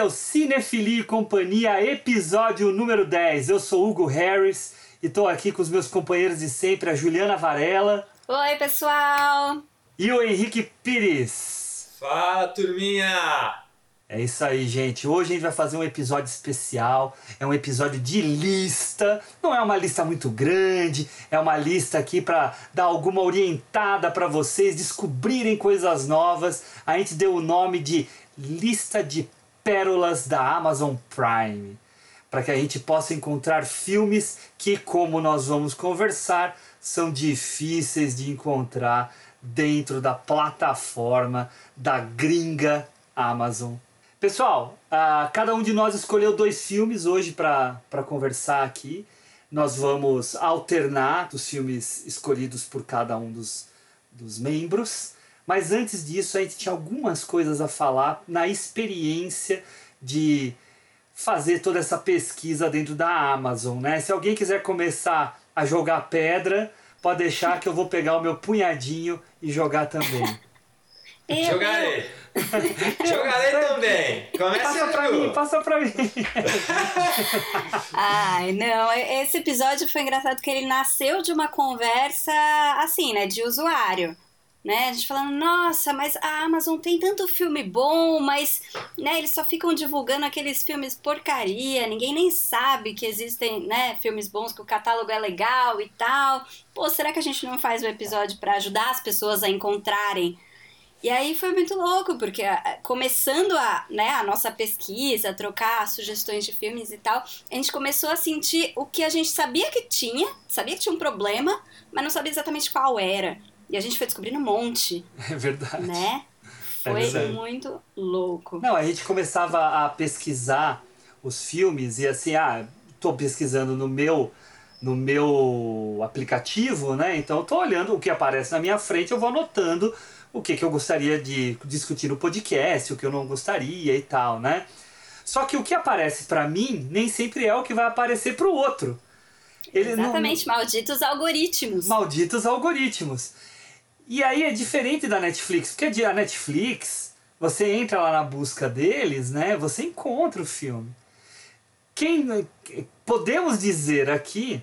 é o Cinefilia e Companhia, episódio número 10. Eu sou Hugo Harris e estou aqui com os meus companheiros de sempre, a Juliana Varela. Oi, pessoal! E o Henrique Pires. Fala, turminha! É isso aí, gente. Hoje a gente vai fazer um episódio especial. É um episódio de lista. Não é uma lista muito grande, é uma lista aqui para dar alguma orientada para vocês descobrirem coisas novas. A gente deu o nome de Lista de Pérolas da Amazon Prime, para que a gente possa encontrar filmes que, como nós vamos conversar, são difíceis de encontrar dentro da plataforma da gringa Amazon Pessoal, uh, cada um de nós escolheu dois filmes hoje para conversar aqui. Nós vamos alternar os filmes escolhidos por cada um dos, dos membros. Mas antes disso, a gente tinha algumas coisas a falar na experiência de fazer toda essa pesquisa dentro da Amazon, né? Se alguém quiser começar a jogar pedra, pode deixar que eu vou pegar o meu punhadinho e jogar também. Jogarei. Jogarei também. Começa passa pra mim, passa pra mim. Ai, não. Esse episódio foi engraçado porque ele nasceu de uma conversa assim, né? De usuário. Né? A gente falando, nossa, mas a Amazon tem tanto filme bom, mas né, eles só ficam divulgando aqueles filmes porcaria, ninguém nem sabe que existem né, filmes bons, que o catálogo é legal e tal. Pô, será que a gente não faz um episódio para ajudar as pessoas a encontrarem e aí foi muito louco, porque ah, começando a, né, a nossa pesquisa, trocar sugestões de filmes e tal, a gente começou a sentir o que a gente sabia que tinha, sabia que tinha um problema, mas não sabia exatamente qual era. E a gente foi descobrindo um monte. É verdade. Né? É foi é muito louco. Não, a gente começava a pesquisar os filmes e assim, ah, tô pesquisando no meu no meu aplicativo, né? Então eu tô olhando o que aparece na minha frente, eu vou anotando o que, que eu gostaria de discutir no podcast, o que eu não gostaria e tal, né? Só que o que aparece para mim nem sempre é o que vai aparecer para o outro. Ele Exatamente, não... malditos algoritmos. Malditos algoritmos. E aí é diferente da Netflix, porque a Netflix, você entra lá na busca deles, né? Você encontra o filme. Quem podemos dizer aqui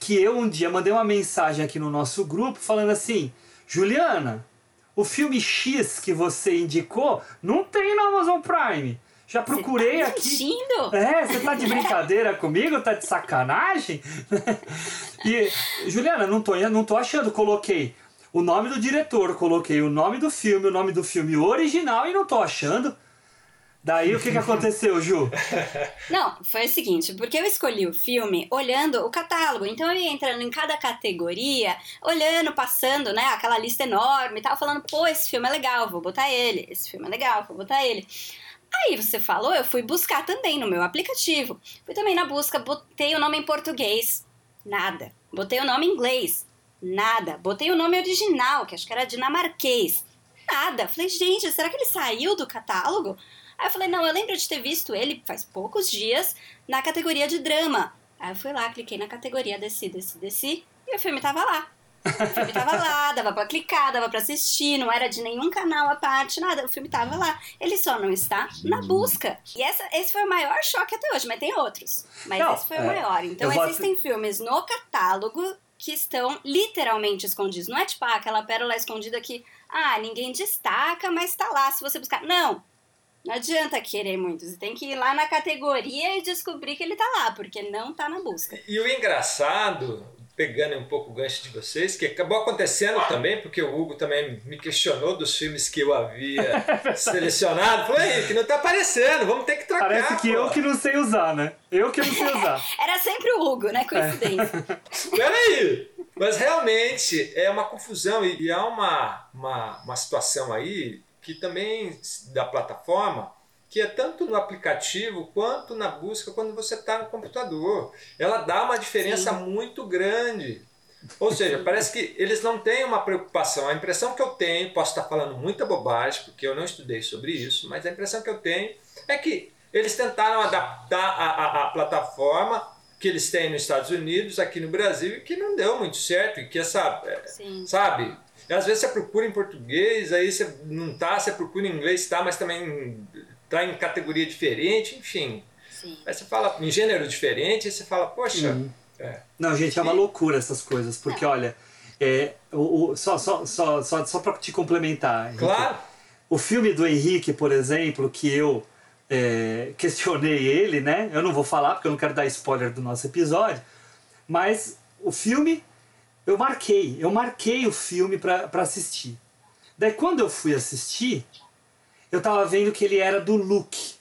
que eu um dia mandei uma mensagem aqui no nosso grupo falando assim: Juliana, o filme X que você indicou não tem no Amazon Prime. Já procurei você tá aqui. Mentindo? É, você tá de brincadeira comigo? Tá de sacanagem? e, Juliana, não tô, não tô achando. Coloquei o nome do diretor, coloquei o nome do filme, o nome do filme original e não tô achando. Daí o que, que aconteceu, Ju? Não, foi o seguinte, porque eu escolhi o filme olhando o catálogo, então eu ia entrando em cada categoria, olhando, passando, né, aquela lista enorme e tal, falando, pô, esse filme é legal, vou botar ele, esse filme é legal, vou botar ele. Aí você falou, eu fui buscar também no meu aplicativo. Fui também na busca, botei o nome em português, nada. Botei o nome em inglês, nada. Botei o nome original, que acho que era dinamarquês, nada. Falei, gente, será que ele saiu do catálogo? Aí eu falei, não, eu lembro de ter visto ele faz poucos dias na categoria de drama. Aí eu fui lá, cliquei na categoria, desci, desci, desci, e o filme tava lá. O filme tava lá, dava pra clicar, dava pra assistir, não era de nenhum canal à parte, nada. O filme tava lá. Ele só não está na busca. E essa, esse foi o maior choque até hoje, mas tem outros. Mas não, esse foi é, o maior. Então existem filmes no catálogo que estão literalmente escondidos. Não é tipo ah, aquela pérola escondida que, ah, ninguém destaca, mas tá lá se você buscar. Não. Não adianta querer muito, você tem que ir lá na categoria e descobrir que ele tá lá, porque não tá na busca. E o engraçado, pegando um pouco o gancho de vocês, que acabou acontecendo também, porque o Hugo também me questionou dos filmes que eu havia selecionado. Falei, que não tá aparecendo, vamos ter que trocar. Parece que pô. eu que não sei usar, né? Eu que não sei usar. Era sempre o Hugo, né? Coincidência. É. Peraí! Mas realmente é uma confusão e há uma, uma, uma situação aí que também da plataforma, que é tanto no aplicativo quanto na busca quando você está no computador. Ela dá uma diferença Sim. muito grande. Ou seja, parece que eles não têm uma preocupação. A impressão que eu tenho, posso estar falando muita bobagem, porque eu não estudei sobre isso, mas a impressão que eu tenho é que eles tentaram adaptar a, a, a plataforma que eles têm nos Estados Unidos, aqui no Brasil, e que não deu muito certo, e que essa, Sim. sabe, às vezes você procura em português, aí você não tá, você procura em inglês, tá, mas também tá em categoria diferente, enfim. Sim. Aí você fala em gênero diferente, aí você fala, poxa, Uhum. é, Não, gente, é uma E- loucura essas coisas, porque olha, é, o, o- só, só, só, só, só pra te complementar. Henrique. claro, O filme do Henrique, por exemplo, que eu é, questionei ele, né? Eu não vou falar porque eu não quero dar spoiler do nosso episódio, mas o filme eu marquei, eu marquei o filme pra assistir. Daí quando eu fui assistir, eu tava vendo que ele era do Luke.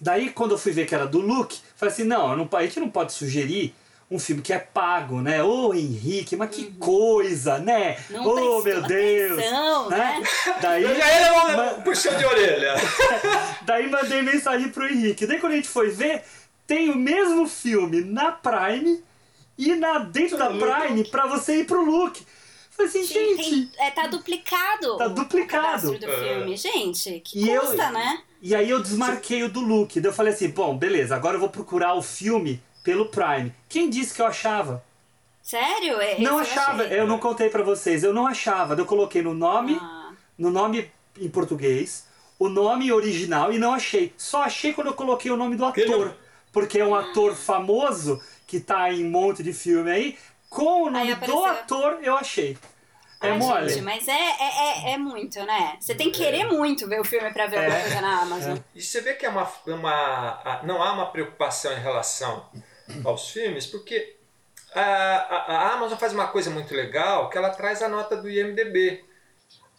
Daí quando eu fui ver que era do Luke, falei assim, não, não, a gente não pode sugerir um filme que é pago, né? Ô Henrique, mas que coisa, né? Uhum. Não oh meu Deus! atenção, né? Daí, eu já ia dar ma- um puxão de orelha. daí mandei mensagem pro Henrique. Daí quando a gente foi ver, tem o mesmo filme na Prime e na, dentro da Prime pra você ir pro Look. Falei assim, Sim, gente. tem- é, tá duplicado. Tá duplicado. O do É. filme. Gente, que E eu- custa, né? E aí eu desmarquei o do Look. Daí eu falei assim, bom, beleza, agora eu vou procurar o filme pelo Prime. Quem disse que eu achava? Sério? É, não eu achava, achei. eu não contei pra vocês, eu não achava. Daí eu coloquei no nome, Ah, no nome em português, o nome original e não achei. Só achei quando eu coloquei o nome do ator. Porque é um ator famoso que tá em um monte de filme aí. Com o nome do ator, eu achei. É ai, mole. Gente, mas é, é, é, é muito, né? Você tem que querer muito ver o filme pra ver alguma É. coisa na Amazon. E você vê que é uma, uma, a- não há uma preocupação em relação aos filmes, porque a, a, a Amazon faz uma coisa muito legal, que ela traz a nota do IMDB.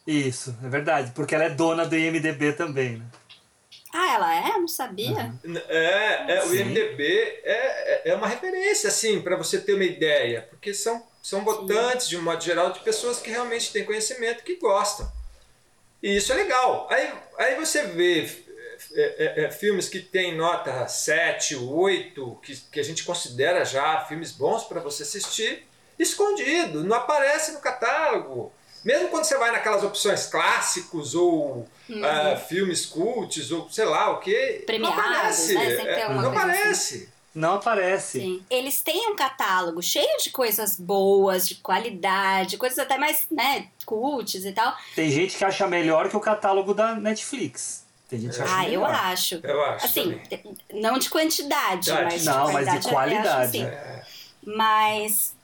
Isso, é verdade. Porque ela é dona do IMDB também, né? Ah, ela é? Não sabia. É, é, o. IMDB é, é é uma referência, assim, para você ter uma ideia, porque são, são votantes, de um modo geral, de pessoas que realmente têm conhecimento, que gostam. E isso é legal. Aí, aí você vê é, é, é, filmes que têm nota 7, 8, que, que a gente considera já filmes bons para você assistir, escondido, não aparece no catálogo. Mesmo quando você vai naquelas opções clássicos ou ah, filmes cults ou sei lá o que, Premiados, não aparece. né? É, não coisa assim. aparece. Não aparece. Sim. Eles têm um catálogo cheio de coisas boas, de qualidade, coisas até mais, né, cults e tal. Tem gente que acha melhor que o catálogo da Netflix. Tem gente que acha Ah, eu melhor. acho. Eu acho. Assim, também. não de quantidade, mas de Não, mas de qualidade. eu qualidade. acho, sim. Mas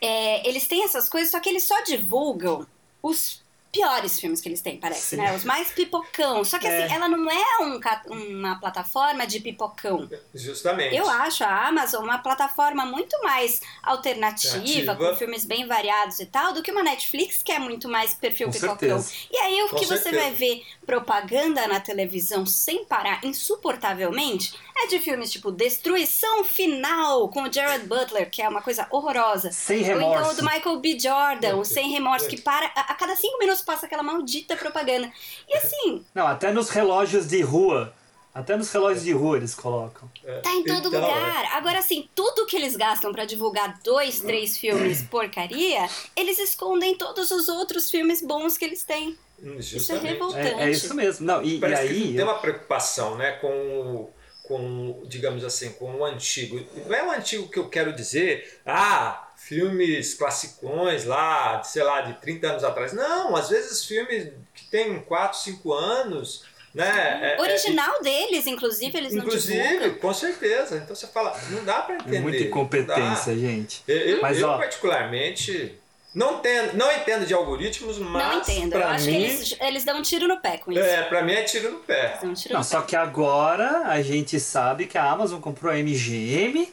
é, eles têm essas coisas, só que eles só divulgam os piores filmes que eles têm, parece, Sim. né? Os mais pipocão. Só que É. assim, ela não é um uma plataforma de pipocão. Justamente. Eu acho a Amazon uma plataforma muito mais alternativa, Ativa. com filmes bem variados e tal, do que uma Netflix que é muito mais perfil Com pipocão. certeza. E aí o Com que você certeza. vai ver propaganda na televisão sem parar, insuportavelmente, é de filmes tipo Destruição Final, com o Jared Butler, que é uma coisa horrorosa. Sem Ou então o remorso. do Michael B. Jordan, o Muito, Sem Remorso, muito. que para a, a cada cinco minutos passa aquela maldita propaganda. E assim, Não, até nos relógios de rua. Até nos relógios de rua eles colocam. É. Tá em todo Então, lugar. Agora, assim, tudo que eles gastam pra divulgar dois, três filmes porcaria, eles escondem todos os outros filmes bons que eles têm. hum, Isso é Justamente. revoltante. É, é isso mesmo. Não, e, e Parece que aí. tem uma preocupação, né, com, o- com, digamos assim, com o antigo. Não é o antigo que eu quero dizer, ah, filmes classicões lá, de, sei lá, de 30 anos atrás. Não, às vezes filmes que têm 4, 5 anos, né? é- é- Original deles, inclusive, eles não Inclusive, com certeza. Então você fala, não dá para entender. É muita incompetência, gente. Eu, Mas, eu, ó- particularmente, não entendo, não entendo de algoritmos, mas Não entendo. Eu pra acho mim, que eles, eles dão um tiro no pé com isso. é, pra mim é tiro no pé. Eles dão um tiro Não, no pé. só que agora a gente sabe que a Amazon comprou a MGM,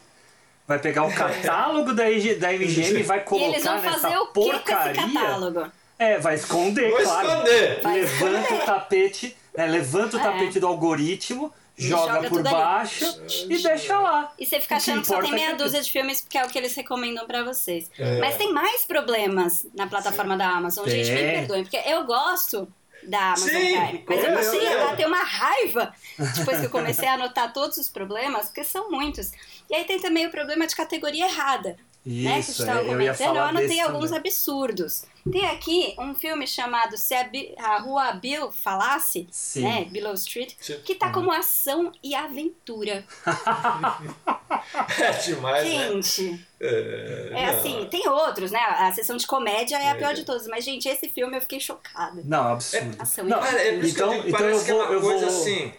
vai pegar o catálogo da, IG da MGM e vai E colocar eles vão fazer nessa o que com esse porcaria. catálogo? É, vai esconder, Vou claro. esconder. Vai Levanta esconder. o tapete, né, levanta o É. tapete do algoritmo, joga, joga por tudo ali. baixo e deixa lá. E você fica O que achando que só tem é meia dúzia de filmes, porque é o que eles recomendam pra vocês. É. Mas tem mais problemas na plataforma da Amazon. Gente, me Tem. perdoem, porque eu gosto da Amazon Sim, Prime. Mas eu eu- passei eu- a ter uma raiva depois que eu comecei a anotar todos os problemas, porque são muitos. E aí tem também o problema de categoria errada. Né? Que a Isso, gente tava é, eu ia comentando, eu falar anotei desse alguns também. absurdos. Tem aqui um filme chamado Se a, Bi- a Rua Bill Falasse, Sim. né? Below Street, Sim. que tá como ação e aventura. É demais, né? Gente, É, é não. assim, tem outros, né? A sessão de comédia é a É. pior de todas, mas, gente, esse filme eu fiquei chocada. Não, absurdo. Ação e Não, é isso que eu então, digo, então parece eu que é vou, uma eu coisa vou... assim,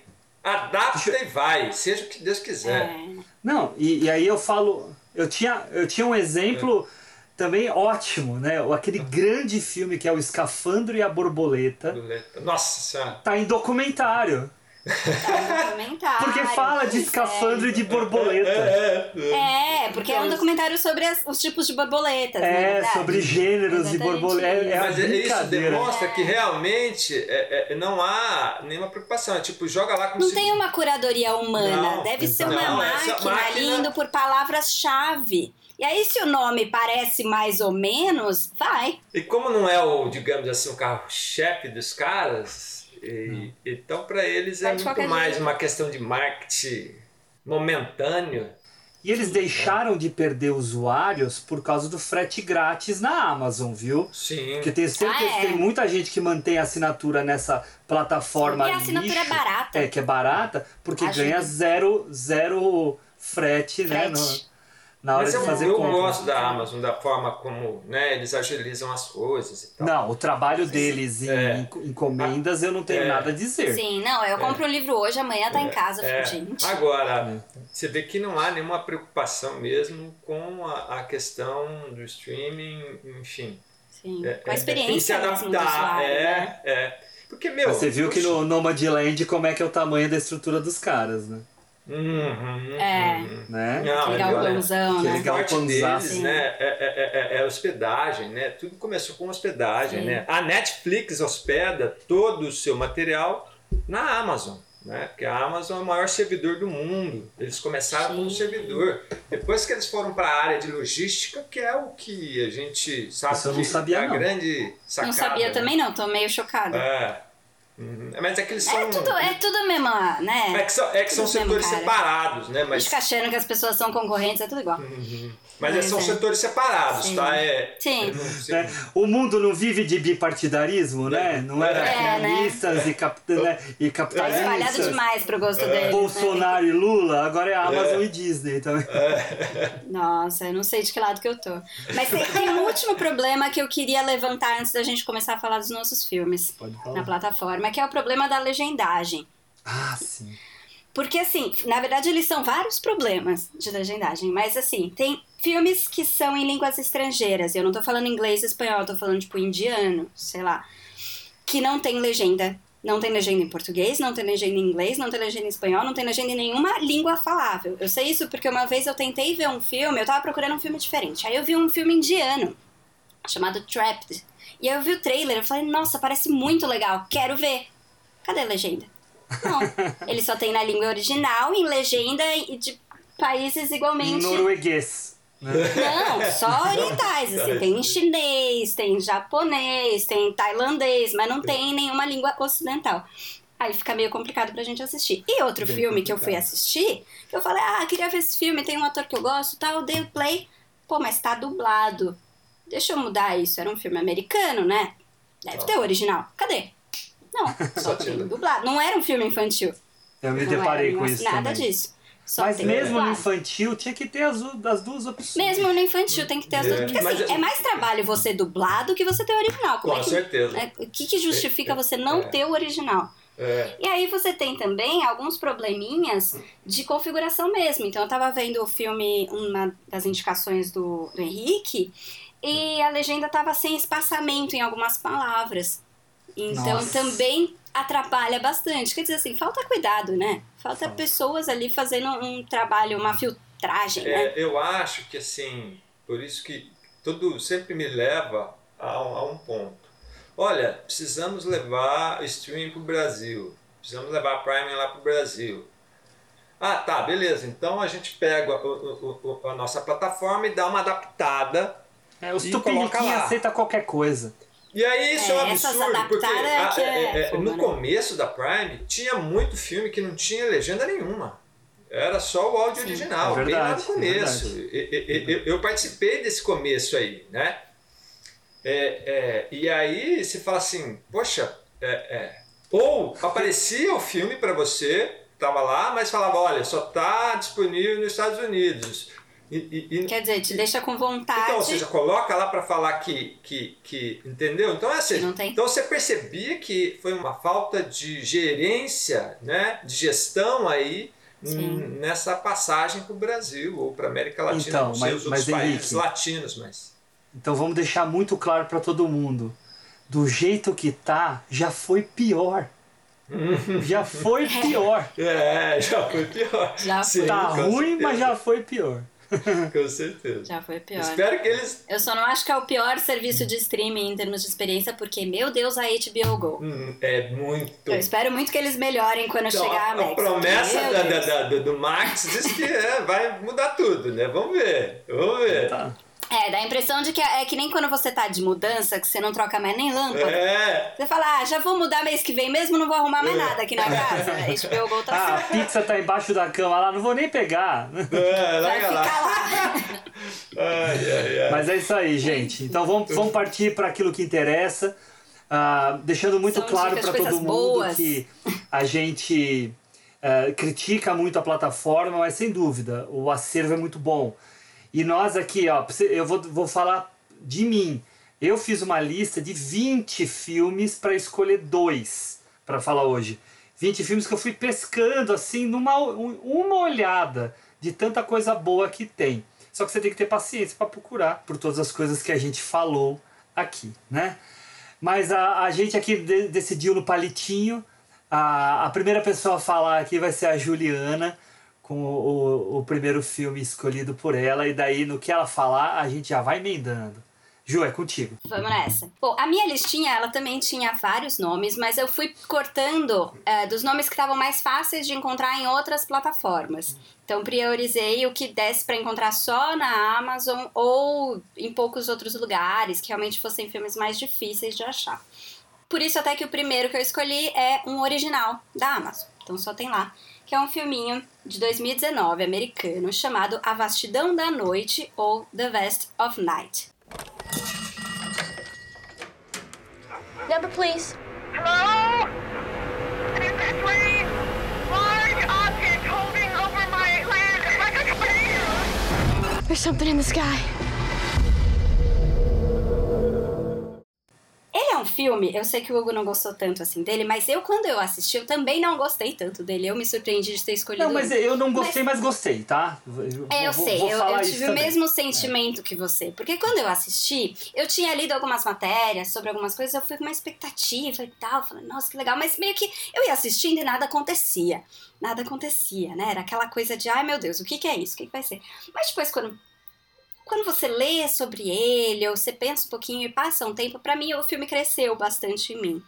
adapta e vai, seja o que Deus quiser. É. Não, e, e aí eu falo, eu tinha, eu tinha um exemplo também ótimo, né? Aquele grande filme que é o Escafandro e a Borboleta, Nossa senhora. tá em documentário. Tá. Porque fala de escafandro e de borboleta. É, é porque é um Então, documentário sobre as- os tipos de borboletas, não É, sobre gêneros de borboleta. É, é Mas isso demonstra que realmente é, é, não há nenhuma preocupação. É tipo, joga lá como Não se. tem uma curadoria humana, Não, deve ser uma não, essa máquina, máquina- ali indo por palavras-chave. E aí, se o nome parece mais ou menos, vai. E como não é o, digamos assim, o carro-chefe dos caras, e- então para eles é muito mais jeito. uma questão de marketing momentâneo. E eles deixaram de perder usuários por causa do frete grátis na Amazon, viu? Sim. Porque tenho certeza Ah, é. que tem muita gente que mantém a assinatura nessa plataforma E a assinatura lixo, é barata. É, que é barata, porque Ajuda. ganha zero, zero frete, né? Frete. no- na hora Mas de eu, fazer eu compra. gosto da Amazon, da forma como né, eles agilizam as coisas e tal. Não, o trabalho deles em É. enco- encomendas eu não tenho É. nada a dizer. Sim, não, eu compro o livro hoje, amanhã tá em casa. É, Gente. Agora, você vê que não há nenhuma preocupação mesmo com a, a questão do streaming, enfim. Sim. É, Com a é, experiência e se adaptar, usuário, é, né? é. Porque, meu. Você viu que no Nomadland como é que é o tamanho da estrutura dos caras, né? Uhum, É. uhum. né? Não, Aquele olha, galpãozão, que né? forte galpãozaço. deles, né, é, é, é- é hospedagem, né? Tudo começou com hospedagem, Sim. né? A Netflix hospeda todo o seu material na Amazon, né? Porque a Amazon é o maior servidor do mundo. Eles começaram como Sim. servidor. Depois que eles foram para a área de logística, que é o que a gente sabe Isso eu não que sabia, é a não. grande sacada. Não sabia né? também não, tô meio chocada. É. Uhum. Mas é que eles são... É tudo, é tudo mesmo, né? É que são, é que são setores separados, né? Mas, Fica achando que as pessoas são concorrentes, é tudo igual. Uhum. Mas Mas são é. setores separados, Sim. tá? É, Sim. não Né? O mundo não vive de bipartidarismo, né? Não era É, né? pianistas e, cap... né? e Tá espalhado capitalistas. demais pro gosto É. deles. né? Bolsonaro e Lula, agora é Amazon e Disney também. Nossa, eu não sei de que lado que eu tô. Mas tem, tem um último problema que eu queria levantar antes da gente começar a falar dos nossos filmes Pode na falar. plataforma, que é o problema da legendagem. Ah, sim. Porque, assim, na verdade, eles são vários problemas de legendagem, mas, assim, tem filmes que são em línguas estrangeiras. Eu não tô falando inglês e espanhol, eu tô falando, tipo, indiano, sei lá. Que não tem legenda. Não tem legenda em português, não tem legenda em inglês, não tem legenda em espanhol, não tem legenda em nenhuma língua falável. Eu sei isso porque uma vez eu tentei ver um filme, eu tava procurando um filme diferente. Aí eu vi um filme indiano, chamado Trapped. E aí eu vi o trailer, eu falei, nossa, parece muito legal, quero ver. Cadê a legenda? Não. Ele só tem na língua original, em legenda e de países Em igualmente. norueguês. Né? Não, só orientais, assim. Tem em chinês, tem em japonês, tem em tailandês, mas não tem nenhuma língua ocidental. Aí fica meio complicado pra gente assistir. E outro Bem filme que eu fui complicado. assistir, que eu falei, ah, queria ver esse filme, tem um ator que eu gosto e tal, dei o play. Pô, mas tá dublado. Deixa eu mudar isso. Era um filme americano, né? Deve ter o original. Cadê? Não, só tinha. dublado. Não era um filme infantil. Eu me Não deparei era com isso Nada também. disso. Só Mas mesmo no dublado. infantil tinha que ter as, as duas opções. Mesmo no infantil tem que ter as É, duas. Porque mas assim, é- é mais trabalho você dublar do que você ter o original. Como Com é que, certeza. né, O que, que justifica você não É. ter o original? É. E aí você tem também alguns probleminhas de configuração mesmo. Então eu tava vendo o filme, uma das indicações do, do Henrique, e a legenda tava sem espaçamento em algumas palavras. Então Nossa. também atrapalha bastante. Quer dizer assim, falta cuidado, né? Falta Falta. pessoas ali fazendo um trabalho, uma filtragem, né? É, eu acho que assim, por isso que tudo sempre me leva a, um- a um ponto. Olha, precisamos levar o streaming para o Brasil. Precisamos levar a Prime lá para o Brasil. Ah, tá, beleza. Então a gente pega o- o- o- a nossa plataforma e dá uma adaptada. É, os E tupiniquim coloca lá. aceita qualquer coisa. E aí isso é, um É, essas absurdo, porque é a- é é- é- no né? começo da Prime tinha muito filme que não tinha legenda nenhuma. Era só o áudio Sim. original, É bem lá no é começo. E- e- e- eu, eu participei desse começo aí, né? É, é, e aí você fala assim, poxa, é, é. ou aparecia o filme para você, tava lá, mas falava, olha, só tá disponível nos Estados Unidos. E, e- e- Quer dizer, te deixa com vontade. então, ou seja, coloca lá para falar que, que, que. Entendeu? Então, é assim, Não tem. então você percebia que foi uma falta de gerência, né? de gestão aí Sim. hum, nessa passagem para o Brasil ou para América Latina, Então, não sei mas- os outros mas, países Henrique, latinos, mas. Então vamos deixar muito claro para todo mundo. Do jeito que tá, já foi pior. já foi pior. É, já foi pior. Já Sim, foi. Tá com ruim, certeza, mas já foi pior. Com certeza. Já foi pior. Espero que eles. Eu só não acho que é o pior serviço de streaming em termos de experiência, porque, meu Deus, a HBO Go. hum, É muito. Eu espero muito que eles melhorem quando Então, chegar a Max. a promessa da- da- da- do Max diz que é, vai mudar tudo, né? Vamos ver. Vamos ver. Tá. É, dá a impressão de que é, é que nem quando você tá de mudança, que você não troca mais nem lâmpada. É. Você fala, ah, já vou mudar mês que vem mesmo, não vou arrumar mais É. nada aqui na casa. HBO Go tá Ah, a pizza tá embaixo da cama lá, não vou nem pegar. É, Vai ficar lá. Ai, ai, ai. Mas é isso aí, gente. Então vamos, vamos partir para aquilo que interessa. Ah, deixando muito São claro dicas, para todo mundo boas. que a gente ah, critica muito a plataforma, mas sem dúvida, o acervo é muito bom. E nós aqui, ó, eu vou, vou falar de mim. Eu fiz uma lista de 20 filmes para escolher dois para falar hoje. 20 filmes que eu fui pescando assim numa um- uma olhada de tanta coisa boa que tem. Só que você tem que ter paciência para procurar por todas as coisas que a gente falou aqui, né? Mas a, a gente aqui de- decidiu no palitinho. A, a primeira pessoa a falar aqui vai ser a Juliana, com o, o, o primeiro filme escolhido por ela. E daí, no que ela falar, a gente já vai emendando. Ju, é contigo. Vamos nessa. Bom, a minha listinha, ela também tinha vários nomes, mas eu fui cortando é, dos nomes que estavam mais fáceis de encontrar em outras plataformas. Então, priorizei o que desse para encontrar só na Amazon ou em poucos outros lugares, que realmente fossem filmes mais difíceis de achar. Por isso, até que o primeiro que eu escolhi é um original da Amazon. Então, só tem lá. Que é um filminho de 2019, americano, chamado A Vastidão da Noite ou The Vast of Night. Number, please. Hello? Is this? Large object holding over my land like a tornado. There's something in the sky. Ele é um filme, eu sei que o Hugo não gostou tanto assim dele, mas eu, quando eu assisti, eu também não gostei tanto dele. Eu me surpreendi de ter escolhido. Não, mas eu não gostei, mas, gostei, tá? É, eu vou- sei, vou eu, eu tive o também. mesmo sentimento que você. Porque quando eu assisti, eu tinha lido algumas matérias sobre algumas coisas, eu fui com uma expectativa e tal. Falei, nossa, que legal. Mas meio que eu ia assistindo e nada acontecia. Nada acontecia, né? Era aquela coisa de, ai meu Deus, o que, que é isso? O que, que vai ser? Mas depois, quando quando você lê sobre ele, ou você pensa um pouquinho e passa um tempo, pra mim o filme cresceu bastante em mim.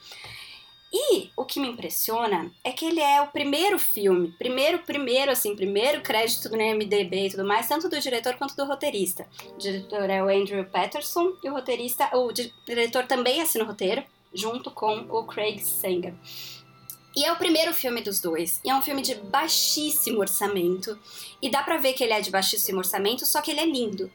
E o que me impressiona é que ele é o primeiro filme, primeiro, primeiro, assim, primeiro crédito no IMDB e tudo mais, tanto do diretor quanto do roteirista. O diretor é o Andrew Patterson e o roteirista, o di- diretor também assina o roteiro, junto com o Craig Sanger. E é o primeiro filme dos dois. E é um filme de baixíssimo orçamento. E dá pra ver que ele é de baixíssimo orçamento, só que ele é lindo.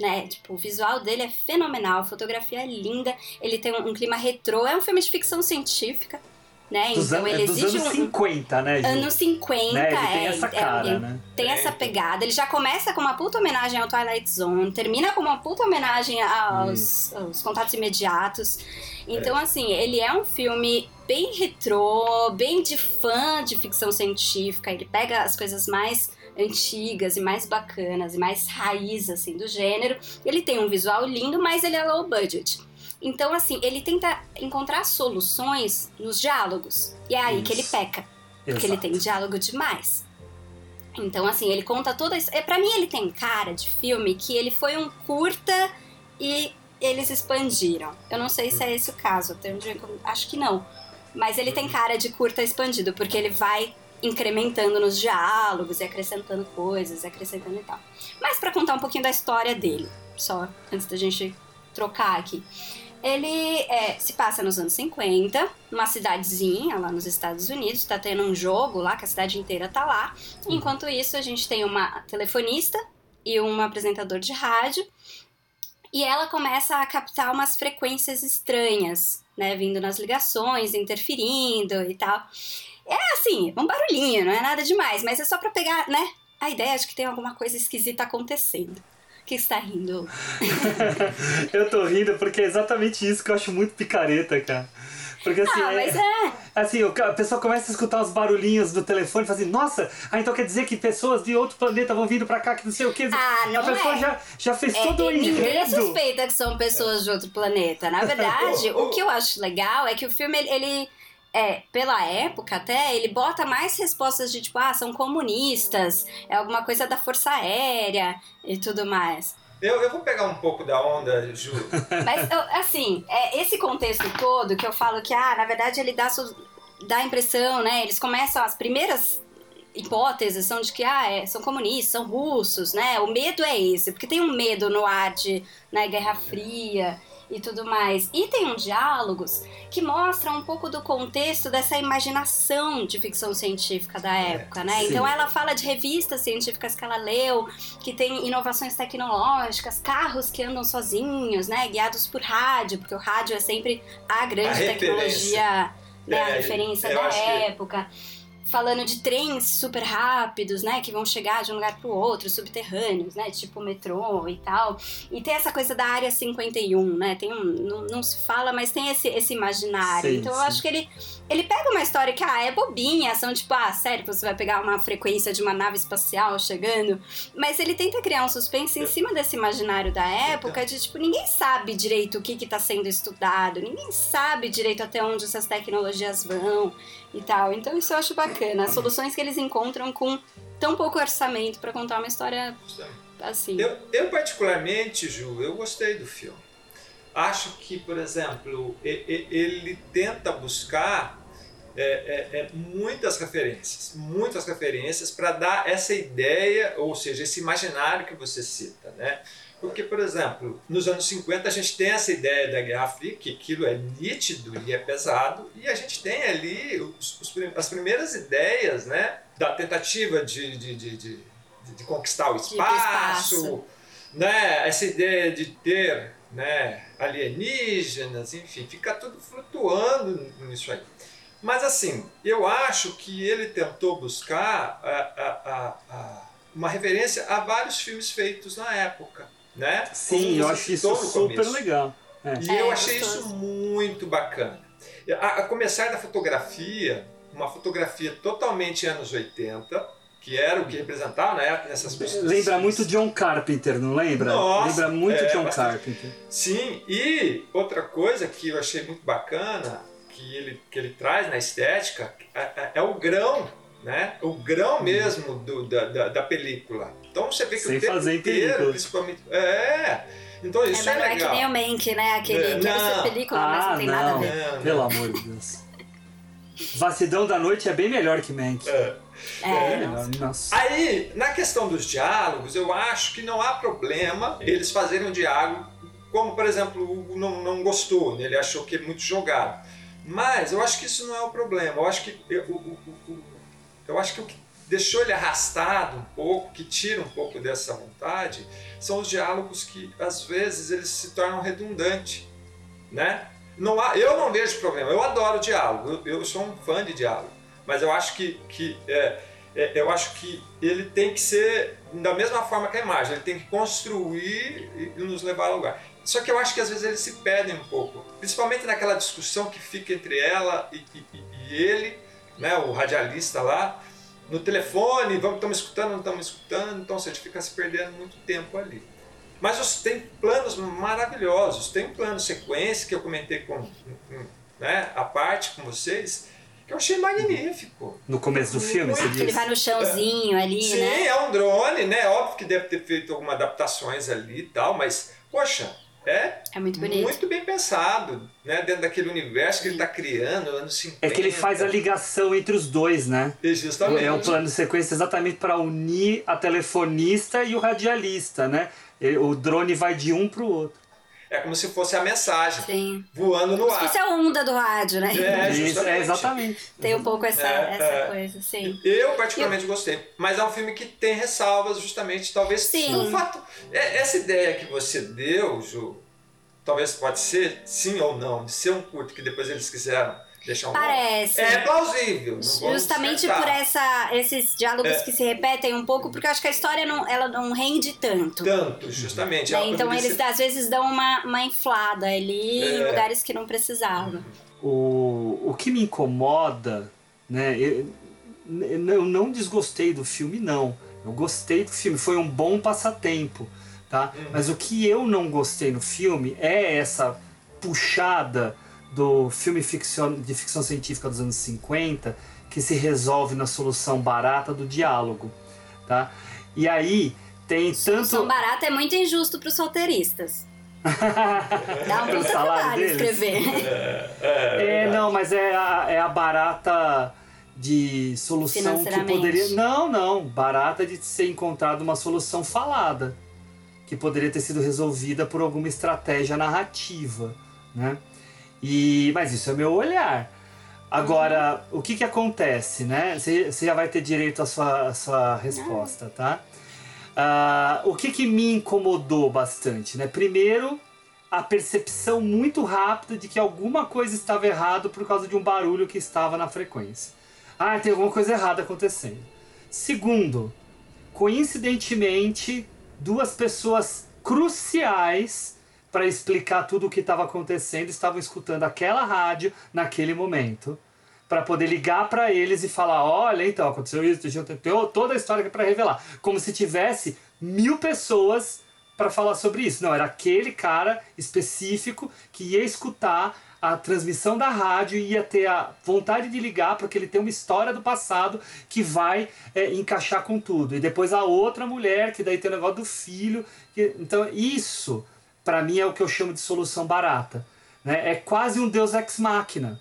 Né? Tipo, o visual dele é fenomenal, a fotografia é linda, ele tem um, um clima retrô, é um filme de ficção científica, né? Dos, então an- ele é dos exige anos um, 50, né, Ju? anos 50, né? Ele tem é, essa é, cara, ele né? tem essa pegada. Ele já começa com uma puta homenagem ao Twilight Zone, termina com uma puta homenagem aos, aos contatos imediatos. Então, assim, ele é um filme bem retrô, bem de fã de ficção científica. Ele pega as coisas mais antigas e mais bacanas e mais raiz, assim, do gênero. Ele tem um visual lindo, mas ele é low budget. Então, assim, ele tenta encontrar soluções nos diálogos. E é aí que ele Isso. peca. Porque ele tem diálogo demais. Então, assim, ele conta toda isso. É, pra mim, ele tem cara de filme que ele foi um curta e eles expandiram. Eu não sei se é esse o caso, até onde eu- acho que não. Mas ele tem cara de curta expandido, porque ele vai incrementando nos diálogos e acrescentando coisas, acrescentando e tal. Mas pra contar um pouquinho da história dele, só antes da gente trocar aqui. Ele é, se passa nos anos 50, numa cidadezinha lá nos Estados Unidos, tá tendo um jogo lá, que a cidade inteira tá lá. Enquanto isso, a gente tem uma telefonista e um apresentador de rádio. E ela começa a captar umas frequências estranhas, né? Vindo nas ligações, interferindo e tal. É assim, um barulhinho, não é nada demais, mas é só pra pegar, né? A ideia de que tem alguma coisa esquisita acontecendo. Que você tá rindo? Eu tô rindo porque é exatamente isso que eu acho muito picareta, cara. Porque assim, ah, mas é. assim, a pessoa começa a escutar os barulhinhos do telefone e fala assim, nossa, ah, então quer dizer que pessoas de outro planeta vão vindo pra cá, que não sei o que. Ah, não a pessoa é. já, já fez É, todo o ninguém enredo. suspeita que são pessoas de outro planeta. Na verdade, o que eu acho legal é que o filme, ele, é, pela época até, ele bota mais respostas de tipo, ah, são comunistas, é alguma coisa da Força Aérea e tudo mais. Eu, eu vou pegar um pouco da onda, Ju. Mas, assim, é esse contexto todo que eu falo que, ah, na verdade, ele dá, dá a impressão, né? Eles começam, as primeiras hipóteses são de que, ah, é, são comunistas, são russos, né? O medo é esse, porque tem um medo no ar de, na Guerra Fria e tudo mais. E tem um diálogos que mostram um pouco do contexto dessa imaginação de ficção científica da época, né? sim. Então ela fala de revistas científicas que ela leu, que tem inovações tecnológicas, carros que andam sozinhos, né? Guiados por rádio, porque o rádio é sempre a grande A referência. tecnologia, né? a É, referência eu da acho que- época. Falando de trens super rápidos, né? Que vão chegar de um lugar pro outro, subterrâneos, né? Tipo metrô e tal. E tem essa coisa da área 51, né? Tem um, não, não se fala, mas tem esse, esse imaginário. Sim, então eu sim. acho que ele, ele pega uma história que, ah, é bobinha, são tipo, ah, sério você vai pegar uma frequência de uma nave espacial chegando? Mas ele tenta criar um suspense em cima desse imaginário da época, de tipo, ninguém sabe direito o que que tá sendo estudado, ninguém sabe direito até onde essas tecnologias vão e tal. Então isso eu acho bacana. As soluções que eles encontram com tão pouco orçamento pra contar uma história assim. Eu, eu, particularmente, Ju, eu gostei do filme. Acho que, por exemplo, ele tenta buscar é, é, é, muitas referências, muitas referências para dar essa ideia, ou seja, esse imaginário que você cita, né? Porque, por exemplo, nos anos 50 a gente tem essa ideia da Guerra Fria, que aquilo é nítido e é pesado, e a gente tem ali os- os as primeiras ideias, né? Da tentativa de, de, de, de, de conquistar o espaço, espaço. né? Essa ideia de ter né, alienígenas, enfim, fica tudo flutuando nisso aí. Mas assim, eu acho que ele tentou buscar a- a- a- a- uma referência a vários filmes feitos na época, né? Sim, eu acho isso super começo. legal. É. E É, eu achei gostoso. isso muito bacana. A, a começar da fotografia, uma fotografia totalmente anos 80, que era o que representava na época nessas Lembra muito John Carpenter, não lembra? Nossa, lembra muito é, John bastante. Carpenter. Sim, e outra coisa que eu achei muito bacana, que ele, que ele traz na estética, é, é- é o grão, né? O grão mesmo do, da, da, da película. Então você vê que Sem o tempo fazer inteiro, película. principalmente... É, então É, isso mas é, não é que legal. nem o Mank, né? Aquele É, ser não. película, mas não tem nada a não. ver. Não, Pelo não. amor de Deus. Vacilão da Noite é bem melhor que Mank. É. É, melhor, nossa. Aí, na questão dos diálogos, eu acho que não há problema eles fazerem um diálogo, como por exemplo, o Hugo não, não gostou, né? ele achou que é muito jogado. Mas eu acho que isso não é o problema. Eu acho que eu, o- o- o- eu acho que o que deixou ele arrastado um pouco, que tira um pouco dessa vontade, são os diálogos que às vezes eles se tornam redundantes, né? Não há, eu não vejo problema. Eu adoro diálogo. Eu, eu sou um fã de diálogo. Mas eu acho que, que é, é, eu acho que ele tem que ser da mesma forma que a imagem. Ele tem que construir e nos levar a lugar. Só que eu acho que às vezes eles se perdem um pouco, principalmente naquela discussão que fica entre ela e- e- e ele, né, o radialista lá, no telefone, vamos, estamos escutando, não estamos escutando, então você fica se perdendo muito tempo ali. Mas os- tem planos maravilhosos, tem um plano sequência que eu comentei com, com, né, a parte com vocês, que eu achei magnífico. No começo do filme, você Que ele vai no chãozinho ali, Sim, né? é um drone, né? Óbvio que deve ter feito algumas adaptações ali e tal, mas, poxa, é É muito bonito. muito bem pensado, né? Dentro daquele universo que ele está criando, anos 50. É que ele faz a ligação entre os dois, né? E Justamente. É um plano de sequência exatamente para unir a telefonista e o radialista, né? O drone vai de um pro outro. É como se fosse a mensagem Sim. voando no Como se ar. fosse a onda do rádio, né? É, Isso, justamente. é exatamente. Tem um pouco essa, É, essa é. coisa, sim. Eu particularmente gostei, mas é um filme que tem ressalvas, justamente, talvez Sim. pelo fato. é- Essa ideia que você deu, Ju, talvez pode ser sim ou não, de ser um curto que depois eles quiseram deixar um nome. Parece. É plausível. Justamente por essa, esses diálogos É. que se repetem um pouco, porque eu acho que a história não, ela não rende tanto. Tanto, justamente. né? ela Então eles às vezes dão uma, uma inflada ali em É. lugares que não precisavam. O, o que me incomoda, né? Eu, eu não desgostei do filme, não. Eu gostei do filme, foi um bom passatempo, tá? Mas o que eu não gostei no filme é essa puxada do filme ficcion, de ficção científica dos anos 50 que se resolve na solução barata do diálogo, tá? E aí tem Solução tanto barata é muito injusto para os solteiristas. Dá um puta trabalho escrever. É, não, mas é a, é a barata de solução que poderia. Não, não. Barata de ser encontrada uma solução falada. Que poderia ter sido resolvida por alguma estratégia narrativa. Né? E, mas isso é meu olhar. Agora, o que que acontece, né? Você já vai ter direito à sua, à sua resposta, tá? Ah, o que que me incomodou bastante, né? Primeiro, a percepção muito rápida de que alguma coisa estava errado por causa de um barulho que estava na frequência. Ah, tem alguma coisa errada acontecendo. Segundo, coincidentemente, duas pessoas cruciais para explicar tudo o que estava acontecendo estavam escutando aquela rádio naquele momento para poder ligar para eles e falar olha então aconteceu isso deixa eu ter tem toda a história para revelar. Como se tivesse mil pessoas para falar sobre isso. Não era aquele cara específico que ia escutar a transmissão da rádio e ia ter a vontade de ligar porque ele tem uma história do passado que vai é, encaixar com tudo. E depois a outra mulher que daí tem o negócio do filho que- então isso para mim é o que eu chamo de solução barata. Né? É quase um Deus ex machina.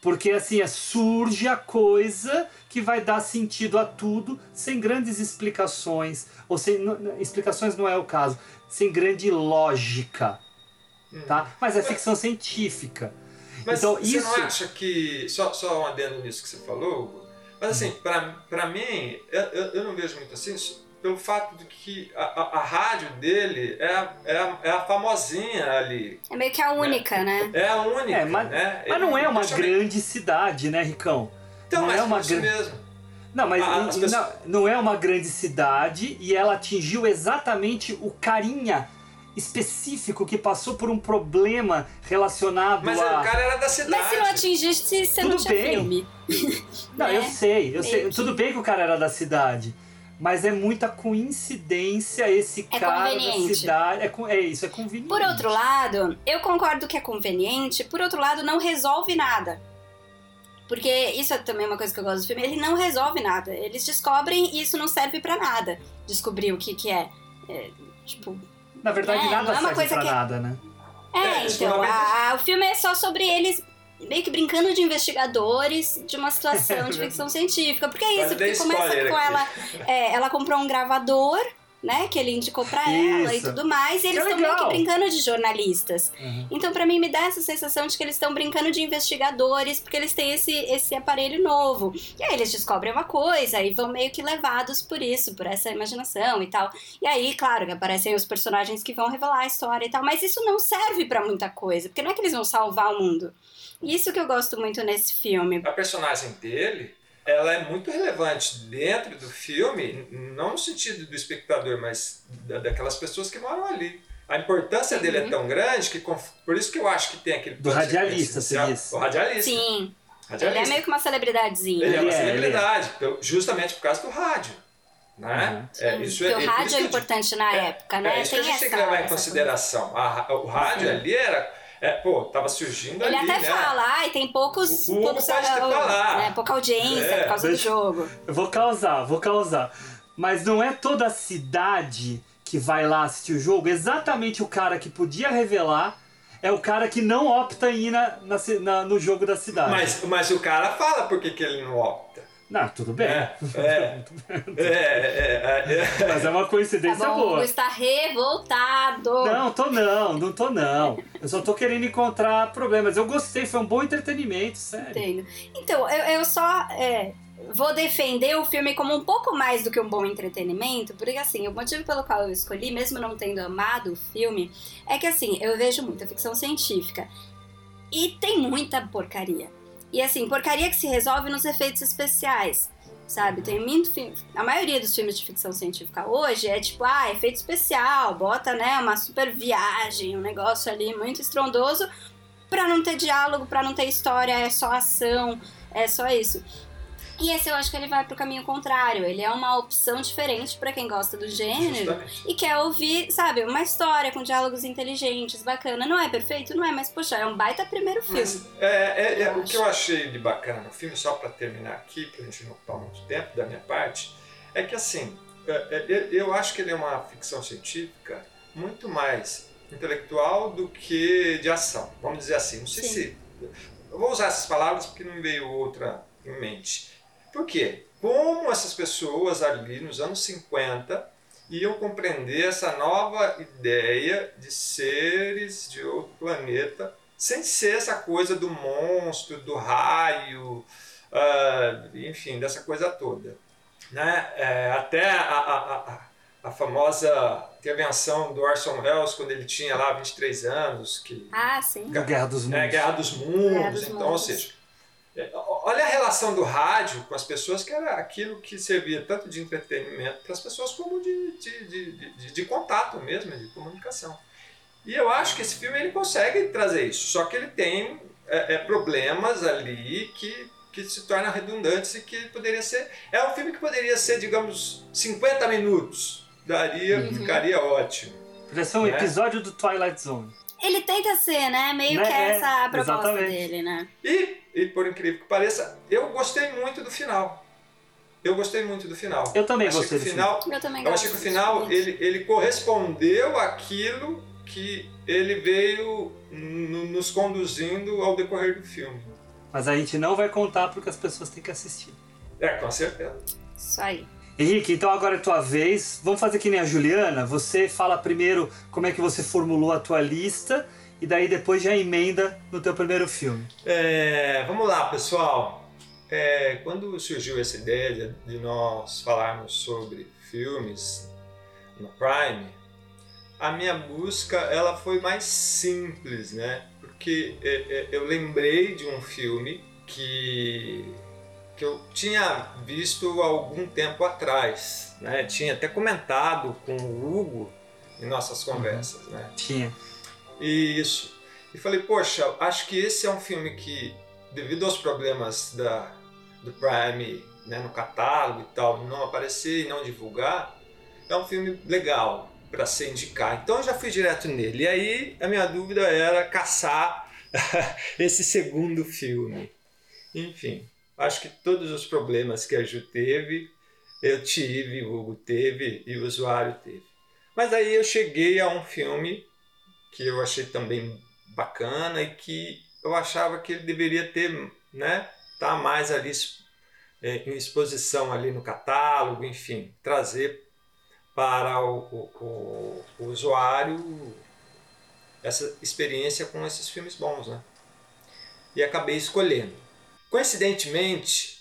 Porque assim, é, surge a coisa que vai dar sentido a tudo sem grandes explicações. Ou sem. explicações não é o caso. Sem grande lógica. Tá? Mas é ficção científica. Mas então, você isso. não acha que. Só, só um adendo nisso que você falou, Hugo, mas assim, pra, pra mim, eu, eu, não vejo muito assim, pelo fato de que a, a, a rádio dele é a, é, a, é a famosinha ali. É meio que a única, né? É a única. É, mas, né? mas não é uma eu- grande cidade, né, Ricão? Então, não mas é uma por isso gran- mesmo. Não, mas Ah, as pessoas- não, não é uma grande cidade e ela atingiu exatamente o carinha específico que passou por um problema relacionado Mas a. o cara era da cidade. Mas se não atingisse, você não Tudo tinha bem. filme. Não, eu né? sei, eu sei. Que- Tudo bem que o cara era da cidade. Mas é muita coincidência esse É cara da conveniente. cidade. É, é isso, é conveniente. Por outro lado, eu concordo que é conveniente, por outro lado, não resolve nada. Porque isso é também uma coisa que eu gosto do filme, ele não resolve nada. Eles descobrem e isso não serve pra nada. Descobrir o que que é. É, tipo, Na verdade, É, nada não é uma serve coisa pra que- nada, né? É, É, então, a- a- o filme é só sobre eles meio que brincando de investigadores de uma situação de ficção científica. Porque é isso, porque começa com aqui. ela. é, ela comprou um gravador, né? Que ele indicou pra ela e tudo mais. E eles estão meio que brincando de jornalistas. Uhum. Então, pra mim, me dá essa sensação de que eles estão brincando de investigadores, porque eles têm esse, esse aparelho novo. E aí eles descobrem uma coisa e vão meio que levados por isso, por essa imaginação e tal. E aí, claro, que aparecem os personagens que vão revelar a história e tal, mas isso não serve pra muita coisa, porque não é que eles vão salvar o mundo. Isso que eu gosto muito nesse filme. A personagem dele, ela é muito relevante dentro do filme, não no sentido do espectador, mas da- daquelas pessoas que moram ali. A importância dele é tão grande que, por isso que eu acho que tem aquele Do radialista, você disse. Radialista. Sim, ele radialista. é meio que uma celebridadezinha. Ele é uma Ele é, celebridade, pelo- justamente por causa do rádio. Né? É, isso Porque é, o por rádio é eu importante na É, época, né? É isso que a gente tem que levar em consideração. A o rádio ali era. É, pô, tava surgindo Ele ali, até né? fala, ai, tem poucos, O poucos pode ah, falar. né, pouca audiência É, por causa deixa- do jogo. Eu vou causar, vou causar. Mas não é toda a cidade que vai lá assistir o jogo. Exatamente o cara que podia revelar é o cara que não opta em ir na, na na- no jogo da cidade. Mas, mas o cara fala por que, que ele não opta. Não, tudo bem. É, é, é, é, é, Mas é uma Tá coincidência bom, o boa. Hugo está revoltado. Não, tô não, não tô não. Eu só tô querendo encontrar problemas. Eu gostei, foi um bom entretenimento, sério. Entendo. Então, eu, eu só é, vou defender o filme como um pouco mais do que um bom entretenimento, porque assim, o motivo pelo qual eu escolhi, mesmo não tendo amado o filme, é que assim, eu vejo muita ficção científica e tem muita porcaria. E assim, porcaria que se resolve nos efeitos especiais. Sabe, tem muito filme. A maioria dos filmes de ficção científica hoje é tipo, ah, efeito especial, bota, né, uma super viagem, um negócio ali muito estrondoso, pra não ter diálogo, pra não ter história, é só ação, é só isso. E esse eu acho que ele vai pro caminho contrário. Ele é uma opção diferente pra quem gosta do gênero justamente. e quer ouvir, sabe, uma história com diálogos inteligentes, bacana. Não é perfeito? Não é, mas poxa, é um baita primeiro filme. Mas é, é- é- o que eu achei de bacana no filme, só para terminar aqui, pra gente não ocupar muito tempo da minha parte, é que assim, é- é- eu- eu acho que ele é uma ficção científica muito mais intelectual do que de ação. Vamos dizer assim. Não sei Sim. se. Eu vou usar essas palavras porque não me veio outra em mente. Por quê? Como essas pessoas ali nos anos 50 iam compreender essa nova ideia de seres de outro planeta, sem ser essa coisa do monstro, do raio, ah, enfim, dessa coisa toda. Né? É, até a, a, a, a famosa intervenção do Orson Welles, quando ele tinha lá 23 anos, que Ah, sim. Guerra dos Mundos. é, Guerra dos Mundos. Guerra dos então, Mundos. ou seja, olha a relação do rádio com as pessoas, que era aquilo que servia tanto de entretenimento para as pessoas como de, de, de, de, de contato mesmo, de comunicação. E eu acho que esse filme ele consegue trazer isso, só que ele tem é, é, problemas ali que, que se tornam redundantes e que poderia ser. É um filme que poderia ser, digamos, 50 minutos. Daria, Uhum. ficaria ótimo. Podia ser um Né? episódio do Twilight Zone. Ele tenta ser, né? Meio Né, que é, essa a proposta exatamente. dele, né? E, e por incrível que pareça, eu gostei muito do final. Eu gostei muito do final. Eu também achei gostei que do o final. Eu também Eu achei que o final ele, ele correspondeu àquilo que ele veio nos conduzindo ao decorrer do filme. Mas a gente não vai contar porque as pessoas têm que assistir. É, com certeza. Isso aí. Henrique, então agora é tua vez. Vamos fazer que nem a Juliana. Você fala primeiro como é que você formulou a tua lista e daí depois já emenda no teu primeiro filme. É, vamos lá, pessoal. É, quando surgiu essa ideia de, nós falarmos sobre filmes no Prime, a minha busca ela foi mais simples, né? Porque é, é, eu lembrei de um filme que, que eu tinha visto algum tempo atrás, né? Tinha até comentado com o Hugo em nossas conversas, né? Tinha. Isso. E falei, poxa, acho que esse é um filme que, devido aos problemas da, do Prime né, no catálogo e tal, não aparecer e não divulgar, é um filme legal para se indicar. Então eu já fui direto nele. E aí a minha dúvida era caçar esse segundo filme. Enfim, acho que todos os problemas que a Ju teve, eu tive, o Hugo teve e o usuário teve. Mas aí eu cheguei a um filme que eu achei também bacana e que eu achava que ele deveria ter, né, tá mais ali é, em exposição ali no catálogo, enfim, trazer para o, o, o, o usuário essa experiência com esses filmes bons, né? E acabei escolhendo. Coincidentemente,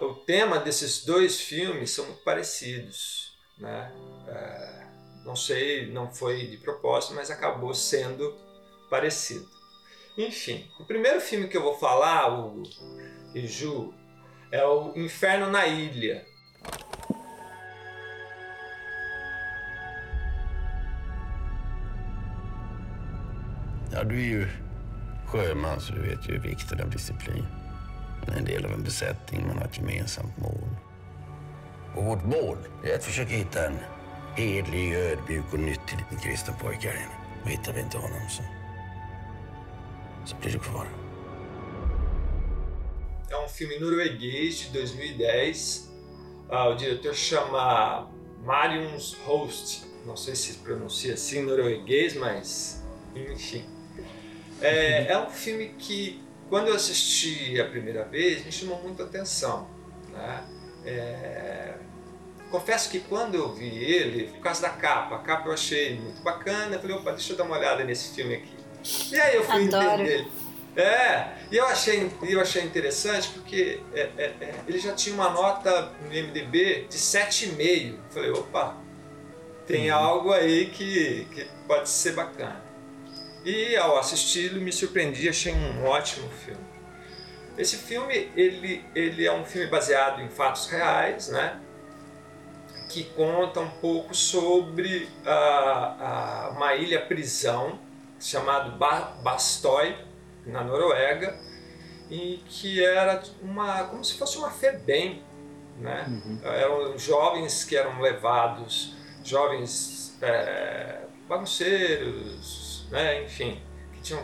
o tema desses dois filmes são muito parecidos, né? É, não sei, não foi de propósito, mas acabou sendo parecido. Enfim, o primeiro filme que eu vou falar, Hugo e Ju, é o Inferno na Ilha. Ja, du är ju sjöman så du vet ju vikten av disciplin. Man är en del av en besättning, man har ett gemensamt mål. Och vårt mål är att försöka hitta en hedlig, ödmjuk och nyttig liten kristen pojke här inne. Och hittar vi inte honom så, så blir du kvar. É um filme norueguês de 2010. Ah, o diretor chama Marius Host. Não sei se pronuncia assim norueguês, mas enfim. É, é um filme que, quando eu assisti a primeira vez, me chamou muita atenção. Né? É, Confesso que quando eu vi ele, por causa da capa, a capa eu achei muito bacana, eu falei, opa, deixa eu dar uma olhada nesse filme aqui. E aí eu fui Adoro. entender. É, e eu achei, eu achei interessante porque é, é, é, ele já tinha uma nota no IMDB de 7,5. Eu Falei, opa, tem algo aí que, que pode ser bacana. E ao assisti-lo me surpreendi, achei um ótimo filme. Esse filme, ele, ele é um filme baseado em fatos reais, né? Que conta um pouco sobre a, a, uma ilha prisão chamada ba Bastoy, na Noruega, e que era uma como se fosse uma FEBEM, né? Eram jovens que eram levados, jovens é, bagunceiros, né? enfim, que tinham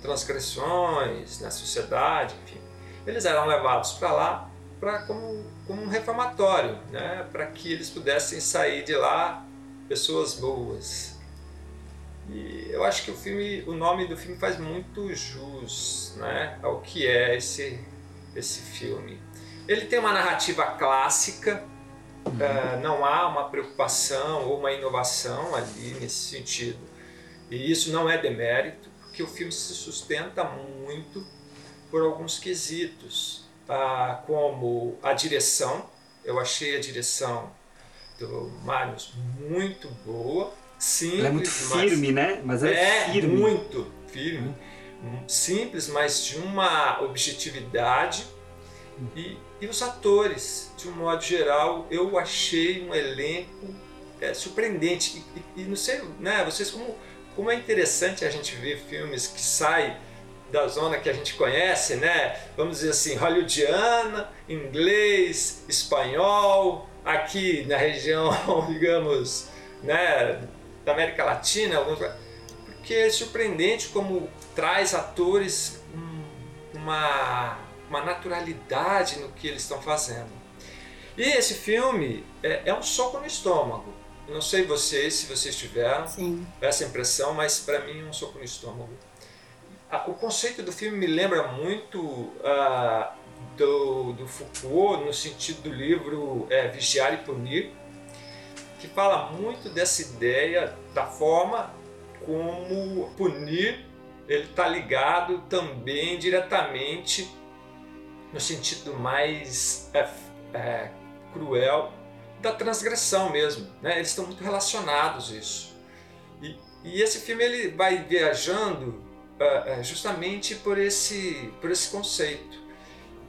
transgressões na sociedade, enfim. Eles eram levados para lá para como, como um reformatório, né? para que eles pudessem sair de lá pessoas boas. E eu acho que o filme, o nome do filme faz muito jus, né, ao que é esse esse filme. Ele tem uma narrativa clássica, eh, não há uma preocupação ou uma inovação ali nesse sentido. E isso não é demérito, porque o filme se sustenta muito por alguns quesitos, ah, como a direção. Eu achei a direção do Marius muito boa, simples, Ela é muito mas- firme, né? Mas ela é, é firme. muito firme, Hum, simples, mas de uma objetividade. E, e os atores, de um modo geral, eu achei um elenco é, surpreendente. E, e- e não sei, né, vocês, como, como é interessante a gente ver filmes que saem da zona que a gente conhece, né? Vamos dizer assim, hollywoodiana, inglês, espanhol, aqui na região, digamos, né, da América Latina, alguns porque é surpreendente como traz atores uma, uma naturalidade no que eles estão fazendo. E esse filme é, é um soco no estômago. Não sei vocês, se vocês tiveram Sim. essa impressão, mas para mim é um soco no estômago. Ah, O conceito do filme me lembra muito ah, do, do Foucault, no sentido do livro é, Vigiar e Punir, que fala muito dessa ideia da forma como punir ele está ligado também diretamente no sentido mais é, é, cruel da transgressão mesmo. Né? Eles estão muito relacionados isso. E, e esse filme ele vai viajando é, justamente por esse, por esse conceito.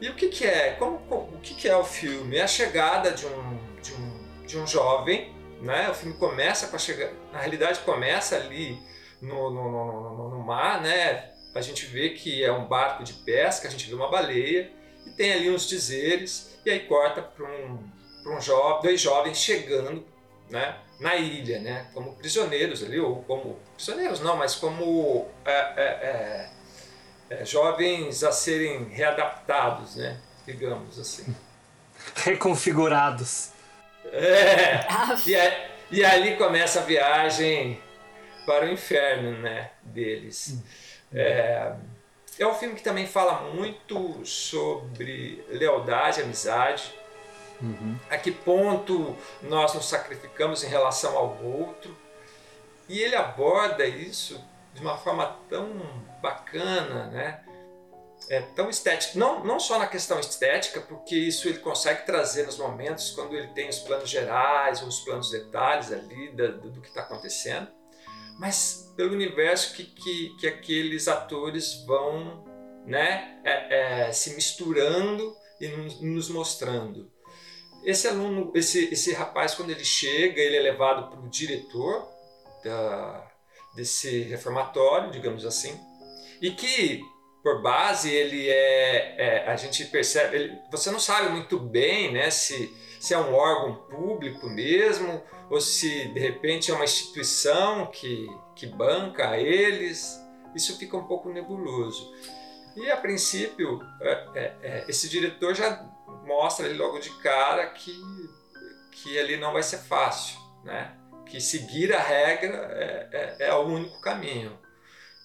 E o que, que é? Como, o que, que é o filme? É a chegada de um, de um, de um jovem, né? O filme começa com a chegada, na realidade começa ali no, no, no, no, no mar, né? A gente vê que é um barco de pesca, a gente vê uma baleia e tem ali uns dizeres e aí corta para um, pra um jovem, dois jovens chegando, né? Na ilha, né? Como prisioneiros ali ou como prisioneiros não, mas como é, é, é, é, jovens a serem readaptados, né? Digamos assim. Reconfigurados. É. E, a- e ali começa a viagem para o inferno né, deles. É, é um filme que também fala muito sobre lealdade, amizade, a que ponto nós nos sacrificamos em relação ao outro. E ele aborda isso de uma forma tão bacana, né? É tão estética, não, não só na questão estética, porque isso ele consegue trazer nos momentos quando ele tem os planos gerais, os planos detalhes ali do, do que está acontecendo, mas pelo universo que, que, que aqueles atores vão né, é, é, se misturando e nos mostrando. Esse aluno, esse, esse rapaz, quando ele chega, ele é levado para o diretor da, desse reformatório, digamos assim, e que por base ele é, é, a gente percebe ele, você não sabe muito bem né se, se é um órgão público mesmo ou se de repente é uma instituição que, que banca eles. Isso fica um pouco nebuloso. E a princípio é, é, é, esse diretor já mostra ali logo de cara que que ali não vai ser fácil né que seguir a regra é, é, é o único caminho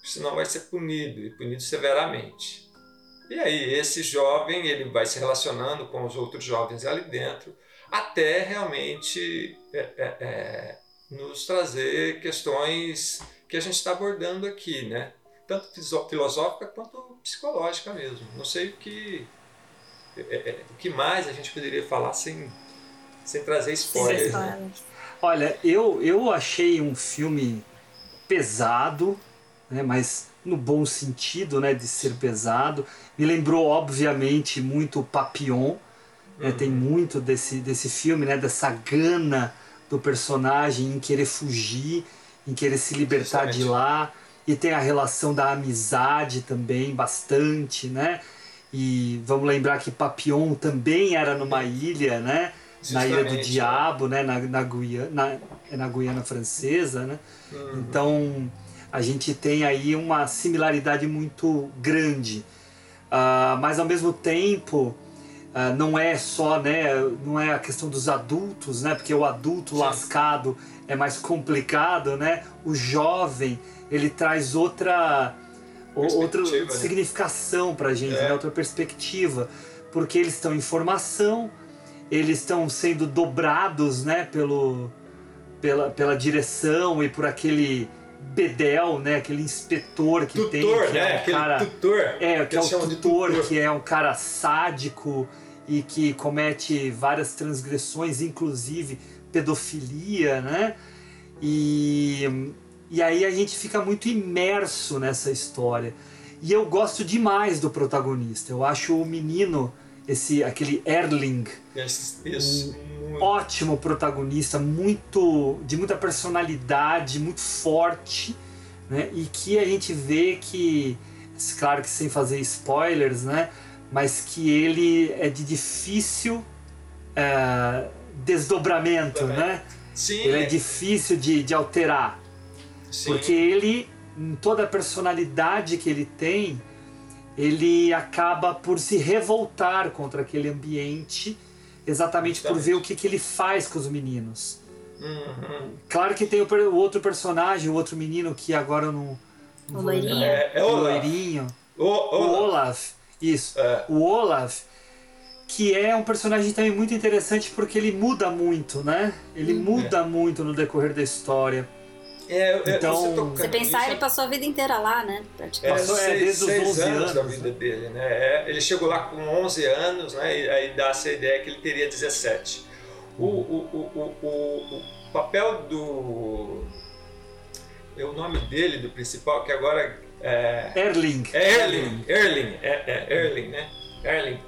senão vai ser punido e punido severamente. E aí esse jovem ele vai se relacionando com os outros jovens ali dentro, até realmente é, é, é, nos trazer questões que a gente está abordando aqui, né? Tanto filosófica quanto psicológica mesmo. Não sei o que, é, é, o que mais a gente poderia falar sem, sem trazer spoilers. né? Spoilers. Olha, eu, eu achei um filme pesado, né, mas no bom sentido né, de ser pesado. Me lembrou, obviamente, muito o Papillon. né, tem muito desse, desse filme, né, dessa gana do personagem em querer fugir, em querer se libertar de lá. E tem a relação da amizade também, bastante, né? E vamos lembrar que Papillon também era numa ilha, né? Na Ilha do Justamente, Diabo, né? Na, na, Guiana, na, é na Guiana Francesa, né? Uhum. Então a gente tem aí uma similaridade muito grande. Ah, mas ao mesmo tempo ah, não é só, né? Não é a questão dos adultos, né? Porque o adulto Sim. lascado é mais complicado, né? O jovem ele traz outra outra né? significação pra gente, É. né? outra perspectiva, porque eles estão em formação, eles estão sendo dobrados, né, pelo pela, pela direção e por aquele bedel, né, aquele inspetor que tem, Tutor, que né? é um cara tutor. é, que é o de tutor, que é um cara sádico e que comete várias transgressões, inclusive pedofilia, né? E, e aí a gente fica muito imerso nessa história. E eu gosto demais do protagonista. Eu acho o menino, esse aquele Erling, Isso, isso. muito. ótimo protagonista, muito de muita personalidade, muito forte, né? E que a gente vê que, claro que sem fazer spoilers, né? Mas que ele é de difícil eh, desdobramento, Também. né? Sim, Ele é difícil de, de alterar, sim. porque ele, em toda a personalidade que ele tem, ele acaba por se revoltar contra aquele ambiente, exatamente por ver o que, que ele faz com os meninos. Uhum. Claro que tem o, outro personagem, o outro menino que agora eu não. não O loirinho. É, é O Olaf. loirinho. O, O o, Olaf. Isso. É. O Olaf, que é um personagem também muito interessante porque ele muda muito, né? Ele muda muito no decorrer da história. É, é, Então- você tocando Você pensar, nisso, ele passou a vida inteira lá, né? É, Praticamente. Passou, é, seis, desde os seis 11 anos, da anos, vida dele, né? É, ele chegou lá com 11 anos, né? E aí dá-se a ideia que ele teria 17. O, o, o, o, o, o papel do... É o nome dele, do principal, que agora é... Erling. É Erling, Erling, é, é Erling, né? Erling.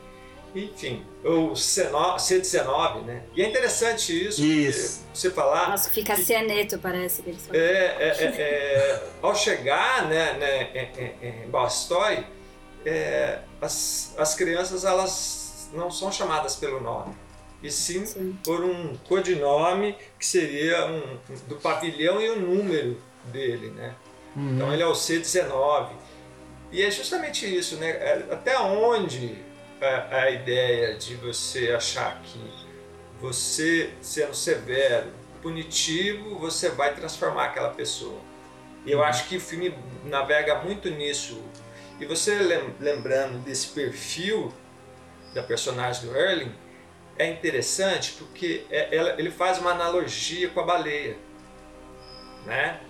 Enfim, o C9, C19, né? E é interessante isso, Isso. você falar... Nossa, fica cianeto, parece que eles falam. É, é, é, é, ao chegar né, né, em- em- em Bastoy, é, as, as crianças elas não são chamadas pelo nome, e sim, Sim. por um codinome que seria um, do pavilhão e o número dele. Né? Então ele é o C19. E é justamente isso, né? É, Até onde a, a ideia de você achar que você sendo severo, punitivo, você vai transformar aquela pessoa. E eu acho que o filme navega muito nisso. E você lem- lembrando desse perfil da personagem do Erling, é interessante porque é- ela- ele faz uma analogia com a baleia, né?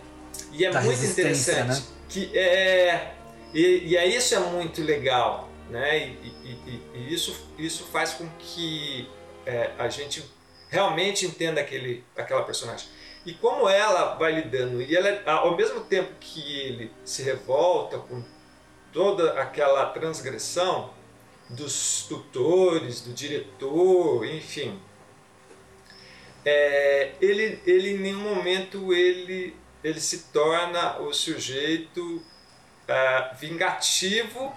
E é Da muito interessante né? que é e, e aí isso é muito legal, né? E, e- e- isso isso faz com que é, a gente realmente entenda aquele aquela personagem. E como ela vai lidando e ela é- ao mesmo tempo que ele se revolta com toda aquela transgressão dos tutores, do diretor, enfim, é, ele, ele em nenhum momento ele, ele se torna o sujeito ah, vingativo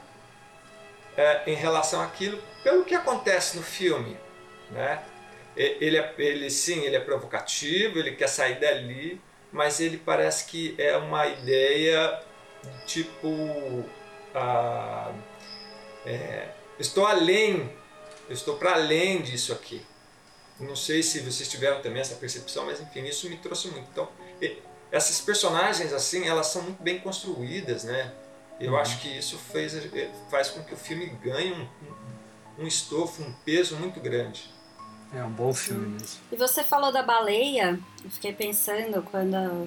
ah, em relação àquilo, pelo que acontece no filme, né? Ele, é, ele sim, ele é provocativo, ele quer sair dali, mas ele parece que é uma ideia tipo ah, é, estou além, estou para além disso aqui. Não sei se vocês tiveram também essa percepção, mas enfim, isso me trouxe muito. Então, essas personagens assim, elas são muito bem construídas, né? Eu acho que isso fez, faz com que o filme ganhe um, um, um estofo, um peso muito grande. É um bom filme mesmo. E você falou da baleia, eu fiquei pensando quando a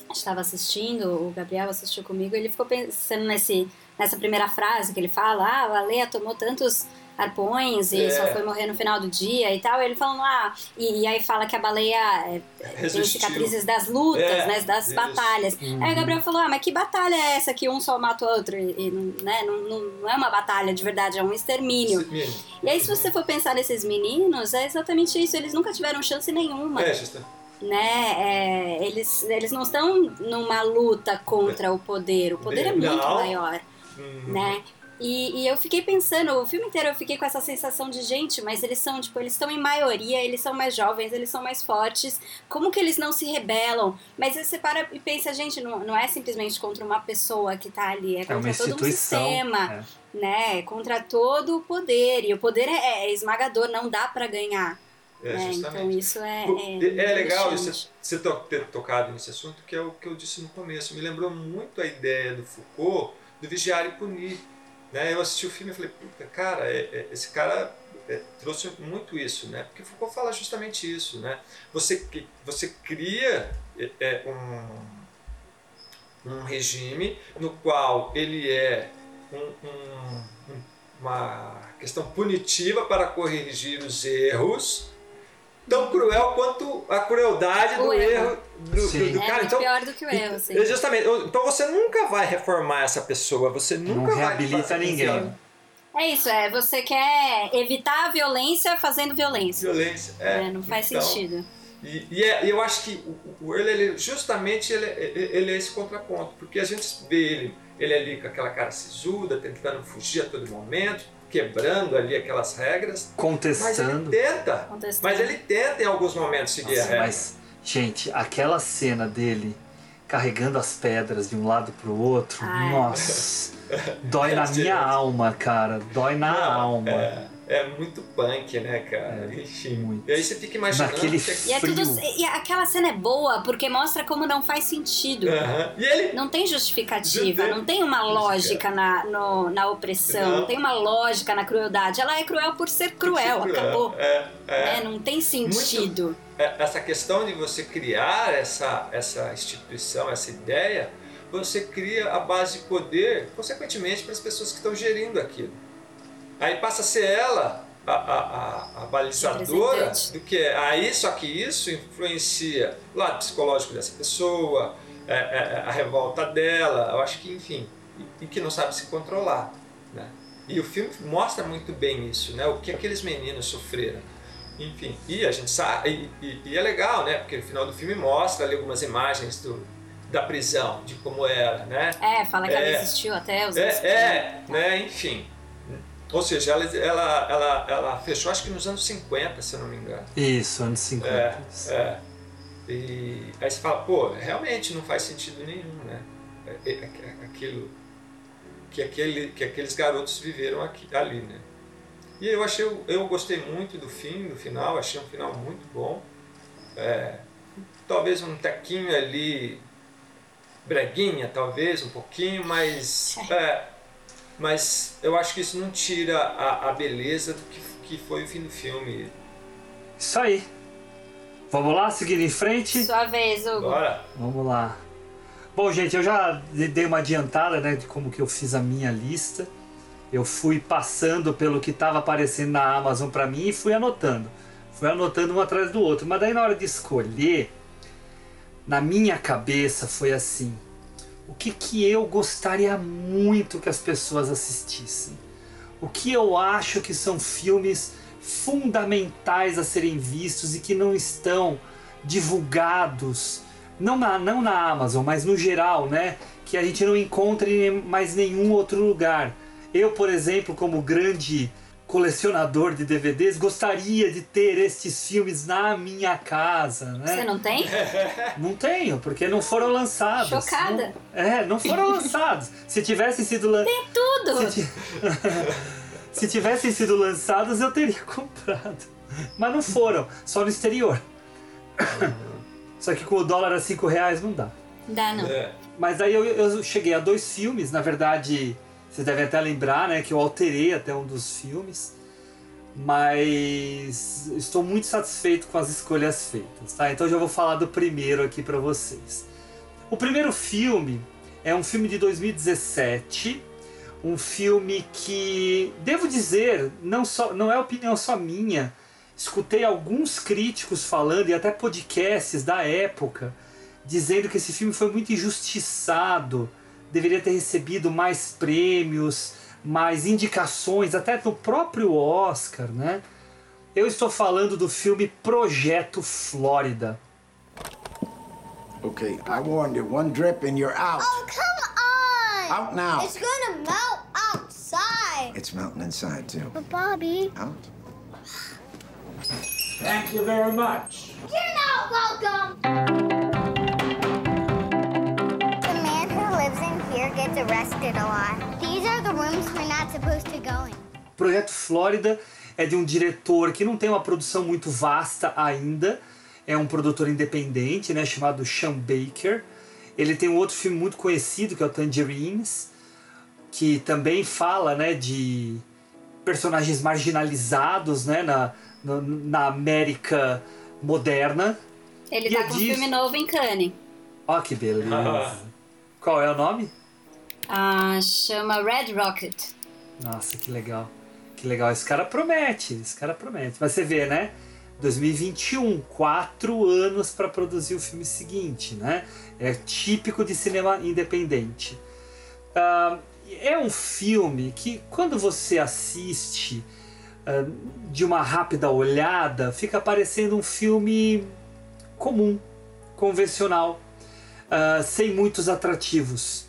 gente estava assistindo, o Gabriel assistiu comigo, ele ficou pensando nesse, nessa primeira frase que ele fala, ah, a baleia tomou tantos arpões e É. só foi morrer no final do dia e tal. Ele falando, ah, e, e aí fala que a baleia é, tem Resistiu. cicatrizes das lutas, É, né, das isso. batalhas. Aí o Gabriel falou, ah, mas que batalha é essa que um só mata o outro? E, e não- né, não, não, é uma batalha de verdade, é um extermínio. Menino. E aí, se você for pensar nesses meninos, é exatamente isso. Eles nunca tiveram chance nenhuma, É, justa. né? É, eles, eles não estão numa luta contra o poder. O poder é muito Não. maior, Hum, né? E, e eu fiquei pensando, o filme inteiro eu fiquei com essa sensação de gente, mas eles são, tipo, eles estão em maioria, eles são mais jovens, eles são mais fortes. Como que eles não se rebelam? Mas você para e pensa, gente, não, não é simplesmente contra uma pessoa que tá ali, é É contra uma todo um sistema é. né, contra todo o poder. E o poder é, é esmagador, não dá pra ganhar. É, né? Então justamente. isso é. É, É, legal isso, você to- ter tocado nesse assunto, que é o que eu disse no começo. Me lembrou muito a ideia do Foucault, do vigiar e punir. Né? Eu assisti o filme e falei, puta, cara, é- é- esse cara é, trouxe muito isso, né? Porque Foucault fala justamente isso, né? Você, você cria é, é, um, um regime no qual ele é um- um- uma questão punitiva para corrigir os erros, tão cruel quanto a crueldade do O erro. erro do, Sim. do- do É cara. Então, pior do que o erro, assim. é Justamente. Então você nunca vai reformar essa pessoa, você nunca vai reabilita ninguém. É isso, é. Você quer evitar a violência fazendo violência. Violência. É, É, não faz então, sentido. E, e é- eu acho que o, Earl, ele, justamente, ele, ele ele é esse contraponto, porque a gente vê ele, ele ali com aquela cara sisuda, tentando fugir a todo momento, quebrando ali aquelas regras, mas ele Contestando. tenta, Contestando. mas ele tenta em alguns momentos seguir a Nossa, regra. mas, gente, aquela cena dele carregando as pedras de um lado pro outro, Ai. nossa, dói na É, minha alma, cara, dói na Não, alma. É, é muito punk, né, cara? É, Enfim. muito. E aí você fica imaginando. Naquele que- E, é tudo, e aquela cena é boa porque mostra como não faz sentido. Aham. E ele Não tem justificativa, Não tem não tem uma lógica na, no- na opressão, Não. não tem uma lógica na crueldade. Ela é cruel por ser cruel, Cruel. acabou. É, é. É, não tem sentido. É, essa questão de você criar essa, essa instituição, essa ideia, você cria a base de poder, consequentemente, para as pessoas que estão gerindo aquilo. Aí passa a ser ela a, a, a, a balizadora do que é. Aí, só que isso influencia o lado psicológico dessa pessoa, é, é, a revolta dela, eu acho que, enfim, e, e que não sabe se controlar. Né? E o filme mostra muito bem isso, né? o que aqueles meninos sofreram. Enfim, e a gente sabe, e, e- e é legal, né? Porque no final do filme mostra ali algumas imagens do, da prisão, de como era, né? É, fala que ela É. existiu até os É, é 50. né? Enfim. Ou seja, ela, ela, ela, ela fechou acho que nos anos 50, se eu não me engano. Isso, anos 50. É, é. E aí você fala, pô, realmente não faz sentido nenhum, né? É- é- é- Aquilo que, aquele, que aqueles garotos viveram aqui, ali, né? E eu achei, eu gostei muito do fim, do final, achei um final muito bom. É, talvez um tequinho ali, breguinha, talvez, um pouquinho, mas. É, mas eu acho que isso não tira a, a beleza do que, que foi o fim do filme. Isso aí. Vamos lá, seguindo em frente? Sua vez, Hugo. Bora! Vamos lá. Bom, gente, eu já dei uma adiantada, né, de como que eu fiz a minha lista. Eu fui passando pelo que estava aparecendo na Amazon para mim e fui anotando. Fui anotando um atrás do outro. Mas daí na hora de escolher, na minha cabeça foi assim: o que que eu gostaria muito que as pessoas assistissem? O que eu acho que são filmes fundamentais a serem vistos e que não estão divulgados, não na, não na Amazon, mas no geral, né? Que a gente não encontra em mais nenhum outro lugar. Eu, por exemplo, como grande colecionador de DVDs, gostaria de ter estes filmes na minha casa, né? Você não tem? Não tenho, porque não foram lançados. Chocada. Não- é, não foram lançados. Se tivessem sido lançados. Tudo! Se, ti- Se tivessem sido lançados, eu teria comprado. Mas não foram, só no exterior. Só que com o dólar a 5 reais não dá. Dá não. É. mas aí eu, eu cheguei a dois filmes, na verdade, vocês devem até lembrar, né, que eu alterei até um dos filmes, mas estou muito satisfeito com as escolhas feitas, tá? Então já vou falar do primeiro aqui para vocês. O primeiro filme é um filme de 2017, um filme que devo dizer, não só não é opinião só minha. Escutei alguns críticos falando e até podcasts da época dizendo que esse filme foi muito injustiçado, deveria ter recebido mais prêmios, mais indicações, até no próprio Oscar, né? Eu estou falando do filme Projeto Flórida. Okay, I warned you. One drip and you're out. Oh, come on! Out now. It's gonna melt outside. It's melting inside, too. But Bobby, Out? Thank you very much. you're not welcome! Here gets arrested a lot. These are the rooms we're not supposed to go in. Projeto Flórida é de um diretor que não tem uma produção muito vasta ainda. É um produtor independente, né, chamado Sean Baker. Ele tem um outro filme muito conhecido que é o Tangerines, que também fala, né, de personagens marginalizados, né, na, na, na América moderna. Ele E tá com um disso- filme novo em Cannes. Ó que beleza. Qual é o nome? Ah, chama Red Rocket. Nossa, que legal. Que legal. Esse cara promete, esse cara promete. Mas você vê, né? 2021, quatro anos para produzir o filme seguinte, né? É típico de cinema independente. Ah, é um filme que, quando você assiste ah, de uma rápida olhada, fica parecendo um filme comum, convencional, ah, sem muitos atrativos.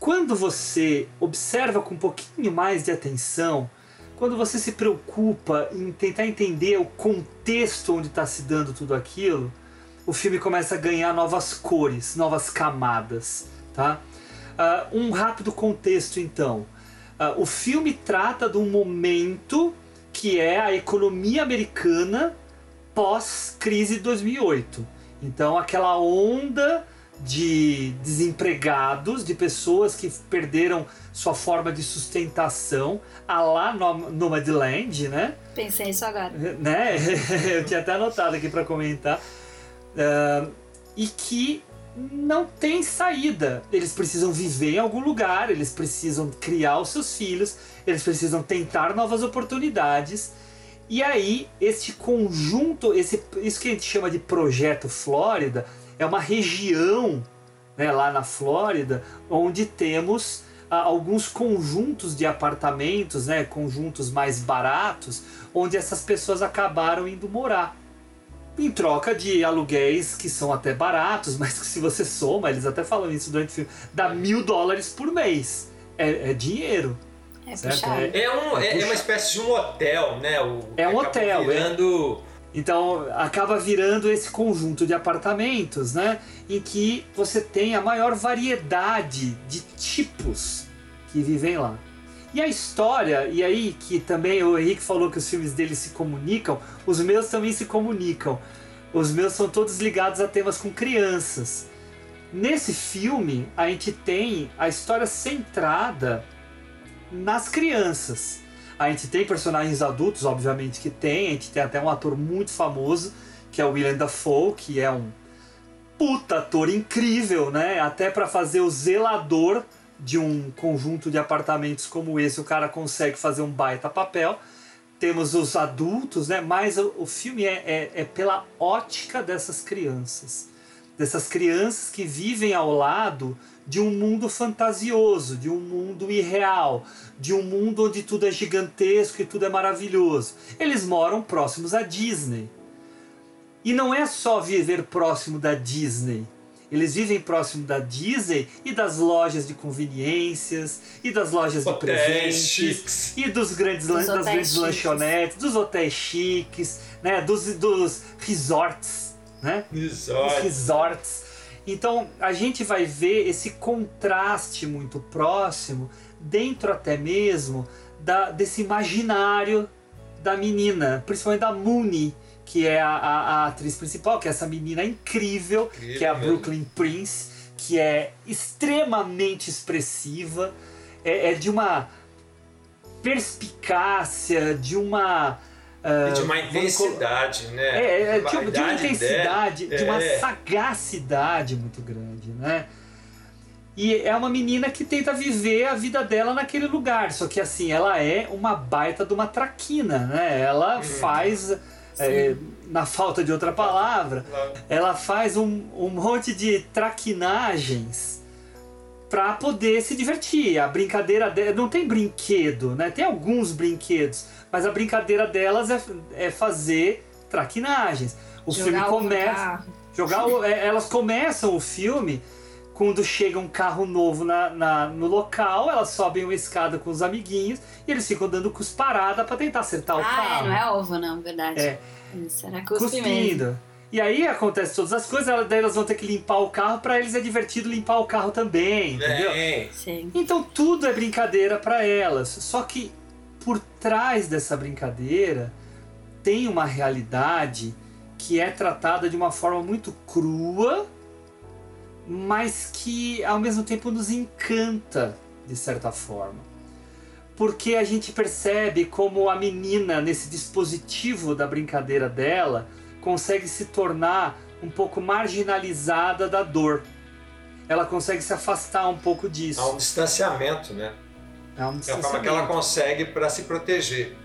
Quando você observa com um pouquinho mais de atenção, quando você se preocupa em tentar entender o contexto onde está se dando tudo aquilo, o filme começa a ganhar novas cores, novas camadas, tá? Ah, um rápido contexto então. Ah, o filme trata de um momento que é a economia americana pós-crise de 2008. Então aquela onda de desempregados, de pessoas que perderam sua forma de sustentação, a lá no- Nomadland, né? Pensei isso agora. né? Eu tinha até anotado aqui para comentar. Ah, e que não tem saída. Eles precisam viver em algum lugar, eles precisam criar os seus filhos, eles precisam tentar novas oportunidades. E aí, este conjunto, esse, isso que a gente chama de Projeto Flórida, é uma região né, lá na Flórida onde temos ah, alguns conjuntos de apartamentos, né, conjuntos mais baratos, onde essas pessoas acabaram indo morar. Em troca de aluguéis que são até baratos, mas que se você soma, eles até falam isso durante o filme, dá mil dólares por mês. É, é dinheiro. É é- É, um, é, é uma espécie de um hotel, né? O, É um hotel, é. Então acaba virando esse conjunto de apartamentos, né? Em que você tem a maior variedade de tipos que vivem lá. E a história, e aí que também o Henrique falou que os filmes dele se comunicam, os meus também se comunicam. Os meus são todos ligados a temas com crianças. Nesse filme, a gente tem a história centrada nas crianças. A gente tem personagens adultos, obviamente que tem. A gente tem até um ator muito famoso, que é o William Dafoe, que é um puta ator incrível, né? Até para fazer o zelador de um conjunto de apartamentos como esse, o cara consegue fazer um baita papel. Temos os adultos, né? Mas o, o filme é, é, é pela ótica dessas crianças. Dessas crianças que vivem ao lado de um mundo fantasioso, de um mundo irreal, de um mundo onde tudo é gigantesco e tudo é maravilhoso. Eles moram próximos à Disney. E não é só viver próximo da Disney. Eles vivem próximo da Disney e das lojas de conveniências, e das lojas de presentes, chiques. e dos grandes, Dos das hotéis grandes chiques. lanchonetes, dos hotéis chiques, né? dos, dos resorts, né? os Resort. resorts. Então a gente vai ver esse contraste muito próximo, dentro até mesmo da, desse imaginário da menina, principalmente da Mooney, que é a, a- a atriz principal, que é essa menina incrível, Incrível que é a mesmo. Brooklyn Prince, que é extremamente expressiva, é, é de uma perspicácia, de uma. E de uma colo- intensidade, né? é, é, de, de uma intensidade, dela, de uma é. sagacidade muito grande, né? E é uma menina que tenta viver a vida dela naquele lugar, só que assim, ela é uma baita de uma traquina, né? Ela Uhum. faz, é, na falta de outra palavra, ela faz um, um monte de traquinagens para poder se divertir. A brincadeira dela não tem brinquedo, né? Tem alguns brinquedos, mas a brincadeira delas é, é fazer traquinagens. O Jogar filme começa jogar é, elas começam o filme quando chega um carro novo na, na- no local, elas sobem uma escada com os amiguinhos e eles ficam dando cusparada para tentar acertar o Ah, carro. é, não é ovo, não, verdade. É. Isso, era cuspe mesmo. cuspindo. E aí acontece todas as coisas, elas, daí elas vão ter que limpar o carro, para eles é divertido limpar o carro também, entendeu? É. Sim. Então tudo é brincadeira para elas. Só que por trás dessa brincadeira tem uma realidade que é tratada de uma forma muito crua, mas que ao mesmo tempo nos encanta de certa forma. Porque a gente percebe como a menina, nesse dispositivo da brincadeira dela, consegue se tornar um pouco marginalizada da dor. Ela consegue se afastar um pouco disso. Há um distanciamento, né? É um É a forma que ela consegue para se proteger.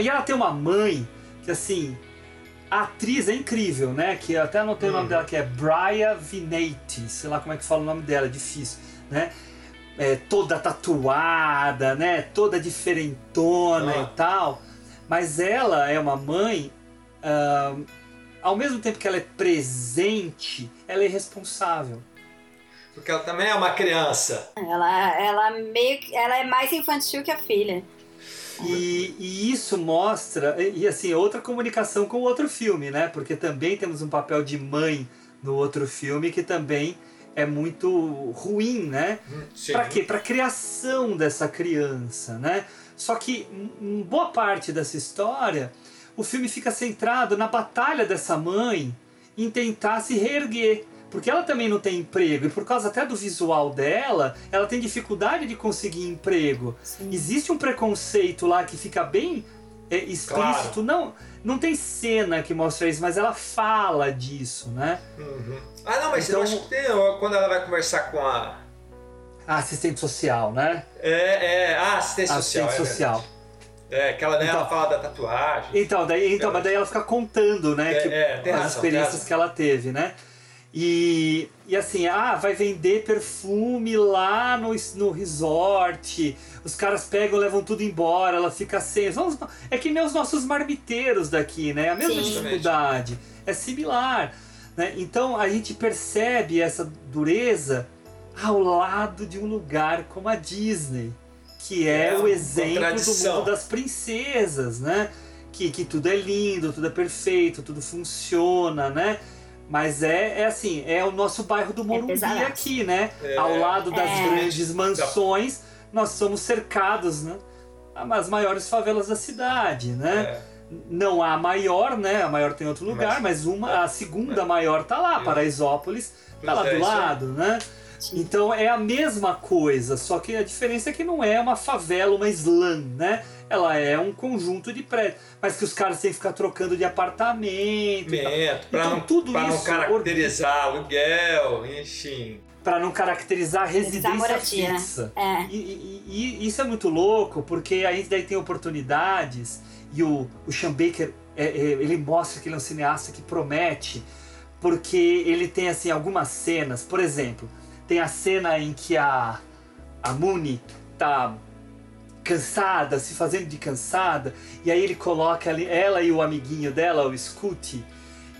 E ela tem uma mãe que, assim, a atriz é incrível, né? Que eu até anotei o nome Uhum. dela, que é Brian Vinati, sei lá como é que fala o nome dela, é difícil, né? É, toda tatuada, né? Toda diferentona Ah. e tal. Mas ela é uma mãe, ah, ao mesmo tempo que ela é presente, ela é irresponsável. Porque ela também é uma criança. Ela, ela meio. Ela é mais infantil que a filha. E, e isso mostra, e, assim, outra comunicação com o outro filme, né? Porque também temos um papel de mãe no outro filme que também é muito ruim, né? Sim. Pra quê? Pra criação dessa criança, né? Só que em boa parte dessa história, o filme fica centrado na batalha dessa mãe em tentar se reerguer. Porque ela também não tem emprego, e por causa até do visual dela, ela tem dificuldade de conseguir emprego. Existe um preconceito lá que fica bem é, explícito. Não, não tem cena que mostra isso, mas ela fala disso, né? Uhum. Ah, não, mas Então- eu acho que tem quando ela vai conversar com a. A assistente social, né? É, é, a assistência social. assistente é social. verdade. É, que ela, né, ela Então- fala da tatuagem. Então, daí, então, mas daí ela fica contando, né, É, que- é, tem as razão, experiências que ela teve, né? E, e assim, ah, vai vender perfume lá no, no resort. Os caras pegam, levam tudo embora, ela fica sem. Vamos- É que nem os nossos marmiteiros daqui, né? A mesma Sim. dificuldade. É similar. Né? Então a gente percebe essa dureza ao lado de um lugar como a Disney, que é, É o exemplo do mundo das princesas, né? Que, que tudo é lindo, tudo é perfeito, tudo funciona, né? Mas é, é assim, é o nosso bairro do Morumbi pesadaço. aqui, né? É. Ao lado das É. grandes mansões, nós somos cercados, né? As maiores favelas da cidade, né? É. Não há a maior, né? A maior tem em outro lugar, mas, uma, a segunda maior tá lá, É. Paraisópolis, tá lá é, do lado, né? Então é a mesma coisa, só que a diferença é que não é uma favela, uma slum, né? Ela é um conjunto de prédios, mas que os caras têm que ficar trocando de apartamento. Mento, pra, Então, não, tudo pra não isso caracterizar aluguel, enfim. Pra não caracterizar a residência moradia. fixa. É. E, e- e isso é muito louco, porque a gente daí tem oportunidades e o, o Sean Baker, é, é, ele mostra que ele é um cineasta que promete, porque ele tem assim algumas cenas, por exemplo, tem a cena em que a, a Mooney tá cansada, se fazendo de cansada, e aí ele coloca ali, ela e o amiguinho dela, o Scooty,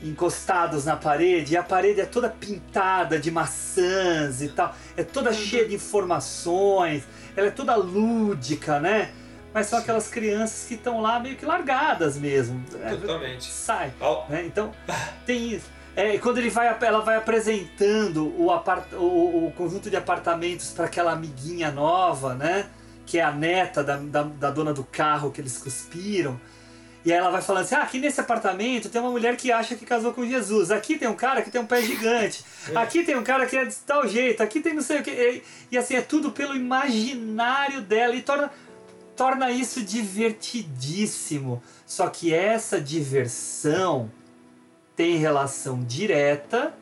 encostados na parede, e a parede é toda pintada de maçãs e tal, é toda cheia de informações, ela é toda lúdica, né? Mas são aquelas crianças que estão lá meio que largadas mesmo. né? Totalmente. Sai. Ó, né? Então, tem isso. É, quando ele vai, ela vai apresentando o, apart, o, o conjunto de apartamentos para aquela amiguinha nova, né? Que é a neta da, da, da dona do carro que eles cuspiram. E aí ela vai falando assim: ah, aqui nesse apartamento tem uma mulher que acha que casou com Jesus. Aqui tem um cara que tem um pé gigante. Aqui tem um cara que é de tal jeito. Aqui tem não sei o que. E, e assim, é tudo pelo imaginário dela. E torna, torna isso divertidíssimo. Só que essa diversão tem relação direta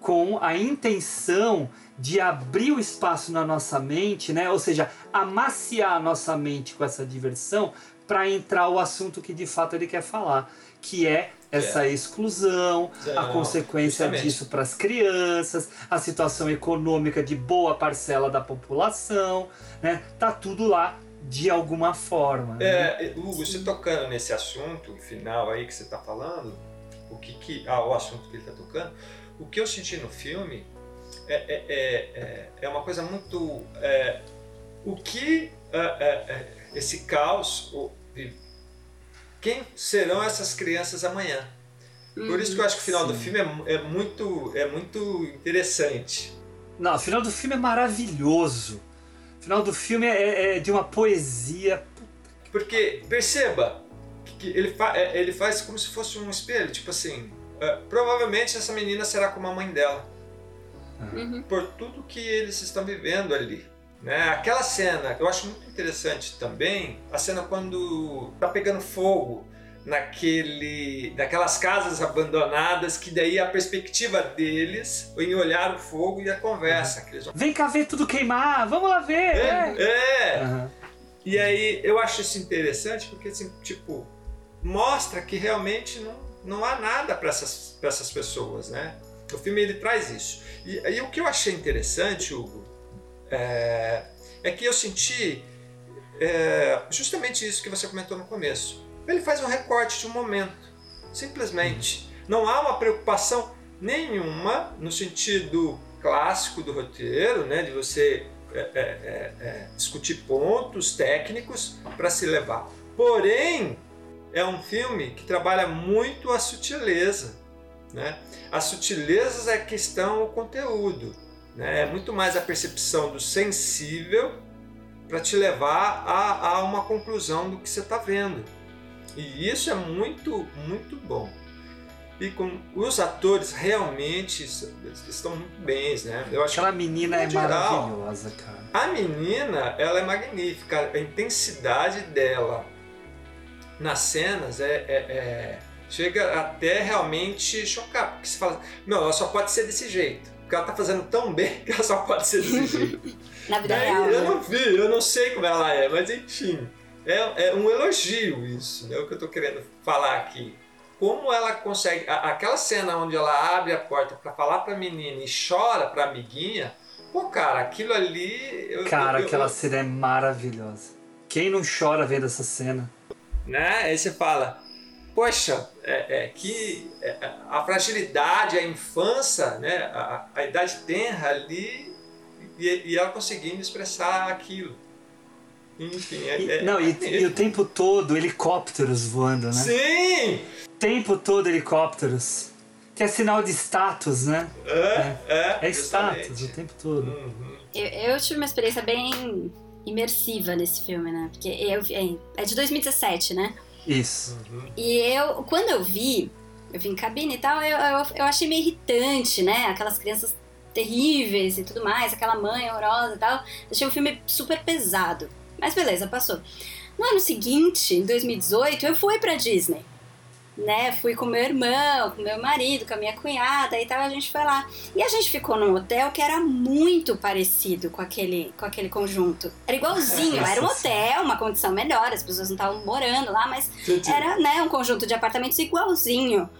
com a intenção de abrir o espaço na nossa mente, né? Ou seja, amaciar a nossa mente com essa diversão para entrar o assunto que de fato ele quer falar, que é essa exclusão, a Não, consequência justamente. disso para as crianças, a situação econômica de boa parcela da população, né? Tá tudo lá de alguma forma. né? É, Hugo, você tocando nesse assunto final aí que você está falando, o que, que ah, o assunto que ele está tocando, o que eu senti no filme é, é, é, é- é uma coisa muito é, o que é, esse caos quem serão essas crianças amanhã? Por isso que eu acho que o final do Sim. filme é, mu- muito é muito interessante. Não, o final do filme é maravilhoso. O final do filme é, de uma poesia. Porque, perceba, que ele, fa ele faz como se fosse um espelho. Tipo assim, provavelmente essa menina será como a mãe dela. Uhum. Por tudo que eles estão vivendo ali. Né? Aquela cena, eu acho muito interessante também, a cena quando tá pegando fogo naquele, naquelas casas abandonadas, que daí a perspectiva deles em olhar o fogo e a conversa. que eles vão- Vem cá ver tudo queimar, vamos lá ver! É, é. é. Aham. E aí eu acho isso interessante porque assim, tipo, mostra que realmente não, não há nada para essas, pra essas pessoas, né? O filme ele traz isso. E aí o que eu achei interessante, Hugo, é, é que eu senti é, justamente isso que você comentou no começo. Ele faz um recorte de um momento, simplesmente. Não há uma preocupação nenhuma no sentido clássico do roteiro, né, de você é, é, é, é, discutir pontos técnicos para se levar. Porém, é um filme que trabalha muito a sutileza. Né? As sutilezas é que estão o conteúdo. Né? É muito mais a percepção do sensível para te levar a, a uma conclusão do que você está vendo. E isso é muito, muito bom. E com os atores realmente estão muito bens, né? Eu acho Aquela menina é geral, maravilhosa, cara. a menina, ela é magnífica. A intensidade dela nas cenas é, é- é- chega até realmente chocar. Porque você fala, não, ela só pode ser desse jeito. Porque ela tá fazendo tão bem que ela só pode ser desse jeito. Na vida Daí, real. eu né? não vi, eu não sei como ela é, mas enfim. É, é um elogio isso, é o que eu tô querendo falar aqui. Como ela consegue. a- aquela cena onde ela abre a porta para falar pra menina e chora pra amiguinha. Pô, cara, aquilo ali. eu- Cara, eu- aquela eu- cena é maravilhosa. Quem não chora vendo essa cena? né? Aí você fala, poxa, é, é que é, a fragilidade, a infância, né? A, a idade tenra ali e, e ela conseguindo expressar aquilo. Enfim, é, E- é- não, e, e o tempo todo helicópteros voando, né? Sim! O tempo todo helicópteros. Que é sinal de status, né? É, é, É status o tempo todo. Uhum. Eu, eu tive uma experiência bem imersiva nesse filme, né? Porque eu, é, é de 2017, né? Isso. E eu, quando eu vi, eu vi em cabine e tal, eu, eu, eu achei meio irritante, né? Aquelas crianças terríveis e tudo mais, aquela mãe horrorosa e tal. Achei o filme super pesado. Mas beleza, passou. No ano seguinte, em 2018, eu fui pra Disney. Né, fui com meu irmão, com meu marido, com a minha cunhada e tal, a gente foi lá. E a gente ficou num hotel que era muito parecido com aquele, com aquele conjunto. Era igualzinho, era um hotel, uma condição melhor, as pessoas não estavam morando lá, mas era né, um conjunto de apartamentos igualzinho.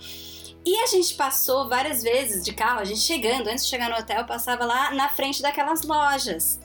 E a gente passou várias vezes de carro, a gente chegando, antes de chegar no hotel, passava lá na frente daquelas lojas.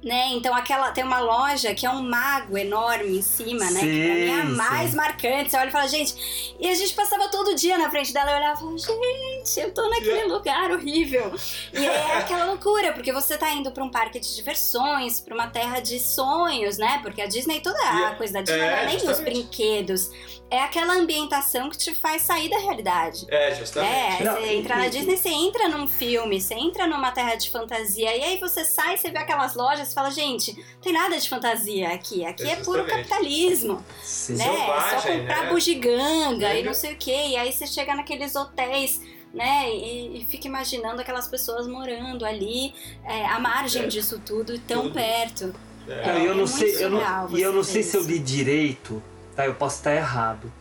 Né? Então aquela tem uma loja que é um mago enorme em cima, né? Que pra mim é a Sim, mais sim. marcante. Você olha e fala, gente. E a gente passava todo dia na frente dela e olhava e falava, gente, eu tô naquele lugar horrível. E é aquela loucura, porque você tá indo pra um parque de diversões, pra uma terra de sonhos, né? Porque a Disney, toda a é- coisa da Disney, é, não é nem os brinquedos. É aquela ambientação que te faz sair da realidade. É, É, justamente. aí Não, você entra na Disney, você entra num filme, você entra numa terra de fantasia, e aí você sai, você vê aquelas lojas, você fala, gente, não tem nada de fantasia aqui. Aqui é, É puro capitalismo. Sim. né? é só Selvagem, comprar né? bugiganga e Uhum. não sei o que. E aí você chega naqueles hotéis, né? E, e fica imaginando aquelas pessoas morando ali, é, à margem É. disso tudo, tão Tudo. perto. É. E eu é não sei, eu não, e eu não sei se eu isso. li direito, tá? Eu posso estar errado.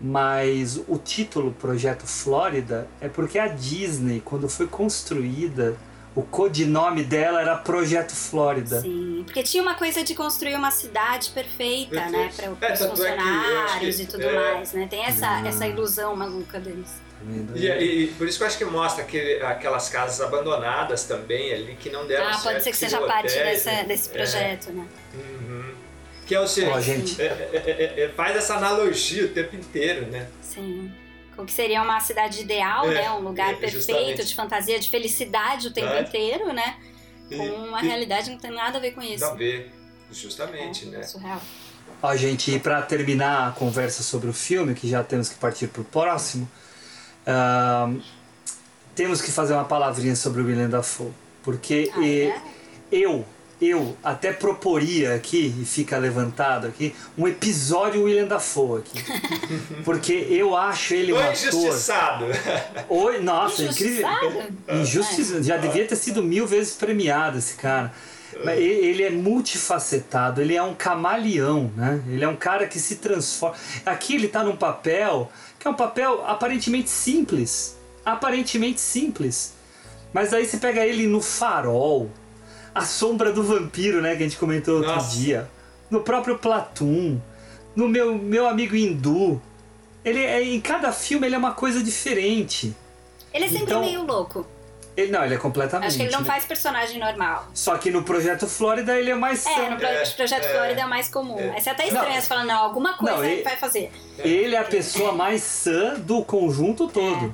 Mas o título Projeto Flórida é porque a Disney, quando foi construída, o codinome dela era Projeto Flórida. Sim, porque tinha uma coisa de construir uma cidade perfeita, né? Para É, os é que acho funcionários que- e tudo é. mais, né? Tem essa, Ah. essa ilusão maluca deles. Tá? E, e- e por isso que eu acho que mostra aquele- aquelas casas abandonadas também ali que não deram Ah, certo. pode ser que seja parte dessa, né? desse É. projeto, né? Uhum. Que é o seguinte, é- é- é- é- faz essa analogia o tempo inteiro, né? Sim. Com que seria uma cidade ideal, É, né? Um lugar é, perfeito, justamente. de fantasia, de felicidade o tempo É. inteiro, né? E- Com uma e- realidade que não tem nada a ver com isso. Não vê, justamente, É, né? Surreal. Ó, gente, e pra terminar a conversa sobre o filme, que já temos que partir pro próximo, ahn, temos que fazer uma palavrinha sobre o William Dafoe. Porque Ah, e- é? eu, eu até proporia aqui, e fica levantado aqui, um episódio William Dafoe aqui. Porque eu acho ele um ator. injustiçado. Oi, nossa, incrível. Injustiçado? Já devia ter sido mil vezes premiado esse cara. Mas ele é multifacetado, ele é um camaleão, né? Ele é um cara que se transforma. Aqui ele tá num papel que é um papel aparentemente simples. Aparentemente simples. Mas aí você pega ele no farol, a sombra do vampiro, né? Que a gente comentou outro Nossa. dia. No próprio Platum, no meu, meu amigo hindu. Ele é, em cada filme ele é uma coisa diferente. Ele é sempre Então, meio louco. Ele não, ele é completamente. Acho que ele não né? faz personagem normal. Só que no Projeto Flórida ele é mais. É, no pro- É, Projeto é. Flórida é mais comum. Aí você até estranha, Não. você fala, não, alguma coisa Não, ele ele- vai fazer. Ele é a pessoa mais sã do conjunto todo.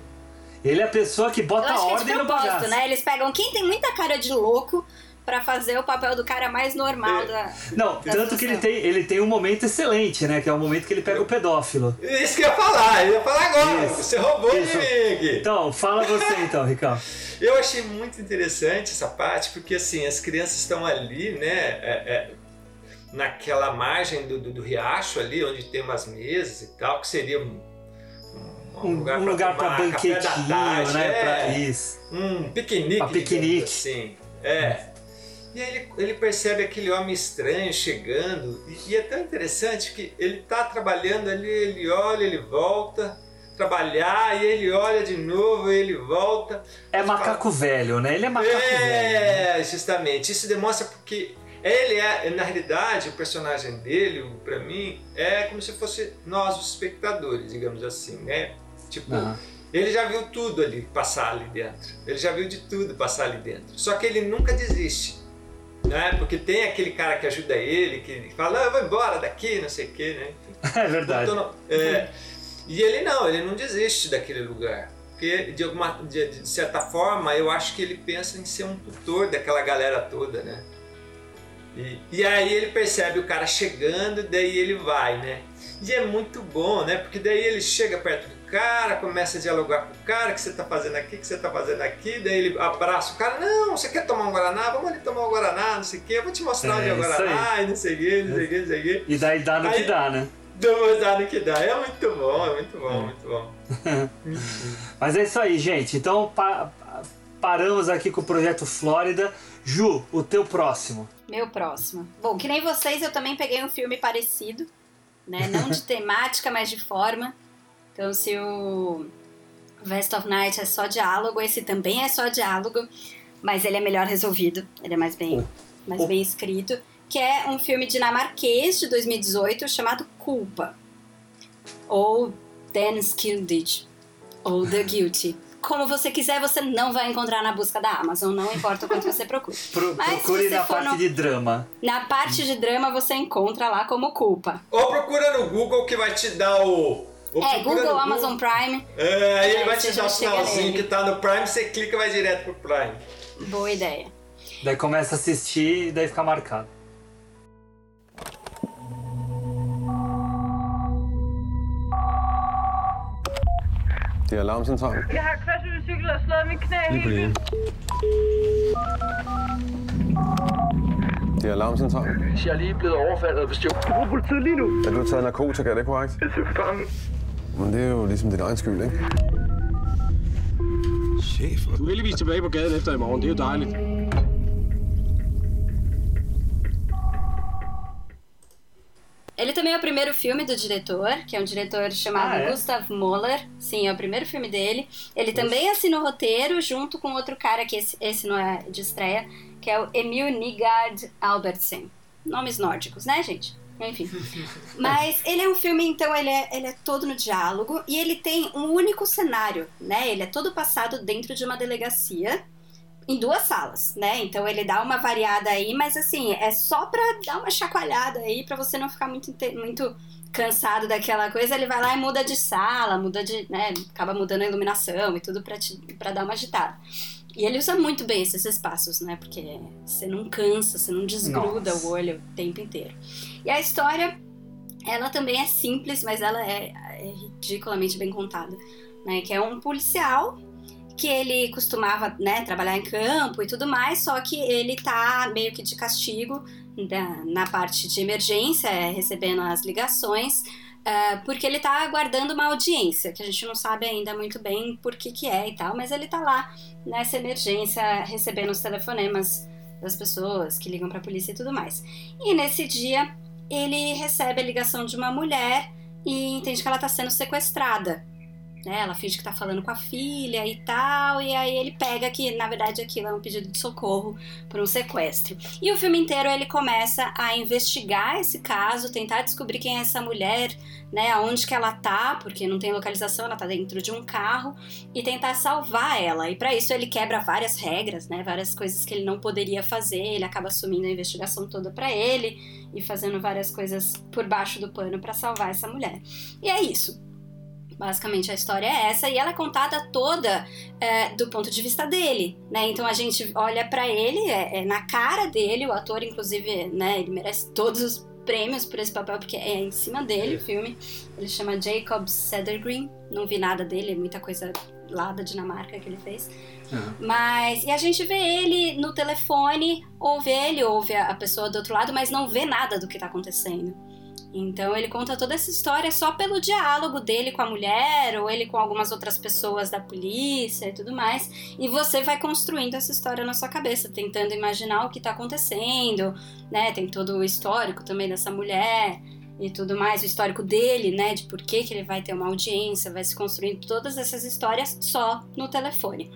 Ele é a pessoa que Eu bota acho que é de ordem no propósito, bagaço. né? Eles pegam quem tem muita cara de louco pra fazer o papel do cara mais normal É. da. Não, da tanto que ele tem, ele tem um momento excelente, né? Que é o momento que ele pega o pedófilo. Isso que eu ia falar, eu ia falar agora. Isso. Você roubou Isso. de mim aqui. Então, fala você então, Ricardo. Eu achei muito interessante essa parte, porque assim, as crianças estão ali, né? é- é, naquela margem do, do, do riacho ali, onde tem umas mesas e tal, que seria um, Um, um lugar da banquetinho, tarde, né? é. Pra isso. um piquenique, Pra piquenique. assim. É. E aí ele, ele percebe aquele homem estranho chegando, e, e é tão interessante que ele tá trabalhando ali, ele olha, ele volta, trabalhar, e ele olha de novo, ele volta. É macaco velho, né? Ele é macaco velho. né? É, justamente. Isso demonstra porque ele é, na realidade, o personagem dele, pra mim, é como se fosse nós, os espectadores, digamos assim, né? Tipo, Aham. ele já viu tudo ali passar ali dentro. Ele já viu de tudo passar ali dentro. Só que ele nunca desiste. Né? Porque tem aquele cara que ajuda ele, que fala, ah, eu vou embora daqui, não sei o quê, né? É verdade. Então, é, e ele não, ele não desiste daquele lugar. Porque, de, alguma, de, de certa forma, eu acho que ele pensa em ser um tutor daquela galera toda, né? E, e aí ele percebe o cara chegando, daí ele vai, né? E é muito bom, né? Porque daí ele chega perto do cara, começa a dialogar com o cara, o que você tá fazendo aqui, o que você tá fazendo aqui, daí ele abraça o cara, não, você quer tomar um Guaraná? Vamos ali tomar um Guaraná, não sei o quê, eu vou te mostrar É, onde é o Guaraná, e não sei o quê, não sei o quê, não sei o quê. E daí dá no Aí- que dá, né? Damos dado que dá. É muito bom, é muito bom, muito bom. Mas é isso aí, gente. Então pa- paramos aqui com o Projeto Flórida. Ju, o teu próximo. Meu próximo. Bom, que nem vocês, eu também peguei um filme parecido, né? Não de temática, mas de forma. Então, se o Vest of Night é só diálogo, esse também é só diálogo, mas ele é melhor resolvido, ele é mais bem, Oh. mais Oh. bem escrito, que é um filme dinamarquês de 2018 chamado Culpa, ou Dan Skildage, ou The Guilty. Como você quiser, você não vai encontrar na busca da Amazon, não importa o quanto você procure. Pro- Mas procure você na parte no- de drama. Na parte de drama você encontra lá como culpa. Ou procura no Google que vai te dar o. é, Google, no Amazon Prime. É, aí ele vai te dar o sinalzinho que tá no Prime, você clica e vai direto pro Prime. Boa ideia. Daí começa a assistir e daí fica marcado. Det er alarmcentralen. Jeg har kørt i cykel og slået mit knæ Lige på vildt. Det er alarmcentralen. Jeg er lige blevet overfaldet og bestjålet. Du bruger politiet lige nu. Er du taget narkotika, er det korrekt? Jeg er fange. Men det er jo ligesom din egen skyld, ikke? Chef. Du er heldigvis tilbage på gaden efter i morgen. Det er jo dejligt. Ele também é o primeiro filme do diretor, que é um diretor chamado Ah, é? Gustav Moller. Sim, é o primeiro filme dele. Ele também assina o roteiro junto com outro cara que esse, esse não é de estreia, que é o Emil Nygard Albertsen. Nomes nórdicos, né, gente? Enfim. Mas ele é um filme, então, ele é, ele é todo no diálogo e ele tem um único cenário, né? Ele é todo passado dentro de uma delegacia em duas salas, né? Então ele dá uma variada aí, mas assim, é só pra dar uma chacoalhada aí, pra você não ficar muito, muito cansado daquela coisa. Ele vai lá e muda de sala, muda de, né? Acaba mudando a iluminação e tudo pra, te, pra dar uma agitada. E ele usa muito bem esses espaços, né? Porque você não cansa, você não desgruda Nossa. o olho o tempo inteiro. E a história, ela também é simples, mas ela é, é ridiculamente bem contada, né? Que é um policial que ele costumava né, trabalhar em campo e tudo mais, só que ele tá meio que de castigo da- na parte de emergência, é, recebendo as ligações, é, porque ele tá aguardando uma audiência, que a gente não sabe ainda muito bem por que que é e tal, mas ele tá lá nessa emergência recebendo os telefonemas das pessoas que ligam pra polícia e tudo mais. E nesse dia ele recebe a ligação de uma mulher e entende que ela tá sendo sequestrada né? Ela finge que tá falando com a filha e tal, e aí ele pega que, na verdade, aquilo é um pedido de socorro por um sequestro. E o filme inteiro ele começa a investigar esse caso, tentar descobrir quem é essa mulher, né? Aonde que ela tá, porque não tem localização, ela tá dentro de um carro, e tentar salvar ela. E para isso ele quebra várias regras, né? Várias coisas que ele não poderia fazer, ele acaba assumindo a investigação toda para ele e fazendo várias coisas por baixo do pano para salvar essa mulher. E é isso. Basicamente a história é essa e ela é contada toda é, do ponto de vista dele, né? Então a gente olha pra ele, é, é na cara dele, o ator inclusive, né? Ele merece todos os prêmios por esse papel porque é em cima dele o filme. Ele chama Jacob Sedergreen, não vi nada dele, muita coisa lá da Dinamarca que ele fez. Mas e a gente vê ele no telefone, ouve ele, ouve a pessoa do outro lado, mas não vê nada do que tá acontecendo. Então ele conta toda essa história só pelo diálogo dele com a mulher, ou ele com algumas outras pessoas da polícia e tudo mais. E você vai construindo essa história na sua cabeça, tentando imaginar o que tá acontecendo, né? Tem todo o histórico também dessa mulher e tudo mais, o histórico dele, né? De por que, que ele vai ter uma audiência, vai se construindo todas essas histórias só no telefone.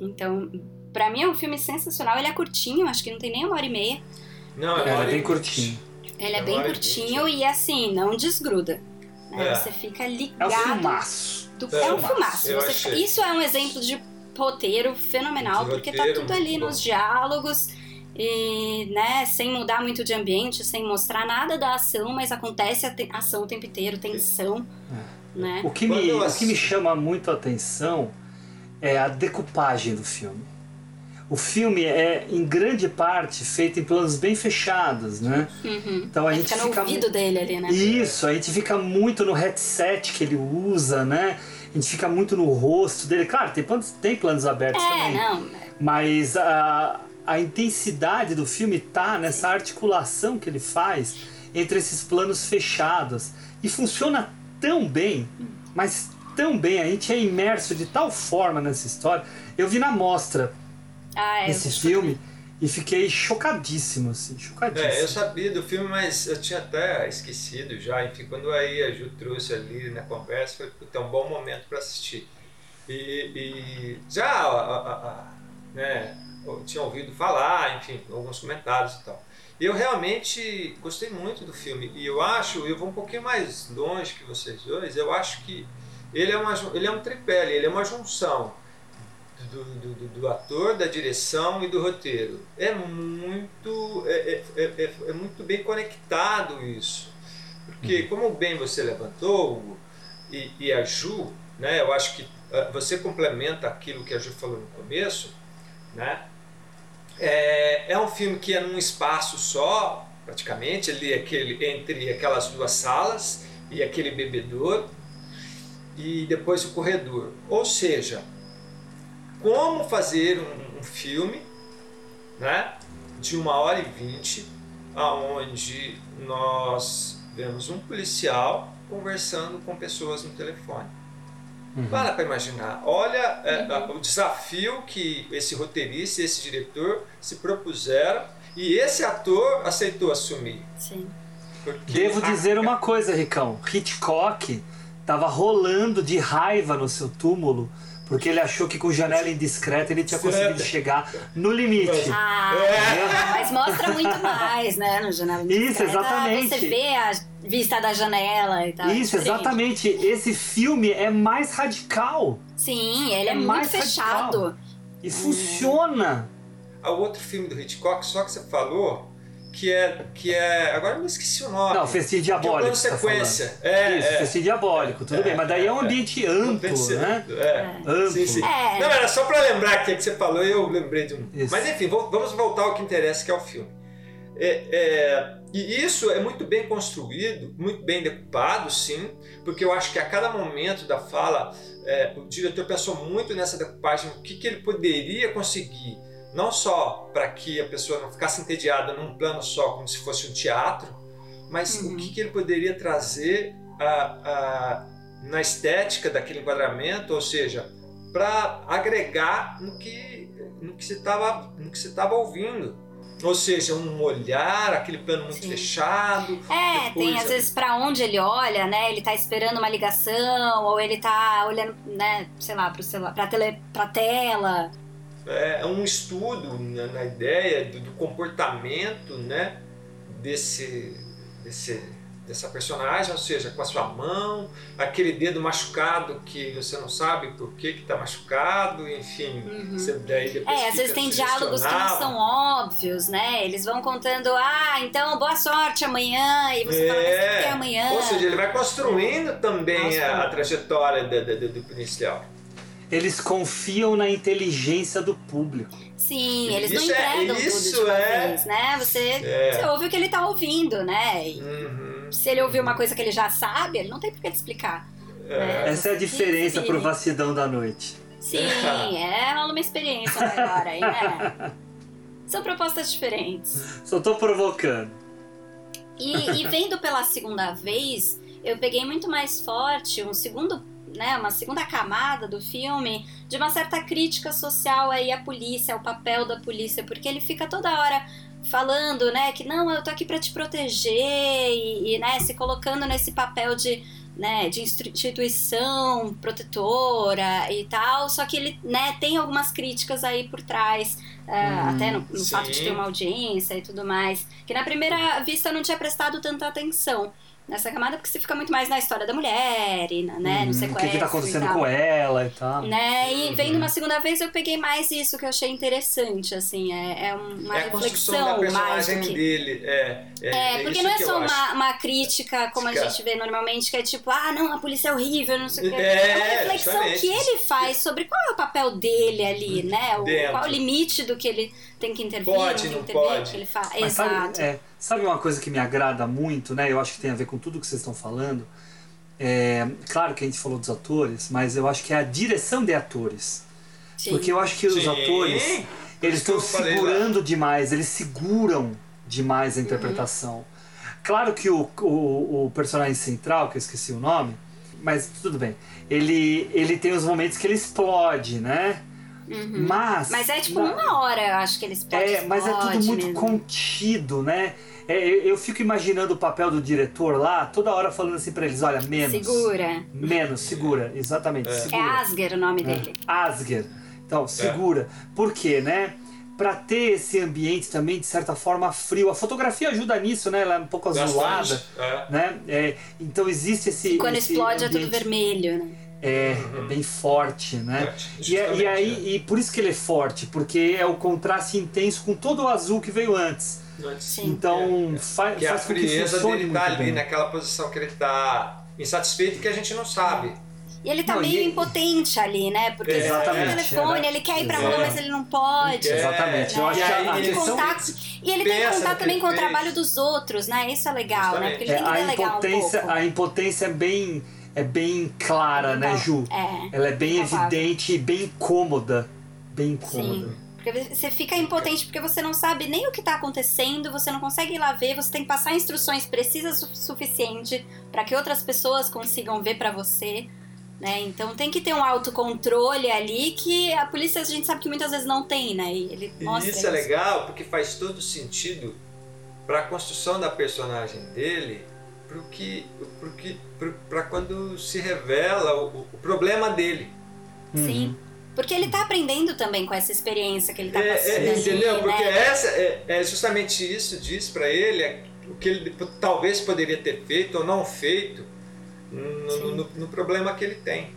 Então, pra mim é um filme sensacional. Ele é curtinho, acho que não tem nem uma hora e meia. Não, É, é bem curtinho. Ele é É bem e curtinho e assim, não desgruda. né? É. Você fica É um ligado. filmaço. do- É, É um filmaço. Você achei. fica- Isso é um exemplo de roteiro fenomenal, De porque roteiro, tá tudo ali nos bom. diálogos. E, né, sem mudar muito de ambiente, sem mostrar nada da ação, mas acontece a ação o tempo inteiro, tensão, né? O que, me, o que me chama muito a atenção é a decupagem do filme. O filme é, em grande parte, feito em planos bem fechados, né? Uhum. Então a gente fica no fica ouvido dele ali, né? Isso, a gente fica muito no headset que ele usa, né? A gente fica muito no rosto dele. Claro, tem planos, tem planos abertos É, também. não. Mas a, a intensidade do filme tá nessa articulação que ele faz entre esses planos fechados. E funciona tão bem, mas tão bem, a gente é imerso de tal forma nessa história. Eu vi na mostra Ah, é, esse filme e fiquei chocadíssimo, assim, chocadíssimo. É, eu sabia do filme, mas eu tinha até esquecido já. Enfim, quando aí a Ju trouxe ali na conversa, foi puta, é um bom momento para assistir. E, e já a- a- a- né, eu tinha ouvido falar, enfim, alguns comentários e tal. Eu realmente gostei muito do filme e eu acho, eu vou um pouquinho mais longe que vocês dois, eu acho que ele é, uma, ele é um tripé, ele é uma junção do, do, do- ator, da direção e do roteiro. É muito, é, é, é, é- é muito bem conectado isso. Porque, como bem você levantou, Hugo, e, e a Ju, né, eu acho que ah, você complementa aquilo que a Ju falou no começo, né? É, é um filme que é num espaço só, praticamente, ali aquele, entre aquelas duas salas e aquele bebedouro, e depois o corredor. Ou seja, como fazer um, um filme né, de uma hora e vinte aonde nós vemos um policial conversando com pessoas no telefone. Para para imaginar. Olha é, a- o desafio que esse roteirista e esse diretor se propuseram e esse ator aceitou assumir. Sim. Porque Devo a- dizer uma coisa, Ricão. Hitchcock tava rolando de raiva no seu túmulo porque ele achou que com janela indiscreta ele tinha conseguido chegar no limite. Ah, mas mostra muito mais, né, no Janela Isso, Indiscreta. exatamente. Você vê a vista da janela e tal. é Isso, exatamente. Esse filme é mais radical Sim, ele é, É muito mais fechado. radical. e funciona. Há outro filme do Hitchcock, só que você falou, que é. Que é agora eu me esqueci o nome. Não, Festim Que é o Diabólico. plano você tá sequência. falando. é, Isso, é. Festim Diabólico, tudo bem. Mas daí é um ambiente amplo, Aconteceu. né? É. Amplo. Sim, sim. É. Não, era só pra lembrar que, que você falou e eu lembrei de um. Isso. Mas enfim, vamos voltar ao que interessa, que é o filme. É, é, e isso é muito bem construído, muito bem decupado, sim, porque eu acho que a cada momento da fala é, o diretor pensou muito nessa decupagem, o que, que ele poderia conseguir, não só para que a pessoa não ficasse entediada num plano só, como se fosse um teatro, mas o que, que ele poderia trazer a- a- na estética daquele enquadramento, ou seja, para agregar no que, no que você estava no que você estava ouvindo. Ou seja, um olhar, aquele plano muito Sim. fechado. É, tem às vezes pra onde ele olha, né? Ele tá esperando uma ligação, ou ele tá olhando, né, sei lá, pra, tele, pra tela. É um estudo na, na ideia do, do comportamento né, desse, desse, dessa personagem, ou seja, com a sua mão, aquele dedo machucado que você não sabe por que está machucado, enfim. Você daí depois É, às vezes tem diálogos que não são óbvios, né? Eles vão contando, ah, então boa sorte amanhã, e você fala, mas por que amanhã? Ou seja, ele vai construindo também Nossa. a, a trajetória da- do, do policial. Eles confiam na inteligência do público. Sim, eles não Isso é- entregam isso tudo de uma é- vez, né? Você, É. você ouve o que ele tá ouvindo, né? E Uhum. se ele ouviu uma coisa que ele já sabe, ele não tem por que te explicar. né? Essa é a diferença vire. vacilão da noite. Sim, é, rola uma experiência aí, né? São propostas diferentes. Só tô provocando. E, e vendo pela segunda vez, eu peguei muito mais forte um segundo, né, uma segunda camada do filme de uma certa crítica social aí à polícia, ao papel da polícia, porque ele fica toda hora falando, né, que não, eu tô aqui pra te proteger e, e, né, se colocando nesse papel de né, de instituição protetora e tal, só que ele né, tem algumas críticas aí por trás, é, Hum, até no, no fato de ter uma audiência e tudo mais, que na primeira vista eu não tinha prestado tanta atenção nessa camada, porque você fica muito mais na história da mulher e na- né, Hum, no o sequestro que, que tá acontecendo com ela e tal. Né? E vendo uma segunda vez eu peguei mais isso que eu achei interessante, assim, é, é uma é reflexão da mais do que... dele. É, é, É, porque isso não é que só uma, uma crítica como a gente vê normalmente, que é tipo, ah, não, a polícia é horrível, não sei o quê. É, uma reflexão justamente. que ele faz sobre qual é o papel dele ali, né? O, qual é o limite do que ele tem que intervir, Pode, não tem que intervir, pode. o que ele faz. Exato. sabe, é, sabe uma coisa que me agrada muito, né? Eu acho que tem a ver com tudo que vocês estão falando. É, claro que a gente falou dos atores, mas eu acho que é a direção de atores. Sim. Porque eu acho que os Sim. atores, eles estão falei lá. segurando demais, eles seguram demais a interpretação. Claro que o, o, o personagem central, que eu esqueci o nome, mas tudo bem. Ele, ele tem os momentos que ele explode, né? Mas. Mas é tipo na- uma hora, eu acho que eles podem é, mas é tudo muito contido, né? É, eu, eu fico imaginando o papel do diretor lá, toda hora falando assim pra eles: olha, menos. Segura. Menos, segura, exatamente. É Segura. Asger o nome dele. Asger. Então, segura. Por quê, né? Pra ter esse ambiente também, de certa forma, frio. A fotografia ajuda nisso, né? Ela é um pouco azulada. É. Né? É, então existe esse. E quando esse explode é tudo ambiente- vermelho, né? é, é bem forte, né? Forte, E, é- e justamente, aí, e por isso que ele é forte, porque é o contraste intenso com todo o azul que veio antes. Sim. Então Que é a faz que frieza funcione dele muito tá ali bem. naquela posição que ele tá insatisfeito que a gente não sabe. E ele tá Não, meio e- impotente ali, né? Porque ele tá no telefone, é. ele quer ir pra É. rua, mas ele não pode. É. Exatamente. Eu acho E que aí a, a ele Tem questão contato, e ele tem contato também ele com o trabalho dos outros, né? Isso é legal, né? Porque ele é, tem que a delegar um impotência, pouco. a impotência é bem é bem clara, né, Ju? É, Ela é bem evidente e bem cômoda, bem cômoda. Sim. Porque você fica impotente porque você não sabe nem o que tá acontecendo, você não consegue ir lá ver, você tem que passar instruções precisas o suficiente para que outras pessoas consigam ver para você. Né? Então tem que ter um autocontrole ali que a polícia a gente sabe que muitas vezes não tem, né? E ele E mostra isso é legal porque faz todo sentido para a construção da personagem dele, pro que, pro que, para quando se revela o, o problema dele. Sim. Porque ele tá aprendendo também com essa experiência que ele tá É, passando. é, ali, entendeu? Porque né? essa é, é justamente isso diz para ele é o que ele talvez poderia ter feito ou não feito no, no- no problema que ele tem,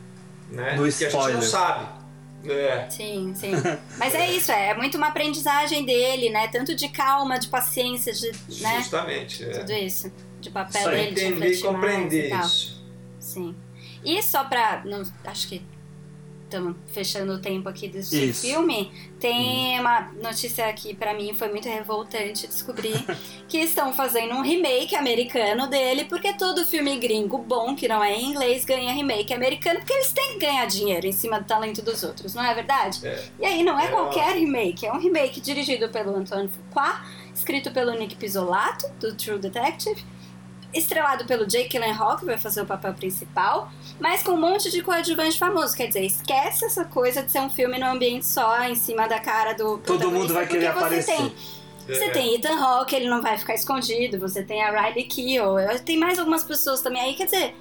né? No que a gente não sabe. É. Sim, sim. Mas é isso, é, é muito uma aprendizagem dele, né? Tanto de calma, de paciência, de, né? Justamente. É. Tudo isso. De papel Só dele, de entender e refletir mais compreender e isso. Sim. E só pra. Não, acho que estamos fechando o tempo aqui desse Isso. filme. Tem uma notícia que pra mim foi muito revoltante descobrir que estão fazendo um remake americano dele, porque todo filme gringo bom, que não é em inglês, ganha remake americano, porque eles têm que ganhar dinheiro em cima do talento dos outros, não é verdade? É. E aí não é, É, qualquer remake, é um remake dirigido pelo Antoine Fuqua, escrito pelo Nick Pizzolato, do True Detective, estrelado pelo Jake Gyllenhaal, que vai fazer o papel principal, mas com um monte de coadjuvante famoso. Quer dizer, esquece essa coisa de ser um filme no ambiente só, em cima da cara do Todo mundo vai querer porque você aparecer. Tem, você É. tem Ethan Hawke, ele não vai ficar escondido, você tem a Riley Keough, tem mais algumas pessoas também aí, quer dizer,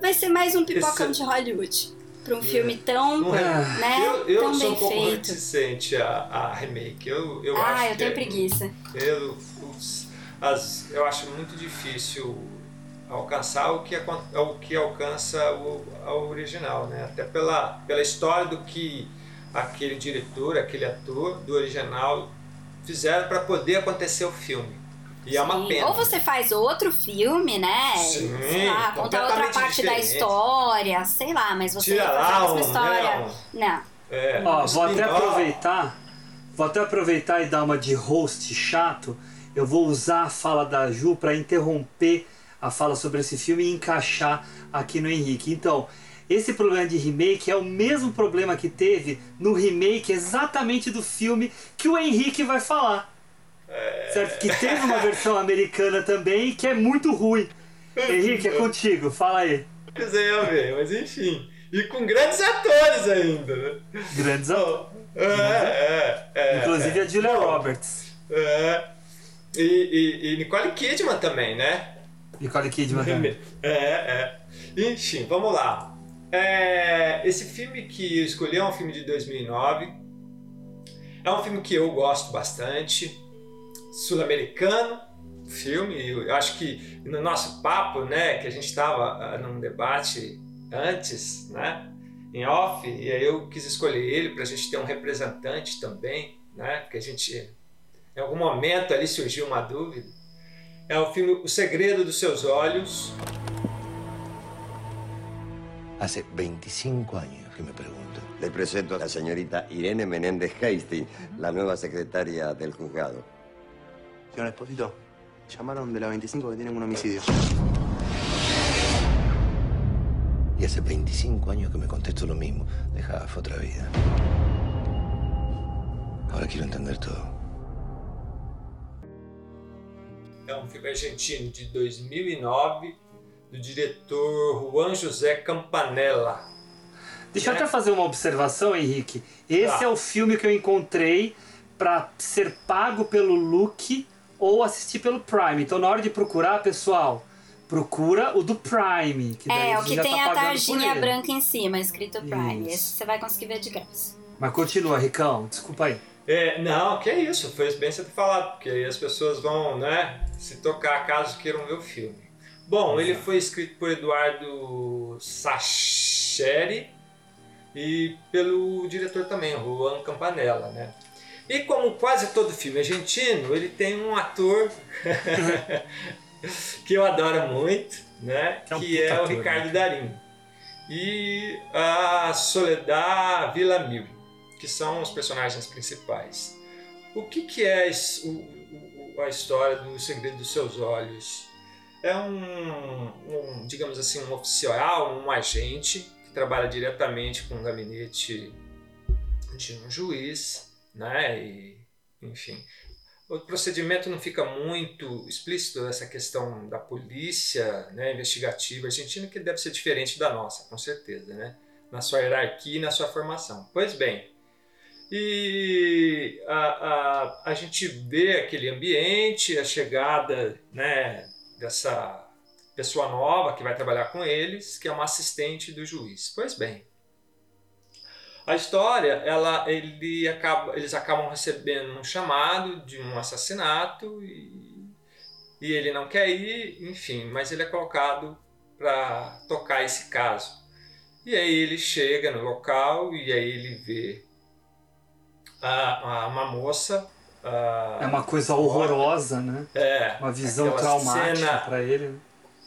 vai ser mais um pipocão Esse- de Hollywood. Pra um filme tão, é. né, eu eu tão sou bem um pouco feito. reticente a, a remake. Eu, eu ah, acho eu tenho é- preguiça. Eu, as, eu acho muito difícil alcançar o que, acon- o que alcança o, a original, né? Até pela, pela história do que aquele diretor, aquele ator do original fizeram para poder acontecer o filme. E é uma Sim. pena. Ou você faz outro filme, né? Sim, sei lá, conta outra parte da diferente. história, sei lá, mas você Tira fazer lá a mesma um, história. né, Não. É, Ó, vou até aproveitar, vou até aproveitar e dar uma de host chato. Eu vou usar a fala da Ju para interromper a fala sobre esse filme e encaixar aqui no Henrique. Então, esse problema de remake é o mesmo problema que teve no remake exatamente do filme que o Henrique vai falar. Certo? Que teve uma versão americana também que é muito ruim. Henrique, é contigo, fala aí. Pois é, eu ver, mas enfim. E com grandes atores ainda, né? Grandes atores. É, é, é. Inclusive é. a Julia Roberts. É. E, e, e Nicole Kidman também, né? Nicole Kidman também. É, é. Enfim, vamos lá. É, esse filme que eu escolhi é um filme de 2009. É um filme que eu gosto bastante. Sul-americano, filme. Eu acho que no nosso papo, né, que a gente estava num debate antes, né, em off, e aí eu quis escolher ele para a gente ter um representante também, né, porque a gente, em algum momento ali surgiu uma dúvida. É o filme O Segredo dos Seus Olhos. Hace 25 años que me pregunto. Le presento a la señorita Irene Menéndez Hasty, la nueva secretaria del juzgado. Señor Esposito, llamaron de la 25 que tienen un homicidio. Y hace 25 años que me contesto lo mismo. Deja, fue otra vida. Ahora quiero entender todo. É um filme argentino de 2009 do diretor Juan José Campanella. Deixa eu até fazer uma observação, Henrique. Esse Tá. é o filme que eu encontrei para ser pago pelo Look ou assistir pelo Prime. Então, na hora de procurar, pessoal, procura o do Prime. Que daí É, o que já tem tá a tarjinha branca em cima, escrito Prime. Isso. Esse você vai conseguir ver de graça. Mas continua, Ricão. Desculpa aí. É, não, que é isso, foi bem você ter falado, porque aí as pessoas vão, né, se tocar caso queiram ver o filme. Bom, ele foi escrito por Eduardo Sacheri e pelo diretor também, Juan Campanella, né? E como quase todo filme argentino, ele tem um ator que eu adoro muito, né? Que é um Que é o ator, Ricardo né? Darim. E a Soledad Villamil, que são os personagens principais. O que, que é a história do Segredo dos Seus Olhos? É um, um, digamos assim, um oficial, um agente que trabalha diretamente com o gabinete de um juiz, né? E, enfim, o procedimento não fica muito explícito essa questão da polícia, né, investigativa argentina, que deve ser diferente da nossa, com certeza, né? Na sua hierarquia e na sua formação. Pois bem, e a, a, a gente vê aquele ambiente, a chegada né, dessa pessoa nova que vai trabalhar com eles, que é uma assistente do juiz. Pois bem, a história, ela, ele acaba, eles acabam recebendo um chamado de um assassinato e, e ele não quer ir, enfim, mas ele é colocado para tocar esse caso. E aí ele chega no local e aí ele vê a, a, uma moça. A, é uma coisa horrorosa, né? É. Uma visão traumática para ele.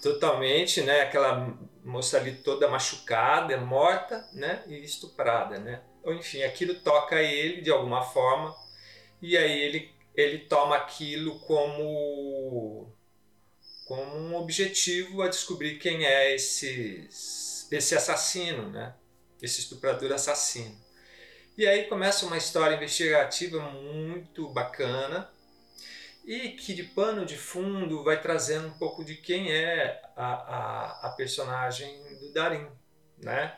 Totalmente, né? Aquela moça ali toda machucada, morta, né? E estuprada, né? Ou enfim, aquilo toca ele de alguma forma e aí ele, ele toma aquilo como como um objetivo a descobrir quem é esse, esse assassino, né? Esse estuprador assassino. E aí começa uma história investigativa muito bacana e que de pano de fundo vai trazendo um pouco de quem é a, a, a personagem do Darim, né?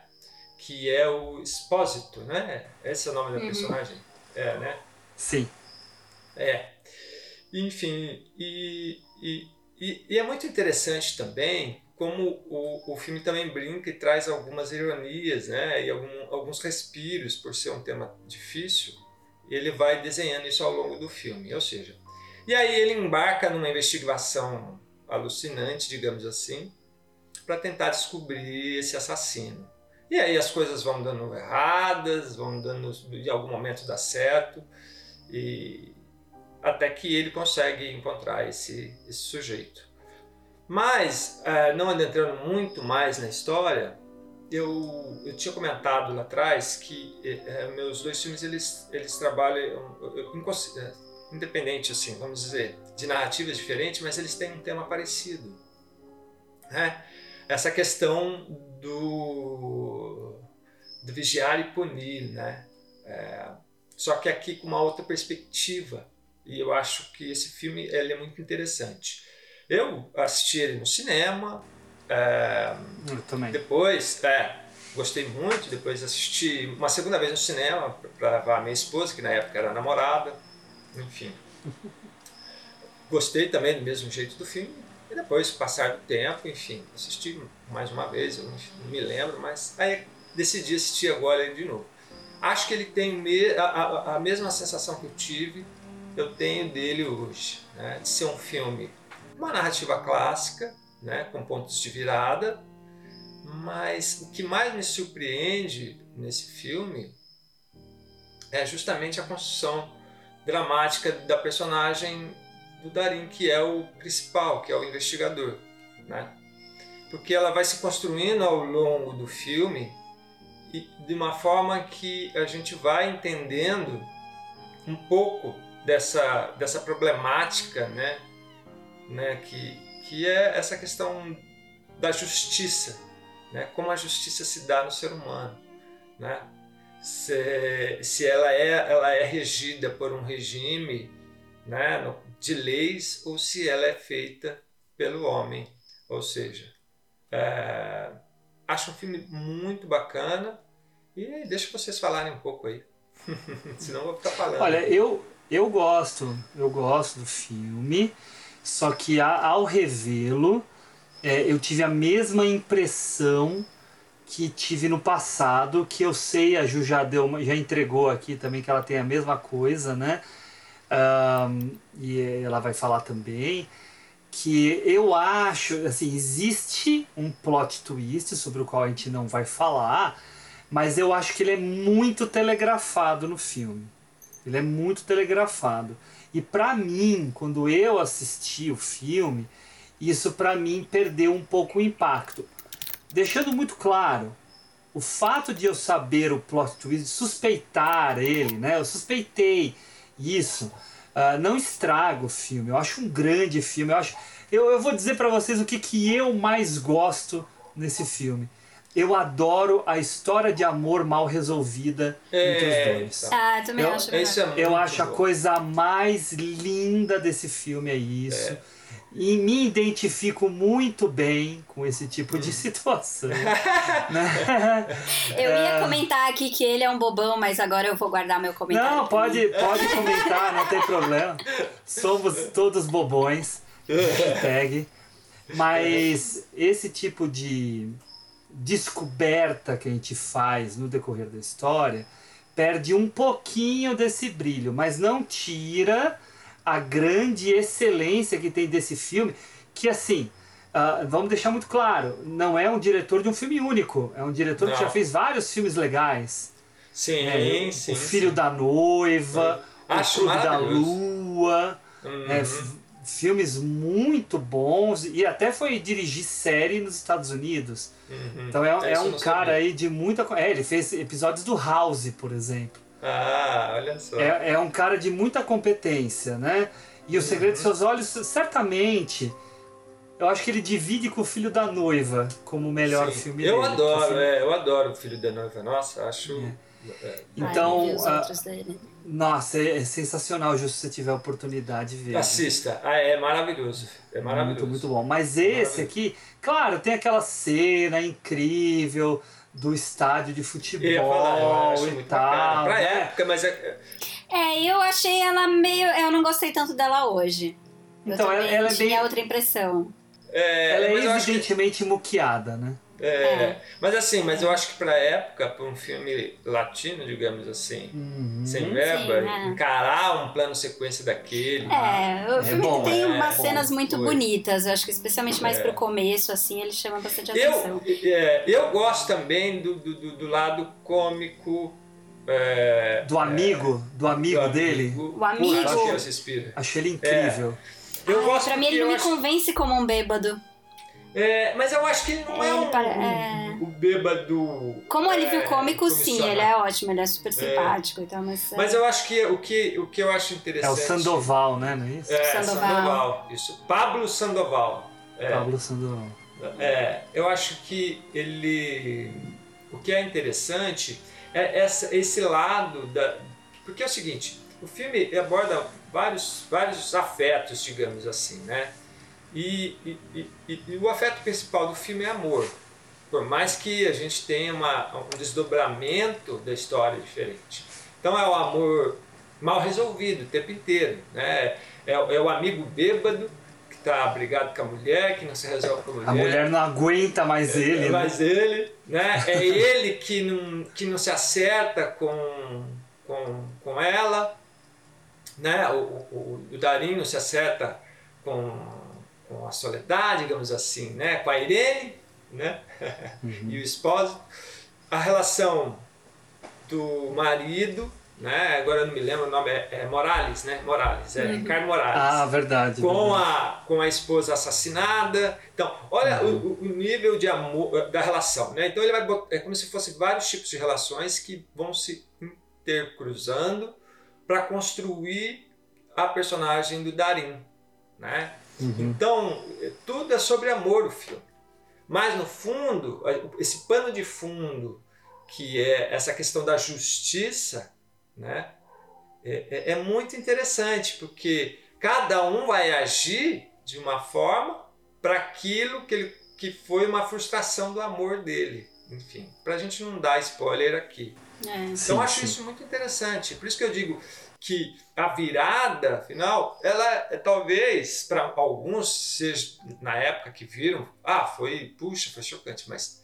Que é o Expósito, né? Esse é o nome da uhum. personagem? É, né? Sim. É. Enfim, e, e, e, e é muito interessante também como o, o filme também brinca e traz algumas ironias, né? E algum, alguns respiros, por ser um tema difícil, ele vai desenhando isso ao longo do filme. Ou seja, e aí ele embarca numa investigação alucinante, digamos assim, para tentar descobrir esse assassino. E aí as coisas vão dando erradas, vão dando em algum momento dá certo e até que ele consegue encontrar esse, esse sujeito. Mas é, não adentrando muito mais na história, eu, eu tinha comentado lá atrás que é, meus dois filmes eles, eles trabalham independente, assim, vamos dizer, de narrativas diferentes, mas eles têm um tema parecido. Né? Essa questão do, do vigiar e punir, né? É, só que aqui com uma outra perspectiva. E eu acho que esse filme ele é muito interessante. Eu assisti ele no cinema. É, eu também. Depois, é, gostei muito. Depois assisti uma segunda vez no cinema para levar a minha esposa, que na época era namorada enfim. Gostei também do mesmo jeito do filme. E depois, passar do tempo, enfim, assisti mais uma vez, eu não me lembro, mas aí decidi assistir agora de novo. Acho que ele tem a, a, a mesma sensação que eu tive, eu tenho dele hoje, né? de ser um filme, uma narrativa clássica, né? com pontos de virada, mas o que mais me surpreende nesse filme é justamente a construção dramática da personagem do Darim, que é o principal, que é o investigador, né? Porque ela vai se construindo ao longo do filme e de uma forma que a gente vai entendendo um pouco dessa, dessa problemática, né? Né? Que, que é essa questão da justiça, né? Como a justiça se dá no ser humano, né? se, se ela, é, ela é regida por um regime né, de leis ou se ela é feita pelo homem. Ou seja, é, acho um filme muito bacana e deixa vocês falarem um pouco aí. Senão eu vou ficar falando. Olha, eu, eu gosto, eu gosto do filme, só que ao revê-lo, é, eu tive a mesma impressão que tive no passado, que eu sei, a Ju já, deu, já entregou aqui também que ela tem a mesma coisa, né? Um, e ela vai falar também que eu acho, assim, existe um plot twist sobre o qual a gente não vai falar, mas eu acho que ele é muito telegrafado no filme. Ele é muito telegrafado. E para mim, quando eu assisti o filme, isso para mim perdeu um pouco o impacto deixando muito claro o fato de eu saber o plot twist, suspeitar ele, né? Eu suspeitei isso. Uh, não estraga o filme. Eu acho um grande filme. Eu, acho, eu, eu vou dizer para vocês o que, que eu mais gosto nesse filme. Eu adoro a história de amor mal resolvida entre os É, dois. então. Ah, eu também Eu- acho. Isso é Eu acho a coisa mais linda desse filme é isso. E me identifico muito bem com esse tipo Hum. de situação. né? Eu ia É. comentar aqui que ele é um bobão, mas agora eu vou guardar meu comentário. Não, pode, pode comentar, não tem problema. Somos todos bobões. Hashtag. Mas esse tipo de descoberta que a gente faz no decorrer da história perde um pouquinho desse brilho, mas não tira a grande excelência que tem desse filme, que assim, ah, vamos deixar muito claro, não é um diretor de um filme único, é um diretor que Não. já fez vários filmes legais. Sim, É, sim. o Filho sim. da Noiva, O Clube da. Lua, Uhum. é, f- filmes muito bons e até foi dirigir série nos Estados Unidos. Uhum. Então é, é eu um cara sabia. aí de muita. É, ele fez episódios do House, por exemplo. Ah, olha só. É, é um cara de muita competência, né? E O Segredo de Uhum. Seus Olhos, certamente. Eu acho que ele divide com o Filho da Noiva como o melhor Sim. filme Eu dele. que adoro, filme- é, eu adoro o Filho da Noiva. Nossa, acho. é, Então, e ah, outros dele? nossa, é, é sensacional, Ju, se você tiver a oportunidade de ver. Assista. Ah, é maravilhoso. É maravilhoso. Muito, muito bom. Mas esse aqui, claro, tem aquela cena incrível do estádio de Eu futebol ia falar, eu acho e muito tal. bacana. Pra né? época, mas é. É, eu achei ela meio. Eu não gostei tanto dela hoje. Eu Então, ela- ela é tinha bem- outra impressão. É, Ela é eu acho que- evidentemente muqueada, né? É, Mas assim, mas eu acho que pra época, pra um filme latino, digamos assim, Uhum. sem verba, Sim, é. encarar um plano sequência daquele. É, o É filme bom, tem é umas bom. cenas muito Foi. bonitas. Eu acho que especialmente mais É. pro começo, assim, ele chama bastante atenção. Eu, é, eu gosto também do, do, do- do lado cômico. é, Do amigo, do amigo do dele. O amigo. Acho que respira. Achei ele incrível. Eu Ai, gosto pra mim, ele não eu me acho- convence como um bêbado. É, mas eu acho que ele não é, Ele um, um- é. o bêbado. Como alívio é, cômico, sim, ele é ótimo, ele é super simpático e tal, mas. é, Mas eu acho que o que, o que eu acho É interessante. o Sandoval, né? Não é isso? É, Sandoval. Sandoval. Isso. Pablo Sandoval. É, Pablo Sandoval. é, eu acho que ele. O que é interessante é essa, esse lado da. Porque é o seguinte: o filme aborda vários, vários afetos, digamos assim, né? E, e, e- e- o afeto principal do filme é amor. Por mais que a gente tenha uma, um desdobramento da história diferente. Então é o amor mal resolvido o tempo inteiro. Né? É, é o amigo bêbado que está brigado com a mulher, que não se resolve com a mulher. A mulher não aguenta mais ele. É né? mais ele, né? É ele que não, que não se acerta com, com, com ela, né? O, o, o Darim não se acerta com, com a Soledade, digamos assim, né? Com a Irene, né? e o esposo. A relação do marido, né? Agora eu não me lembro o nome, é, é Morales, né? Morales, é Ricardo Morales Ah, verdade. com verdade. a, com a esposa assassinada. Então, olha Uhum. o, o nível de amor da relação, né? Então ele vai botar, é como se fosse vários tipos de relações que vão se intercruzando para construir a personagem do Darim, né? Uhum. Então, tudo é sobre amor o filme. Mas no fundo, esse pano de fundo que é essa questão da justiça, né? É, é- é muito interessante, porque cada um vai agir de uma forma para aquilo que, ele, que foi uma frustração do amor dele. Enfim, para a gente não dar spoiler aqui. É. Então Sim, eu acho sim. isso muito interessante. Por isso que eu digo que a virada final, ela é, talvez para alguns seja na época que viram, ah, foi, puxa, foi chocante, mas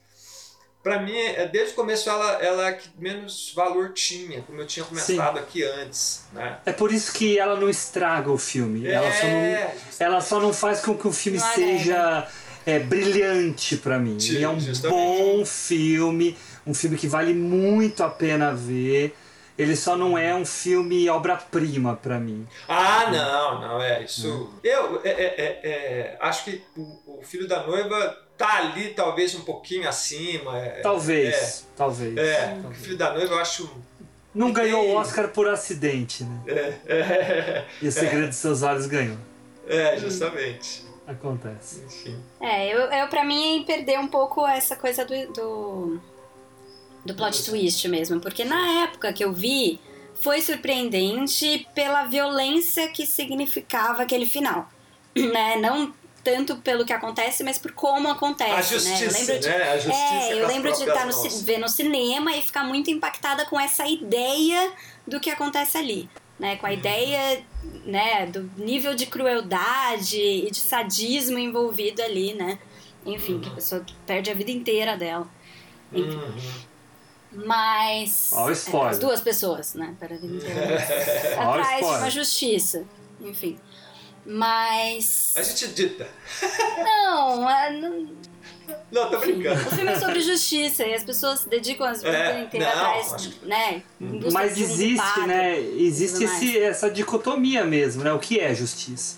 para mim, é, desde o começo ela ela é a que menos valor tinha, como eu tinha comentado aqui antes, né? É por isso que ela não estraga o filme. Ela, só É, não, ela só não faz com que o filme Não seja é, brilhante pra mim. Sim, é um justamente. bom filme, um filme que vale muito a pena ver. Ele só não é um filme obra-prima pra mim. Ah, não, não, é isso. Eu é, é, é, é, acho que o, o filho da noiva tá ali, talvez um pouquinho acima. é- Talvez, talvez. É, é, o talvez. filho da noiva eu acho. Não ganhou o Oscar por acidente, né? É, é, E o Segredo de Seus Olhos ganhou. é, justamente. Acontece. Enfim. É, eu, eu pra mim perder um pouco essa coisa do, do, do plot twist mesmo, porque na época que eu vi, foi surpreendente pela violência que significava aquele final, né? Não tanto pelo que acontece, mas por como acontece, A justiça, né? Eu lembro de, né? A justiça é, eu lembro de estar no, ci- mãos. ver no cinema e ficar muito impactada com essa ideia do que acontece ali. Né, com a ideia né, do nível de crueldade e de sadismo envolvido ali, né? Enfim, que a pessoa perde a vida inteira dela. Enfim. Uhum. Mas. Ó o spoiler. é, as duas pessoas, né? Perde a vida inteira. Ó o Atrás de uma justiça. Enfim. Mas. A gente dita. Não, é, não, Não, tô brincando. o filme é sobre justiça e as pessoas dedicam as vidas É, inteiras atrás, né? busca Mas existe, né? Existe esse, essa dicotomia mesmo, né? O que é justiça?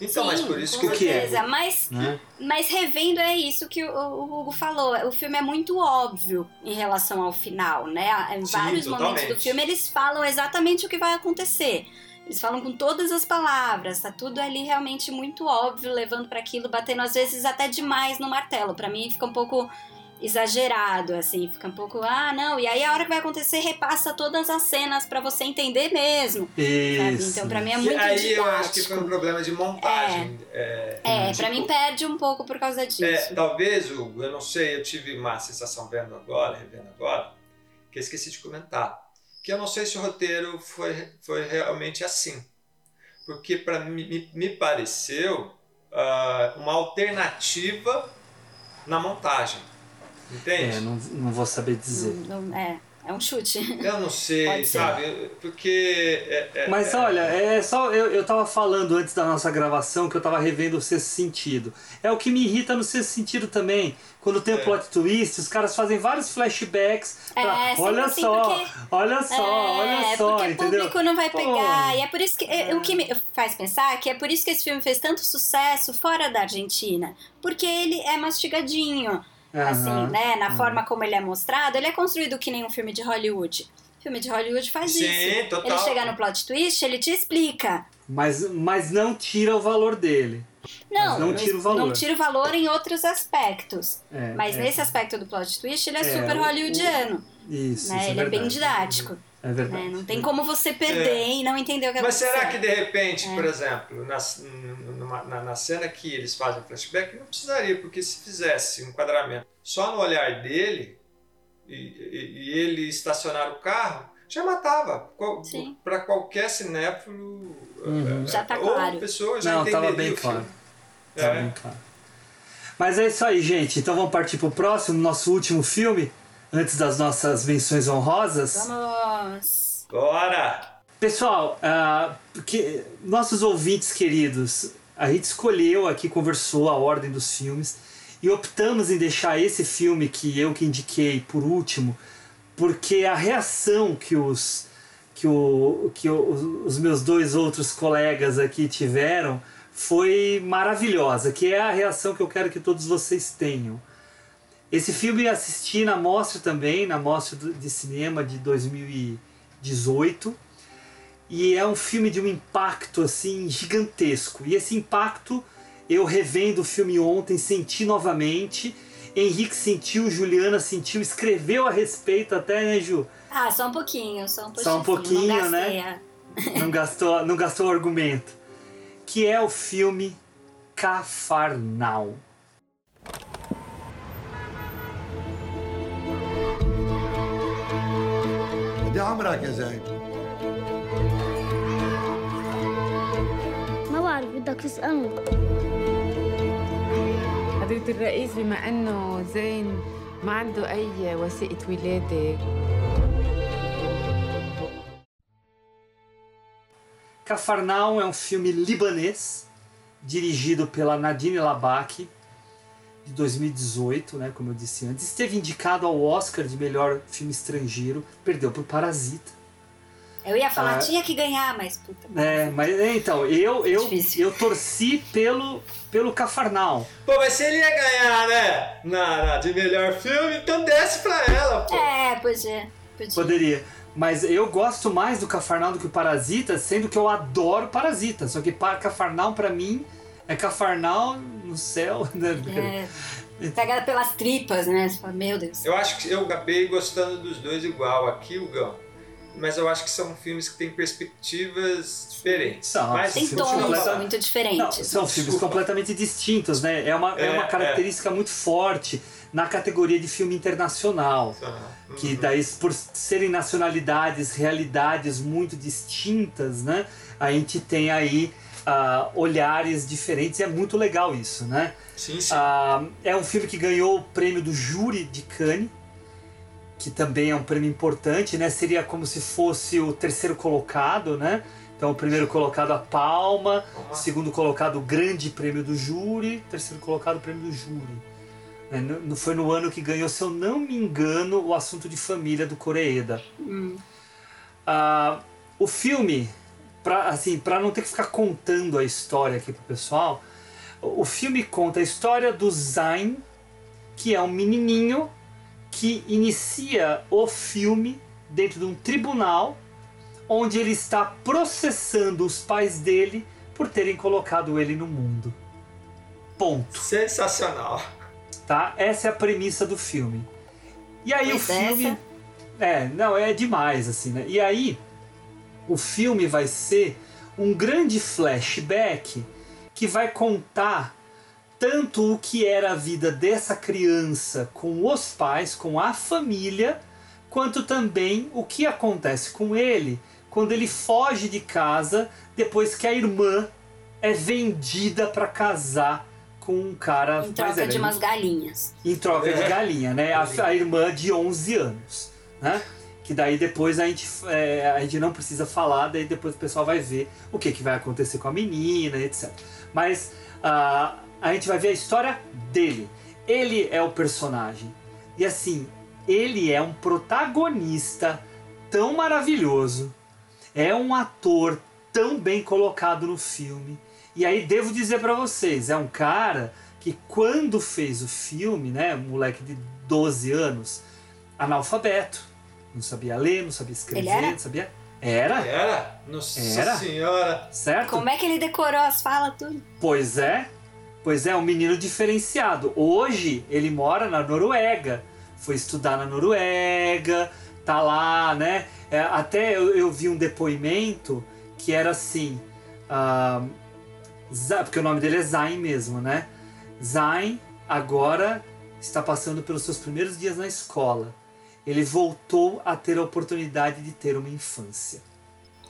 Então, mas Sim, por isso com O que é? Mas, Né? mas revendo é isso que o, o Hugo falou. O filme é muito óbvio em relação ao final, né? Em Sim, vários momentos do filme eles falam exatamente o que vai acontecer. Eles falam com todas as palavras, tá tudo ali realmente muito óbvio, levando para aquilo, batendo às vezes até demais no martelo. Pra mim fica um pouco exagerado, assim, fica um pouco, ah, não, e aí a hora que vai acontecer repassa todas as cenas pra você entender mesmo. Sabe? Isso. Então pra mim é E muito aí eu acho que didático. foi um problema de montagem. É, É, tipo, pra mim perde um pouco por causa disso. É, talvez, Hugo, eu não sei, eu tive uma sensação vendo agora, revendo agora, que eu esqueci de comentar. Que eu não sei se o roteiro foi, foi realmente assim. Porque para mim me, me pareceu ah, uma alternativa na montagem. Entende? É, não, não vou saber dizer. Não- não- é, é um chute. Eu não sei, sabe? Porque. é- é- Mas é- olha, é só. Eu, eu tava falando antes da nossa gravação que eu tava revendo o sexto sentido. É o que me irrita no sexto sentido também. Quando tem o É. plot twist, os caras fazem vários flashbacks pra. É, olha assim, só, porque- olha só, é, olha só, porque entendeu? o público não vai Pô. pegar. E é por isso que. é, O que me faz pensar que é por isso que esse filme fez tanto sucesso fora da Argentina. Porque ele é mastigadinho. Assim, Aham, né? Na aham. forma como ele é mostrado, ele é construído que nem um filme de Hollywood. filme de Hollywood faz Sim, isso. total. Ele chega no plot twist, ele te explica. Mas, mas não tira o valor dele. Não, Mas não tira o valor. não tira o valor em outros aspectos. É, Mas é. nesse aspecto do plot twist, ele é, É, super o- hollywoodiano. Isso, né? isso é ele é bem didático. É verdade. né? Não tem como você perder É. e não entender o que Mas aconteceu. será que de repente, É. por exemplo, na, numa- na, na cena que eles fazem flashback, não precisaria, porque se fizesse um enquadramento só no olhar dele e, e- e ele estacionar o carro, já matava. Para qualquer cinéfilo Uhum. Já tá ou claro. pessoa já Não, entenderia tava bem claro. Tava É. bem claro. Mas é isso aí, gente. Então vamos partir pro próximo, nosso último filme, antes das nossas menções honrosas. Vamos! Bora! Pessoal, ah, porque nossos ouvintes queridos, a gente escolheu aqui, conversou a ordem dos filmes e optamos em deixar esse filme que eu que indiquei por último, porque a reação que os que, o, que o- os meus dois outros colegas aqui tiveram foi maravilhosa, que é a reação que eu quero que todos vocês tenham. Esse filme eu assisti na mostra também, na mostra de cinema de 2018. E é um filme de um impacto assim gigantesco. E esse impacto eu revendo o filme ontem, senti novamente. Henrique sentiu, Juliana sentiu, escreveu a respeito até, né, Ju? Ah, só um pouquinho, só um pouquinho. Só um pouquinho, não né? Não gastou, não gastou argumento. Que é o filme Cafarnal. دي عمرك يا زايد ما بعرف بدك تسألني حضرة الرئيس بما انه زين ما عنده اي وثيقة ولادة Cafarnaum é um filme libanês, dirigido pela Nadine Labaki, de 2018, né, como eu disse antes. Esteve indicado ao Oscar de melhor filme estrangeiro, perdeu por Parasita. Eu ia falar, Ah. tinha que ganhar, mas puta. É, mas é, então, eu, eu, eu torci pelo, pelo Cafarnaum. Pô, mas se ele ia ganhar, né? Na, na- de melhor filme, então desce pra ela, pô. É, podia. podia. Poderia. Mas eu gosto mais do Cafarnaum do que o Parasita, sendo que eu adoro Parasita. Só que Pa- Cafarnaum, pra mim, É Cafarnal no céu, né? É, pega pelas tripas, né? Você fala, meu Deus. Eu acho que eu acabei gostando dos dois igual aqui, o Gão. Mas eu acho que são filmes que têm perspectivas diferentes. São, Mas Tem filmes tons completa- muito diferentes. Não, são filmes Desculpa. completamente distintos, né? É uma, é, É, uma característica muito forte na categoria de filme internacional. Uhum. Que daí, por serem nacionalidades, realidades muito distintas, né? A gente tem aí ah, olhares diferentes e é muito legal isso, né? Sim, sim. Ah, é um filme que ganhou o prêmio do júri de Cannes, que também é um prêmio importante, né? Seria como se fosse o terceiro colocado, né? Então, o primeiro colocado a palma, o segundo colocado o grande prêmio do júri, terceiro colocado o prêmio do júri. No- Foi no ano que ganhou, se eu não me engano, o assunto de família do Koreeda. Hum. Ah, o filme, pra, assim, para não ter que ficar contando a história aqui pro pessoal, o o filme conta a história do Zayn, que é um menininho que inicia o filme dentro de um tribunal onde ele está processando os pais dele por terem colocado ele no mundo. Ponto. Sensacional. Tá? Essa é a premissa do filme. E aí Pois o filme. essa. É, não, é demais, assim, né? E aí, o filme vai ser um grande flashback que vai contar tanto o que era a vida dessa criança com os pais, com a família, quanto também o que acontece com ele quando ele foge de casa depois que a irmã é vendida para casar com um cara Em troca velho. de umas galinhas. Em troca É. de galinha, né? A, a irmã de 11 anos, né? Que daí depois a gente, é, a gente não precisa falar, daí depois o pessoal vai ver o que, que vai acontecer com a menina, etc. Mas ah, a gente vai ver a história dele. Ele é o personagem. E assim, ele é um protagonista tão maravilhoso. É um ator tão bem colocado no filme. E aí devo dizer pra vocês, é um cara que quando fez o filme, né, moleque de 12 anos, analfabeto, não sabia ler, não sabia escrever, Ele era? não sabia. Era, Era? Nossa Era? senhora. certo? Como é que ele decorou as falas tudo? Pois é, pois é, um menino diferenciado. Hoje ele mora na Noruega, foi estudar na Noruega, tá lá, né? É, até eu, eu vi um depoimento que era assim, ah, porque o nome dele é Zayn mesmo, né? Zayn agora está passando pelos seus primeiros dias na escola. Ele voltou a ter a oportunidade de ter uma infância.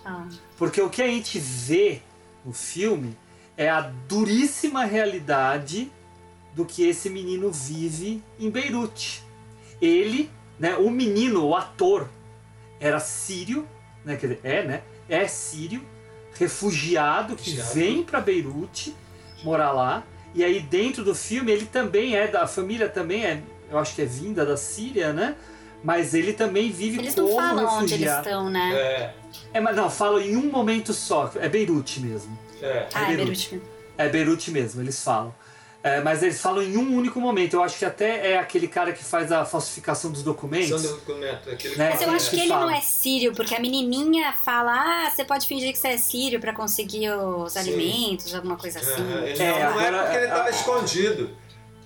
Ah. Porque o que a gente vê no filme é a duríssima realidade do que esse menino vive em Beirute. Ele, né, o menino, o ator, era sírio, né, quer dizer, é, né, é sírio, refugiado que Refugiado. vem para Beirute morar lá. E aí dentro do filme ele também é da a família também é, eu acho que é vinda da Síria, né? Mas ele também vive Eles como não falam onde eles refugiado. estão, né? É, É, mas não, falo em um momento só. É Beirute mesmo. é. Ah, é Beirute. Beirute. É Beirute mesmo, eles falam. É, mas eles falam em um único momento. Eu acho que até é aquele cara que faz a falsificação dos documentos. Documento, aquele Né? Mas eu É, acho que que ele fala. não é sírio, porque a menininha fala, ah, você pode fingir que você é sírio pra conseguir os Sim. alimentos, alguma coisa assim. É, ele É, não, é porque ele estava escondido.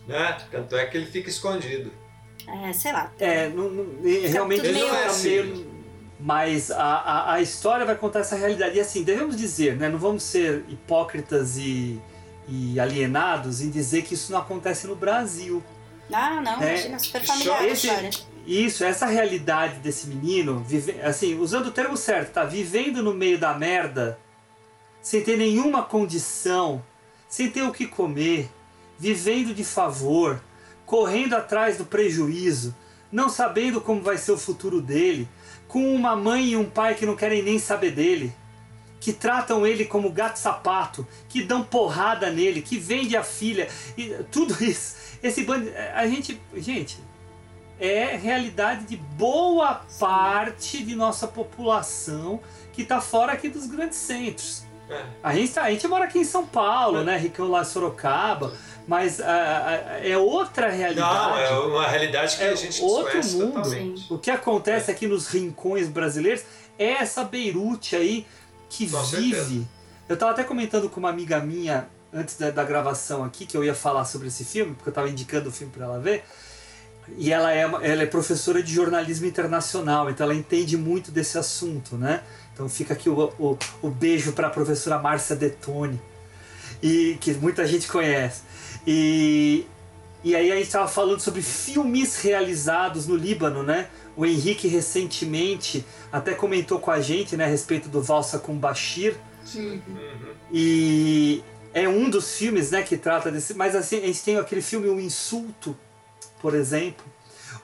Né? Tanto é que ele fica escondido. É, sei lá. É, não, não- realmente não é meio- Mas a, a, a história vai contar essa realidade. E assim, devemos dizer, né? Não vamos ser hipócritas e, e alienados em dizer que isso não acontece no Brasil. Ah, não, É, imagina, super familiar a Esse- história. isso, essa realidade desse menino, vive, assim, usando o termo certo, tá? Vivendo no meio da merda, sem ter nenhuma condição, sem ter o que comer, vivendo de favor, correndo atrás do prejuízo, não sabendo como vai ser o futuro dele, com uma mãe e um pai que não querem nem saber dele, que tratam ele como gato sapato, que dão porrada nele, que vende a filha, e tudo isso. Esse bando, a gente, gente, é realidade de boa parte de nossa população que está fora aqui dos grandes centros. É. A gente, tá- a gente mora aqui em São Paulo, né? Ricão lá em Sorocaba, mas ah, ah, é outra realidade. Não, é uma realidade que É a gente outro mundo. totalmente. O que acontece aqui nos rincões brasileiros é essa Beirute aí que Com vive. certeza. Eu tava até comentando com uma amiga minha antes da, da gravação aqui, que eu ia falar sobre esse filme, porque eu estava indicando o filme para ela ver. E ela é, ela é professora de jornalismo internacional, então ela entende muito desse assunto, né? Então fica aqui o, o, o beijo para a professora Márcia Detone, e que muita gente conhece. E, e aí a gente estava falando sobre filmes realizados no Líbano, né? O Henrique recentemente até comentou com a gente né, a respeito do Valsa com Bashir. E é um dos filmes né, que trata desse. Mas assim, a gente tem aquele filme O Insulto, por exemplo.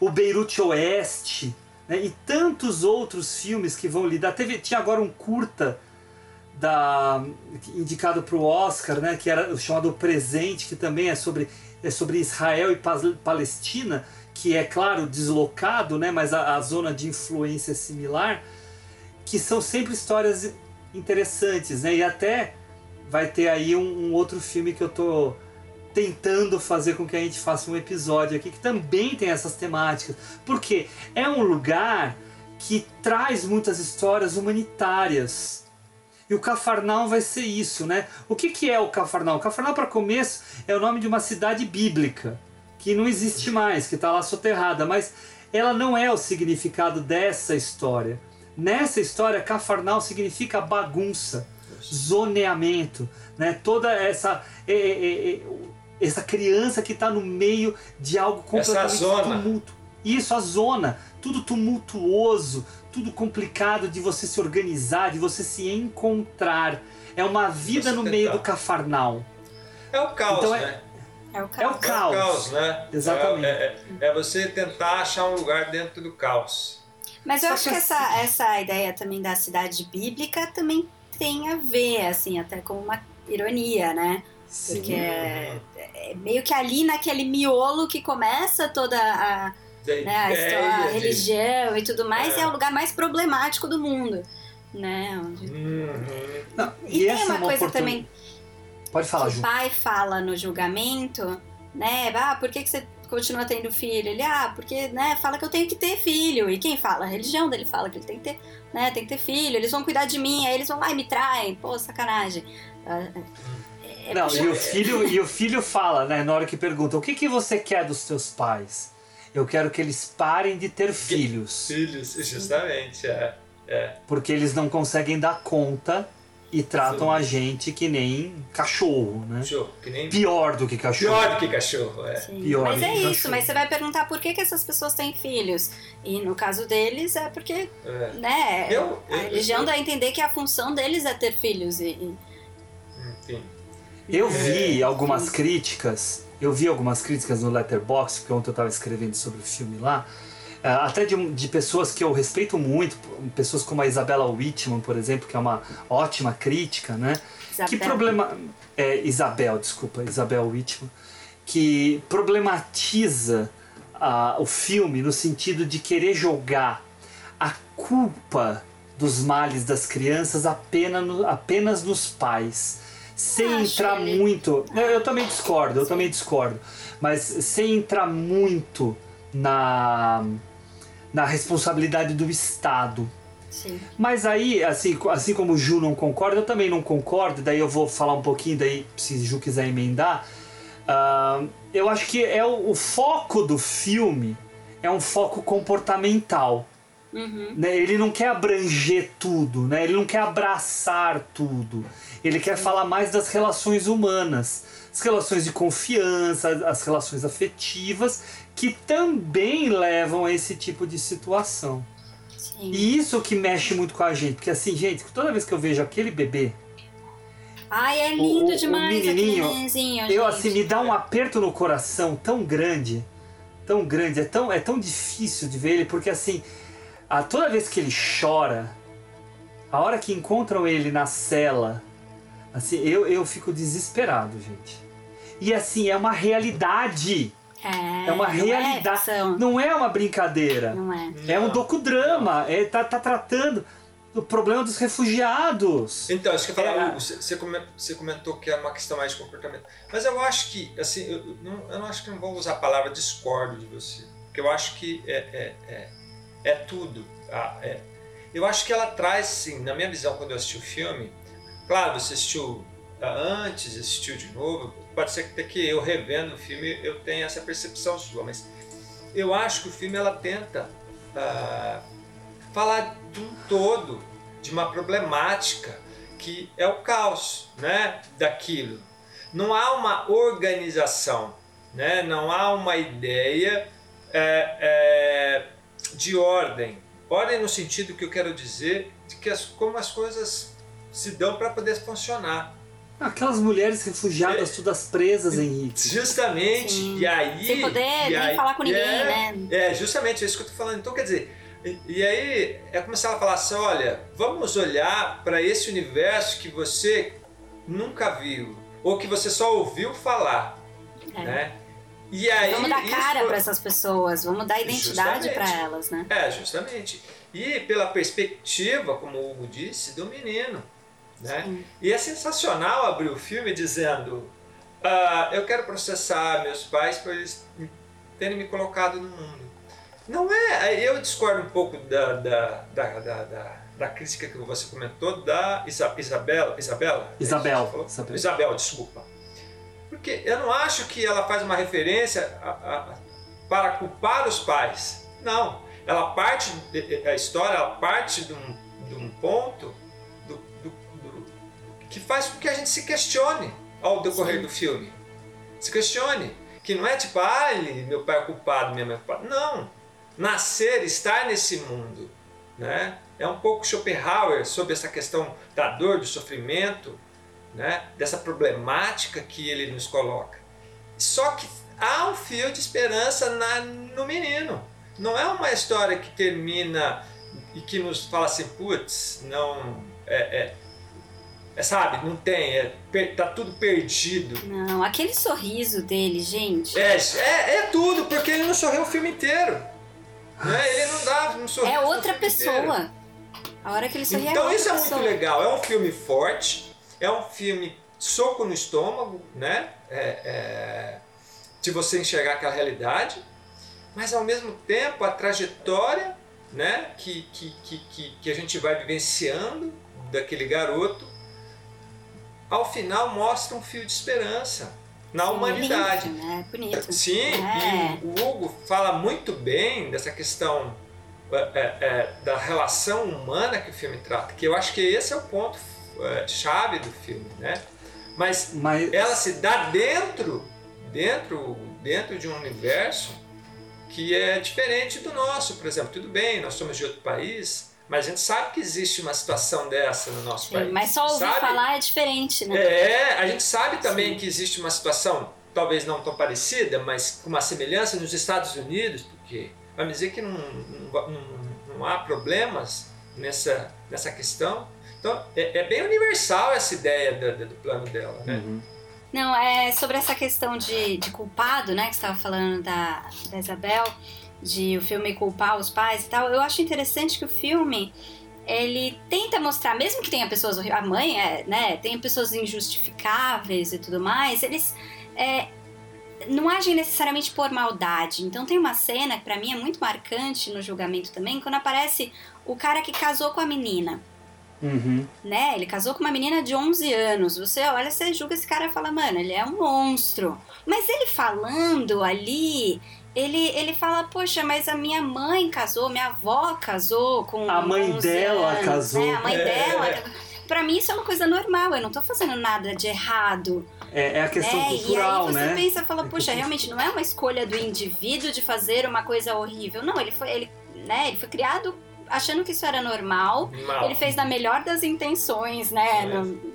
O Beirute Oeste. Né, e tantos outros filmes que vão lidar. Teve, tinha agora um curta da indicado para o Oscar, né, que era chamado Presente, que também é sobre, é sobre Israel e Palestina, que é claro deslocado, né, mas a, a zona de influência é similar, que são sempre histórias interessantes, né, e até vai ter aí um, um outro filme que eu tô tentando fazer com que a gente faça um episódio aqui que também tem essas temáticas, porque é um lugar que traz muitas histórias humanitárias. E o Cafarnaum vai ser isso, né? O que, que é o Cafarnaum? O para começo, é o nome de uma cidade bíblica, que não existe mais, que está lá soterrada, mas ela não é o significado dessa história. Nessa história, Cafarnaum significa bagunça, zoneamento, né? Toda essa é, é, é, essa criança que está no meio de algo completamente zona. tumulto. Isso, a zona, tudo tumultuoso, tudo complicado de você se organizar, de você se encontrar. É uma vida no tentar. meio do Cafarnaum. É o caos, Então é- né? É o É o caos. É o caos. caos, né? Exatamente. É, é- é você tentar achar um lugar dentro do caos. Mas eu Só acho que que assim- essa, essa ideia também da cidade bíblica também tem a ver, assim, até com uma ironia, né? Porque é, é meio que ali naquele miolo que começa toda a, né, a, história, a religião e tudo mais, É. é. o lugar mais problemático do mundo. Né? Onde- Uhum. Não, E, tem essa é uma coisa oportun- também Pode falar, que Ju. o pai fala no julgamento, né? Ah, por que, que você continua tendo filho? Ele, ah, porque, né, fala que eu tenho que ter filho. E quem fala? A religião dele fala que ele tem que ter, né, tem que ter filho, eles vão cuidar de mim, aí eles vão lá e me traem. Pô, sacanagem. Não, e o filho, e o filho fala, né, na hora que pergunta, o que, que você quer dos teus pais? Eu quero que eles parem de ter filhos, Filhos, justamente, é. é. porque eles não conseguem dar conta e tratam a gente que nem cachorro, né? Cachorro, que nem... Pior do que cachorro. Pior do que cachorro, é. Sim. Pior mas do é isso, cachorro. mas você vai perguntar por que, que essas pessoas têm filhos. E no caso deles é porque, É. né, Eu- a eu- religião eu- dá a entender que a função deles é ter filhos. E, e- Enfim. Eu É. vi algumas críticas, eu vi algumas críticas no Letterboxd, porque ontem eu estava escrevendo sobre o filme lá, eh, até de, de pessoas que eu respeito muito, pessoas como a Isabella Whitman, por exemplo, que é uma ótima crítica, né? Que Isabel. problema. É, Isabel, desculpa, Isabel Whitman, que problematiza ah, o filme no sentido de querer jogar a culpa dos males das crianças apenas, no- apenas nos pais. Sem Acho entrar muito. Eu, eu também discordo, eu também discordo. Mas sem entrar muito na, na responsabilidade do Estado. sim. Mas aí, assim, assim como o Ju não concorda, eu também não concordo, daí eu vou falar um pouquinho, daí se o Ju quiser emendar. Ah, eu acho que é o, o foco do filme é um foco comportamental. Uhum. né? Ele não quer abranger tudo, né? ele não quer abraçar tudo. Ele quer falar mais das relações humanas, as relações de confiança, as relações afetivas, que também levam a esse tipo de situação. Sim. E isso que mexe muito com a gente, porque assim, gente, toda vez que eu vejo aquele bebê, Ai, é lindo o, demais o menininho, eu assim me dá um aperto no coração tão grande, tão grande, é tão, é tão difícil de ver ele, porque assim, a, toda vez que ele chora, a hora que encontram ele na cela, assim, eu, eu fico desesperado, gente. E assim, é uma realidade. É, É uma não realidade. ficção. Não é uma brincadeira. Não é. É um docudrama. É, tá, tá tratando do problema dos refugiados. Então, acho que eu falar, É. Hugo, você, você come- você comentou que era uma questão mais de comportamento. Mas eu acho que, assim, eu, eu não, eu não acho que não vou usar a palavra discordo de você. Porque eu acho que é, é, é, é tudo. tá? É. Eu acho que ela traz, sim, na minha visão, quando eu assisti o filme, claro, você assistiu ah, antes de assistir de novo, pode ser que que eu revendo o filme eu tenha essa percepção sua, mas eu acho que o filme ela tenta ah, falar de um todo, de uma problemática que é o caos, né, daquilo. Não há uma organização, né, não há uma ideia é, é, de ordem. Ordem no sentido que eu quero dizer de que as, como as coisas se dão para poder funcionar. Aquelas mulheres refugiadas, todas presas, Henrique. Justamente. E aí. Sem poder e nem falar com ninguém, é, né? É, justamente é isso que eu tô falando. Então, quer dizer, e, e aí é começar a falar assim: olha, vamos olhar para esse universo que você nunca viu, ou que você só ouviu falar. É. Né? E aí, vamos dar cara foi- para essas pessoas, vamos dar identidade para elas, né? É, justamente. E pela perspectiva, como o Hugo disse, do menino. Né? E é sensacional abrir o filme dizendo: ah, Eu quero processar meus pais por eles terem me colocado no mundo. Não é. Eu discordo um pouco da, da, da, da, da, da crítica que você comentou da Isa, Isabela. Isabela? É Isabel. isso que você falou? Isabel. Isabel, desculpa. Porque eu não acho que ela faz uma referência a- a- para culpar os pais. Não. Ela parte, a história ela parte de um, de um ponto do- do- do- que faz com que a gente se questione ao decorrer do filme. Se questione. Que não é tipo, ah, ele- meu pai é culpado, minha mãe é culpada. Não. Nascer, estar nesse mundo. Né? É um pouco Schopenhauer sobre essa questão da dor, do sofrimento, né? dessa problemática que ele nos coloca. Só que há um fio de esperança na, no menino. Não é uma história que termina e que nos fala assim, putz, não. É, é, é, sabe, não tem, é, tá tudo perdido. Não, aquele sorriso dele, gente. É, é, é tudo, porque ele não sorriu o filme inteiro. Né? Ele não dá um sorriso. É outra filme inteiro. pessoa. A hora que ele sorri é Então outra isso é pessoa. muito legal. É um filme forte, é um filme soco no estômago, né? É, é, de você enxergar aquela realidade, mas ao mesmo tempo a trajetória, né? Que, que, que, que, a gente vai vivenciando daquele garoto, ao final mostra um fio de esperança na Sim, humanidade. lindo, né? Bonito. Sim, É. e o Hugo fala muito bem dessa questão é, é, é, da relação humana que o filme trata, que eu acho que esse é o ponto é, chave do filme, né? Mas, ela se dá dentro, dentro, dentro de um universo que é diferente do nosso, por exemplo. Tudo bem, nós somos de outro país, mas a gente sabe que existe uma situação dessa no nosso Sim, país. mas só ouvir sabe? falar é diferente, né? É, a gente sabe também que existe uma situação, talvez não tão parecida, mas com uma semelhança nos Estados Unidos, porque vamos dizer que não, não, não- não há problemas nessa, nessa questão. Então, é, é bem universal essa ideia do, do- plano dela, né? Não, é sobre essa questão de, de culpado, né? Que você estava falando da, da Isabel, de o filme culpar os pais e tal. Eu acho interessante que o filme ele tenta mostrar, mesmo que tenha pessoas horríveis, a mãe é, né? Tem pessoas injustificáveis e tudo mais, eles é, não agem necessariamente por maldade. Então tem uma cena que pra mim é muito marcante no julgamento também, quando aparece o cara que casou com a menina Uhum. né? Ele casou com uma menina de 11 anos. Você olha, você julga esse cara e fala, mano, ele é um monstro. Mas ele falando ali, ele, ele fala, poxa, mas a minha mãe casou, minha avó casou com A mãe 11 dela anos, casou. Né? A mãe É. dela. Pra mim isso é uma coisa normal, eu não tô fazendo nada de errado. É, é a questão né? cultural, e aí você né? pensa, fala, puxa, realmente não é uma escolha do indivíduo de fazer uma coisa horrível. Não, ele foi, ele, né, ele foi criado achando que isso era normal. Ele fez na melhor das intenções, né? No,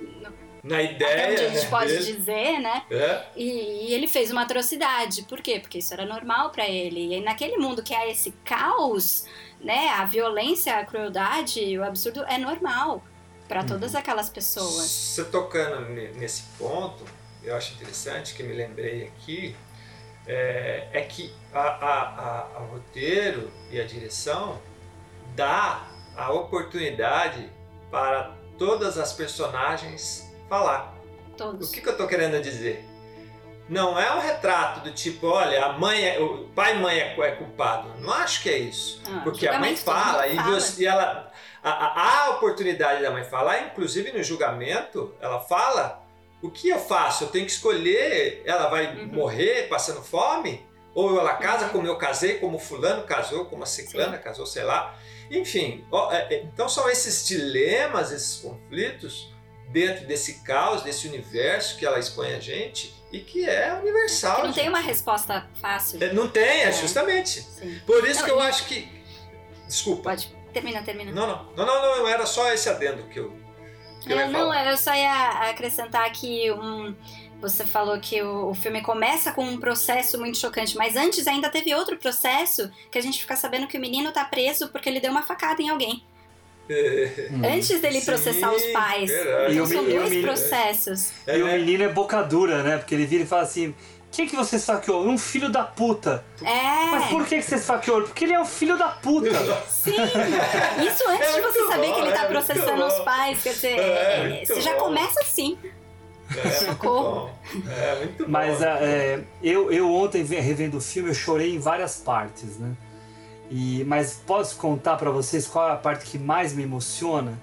Na ideia. onde a gente né, pode dizer, né? É. E, e ele fez uma atrocidade. Por quê? Porque isso era normal pra ele. E naquele mundo que há esse caos, né? A violência, a crueldade, o absurdo é normal pra Uhum. todas aquelas pessoas. Você tocando ne- nesse ponto, eu acho interessante que me lembrei aqui, é, é que a, a, a, a roteiro e a direção dá a oportunidade para todas as personagens falar. Todos. O que, que eu estou querendo dizer? Não é um retrato do tipo, olha, a mãe é, o pai e mãe é, é culpado. Não acho que é isso. Ah, Porque a mãe fala e, fala. e ela a, a, a oportunidade da mãe falar, inclusive no julgamento, ela fala o que eu faço? Eu tenho que escolher, ela vai Uhum. morrer passando fome? Ou ela casa como eu casei, como fulano casou, como a ciclana casou, sei lá. Enfim, é, é, então são esses dilemas, esses conflitos dentro desse caos, desse universo que ela expõe a gente e que é universal. Que não tem gente. uma resposta fácil. É, Não tem, é É. justamente. Sim. Por isso Não, que eu acho que. Desculpa. Pode. Termina, termina. Não, não. Não, não, não. Era só esse adendo que eu, que eu É, ia não, eu só ia acrescentar que um, você falou que o, o filme começa com um processo muito chocante, mas antes ainda teve outro processo que a gente fica sabendo que o menino tá preso porque ele deu uma facada em alguém. Antes dele Sim, processar os pais. verdade. Então E são dois menino- processos. E o menino é boca dura, né? Porque ele vira e fala assim: quem que você esfaqueou? Um filho da puta. É. Mas por que, que você esfaqueou? Porque ele é um filho da puta. Sim! Isso antes de você saber bom, que ele tá é processando os pais. Quer dizer, É, é, você já bom. começa assim. Socorro. É, muito Mas bom. é, eu, eu ontem ve- revendo o filme, eu chorei em várias partes, né? E, mas posso contar pra vocês qual é a parte que mais me emociona?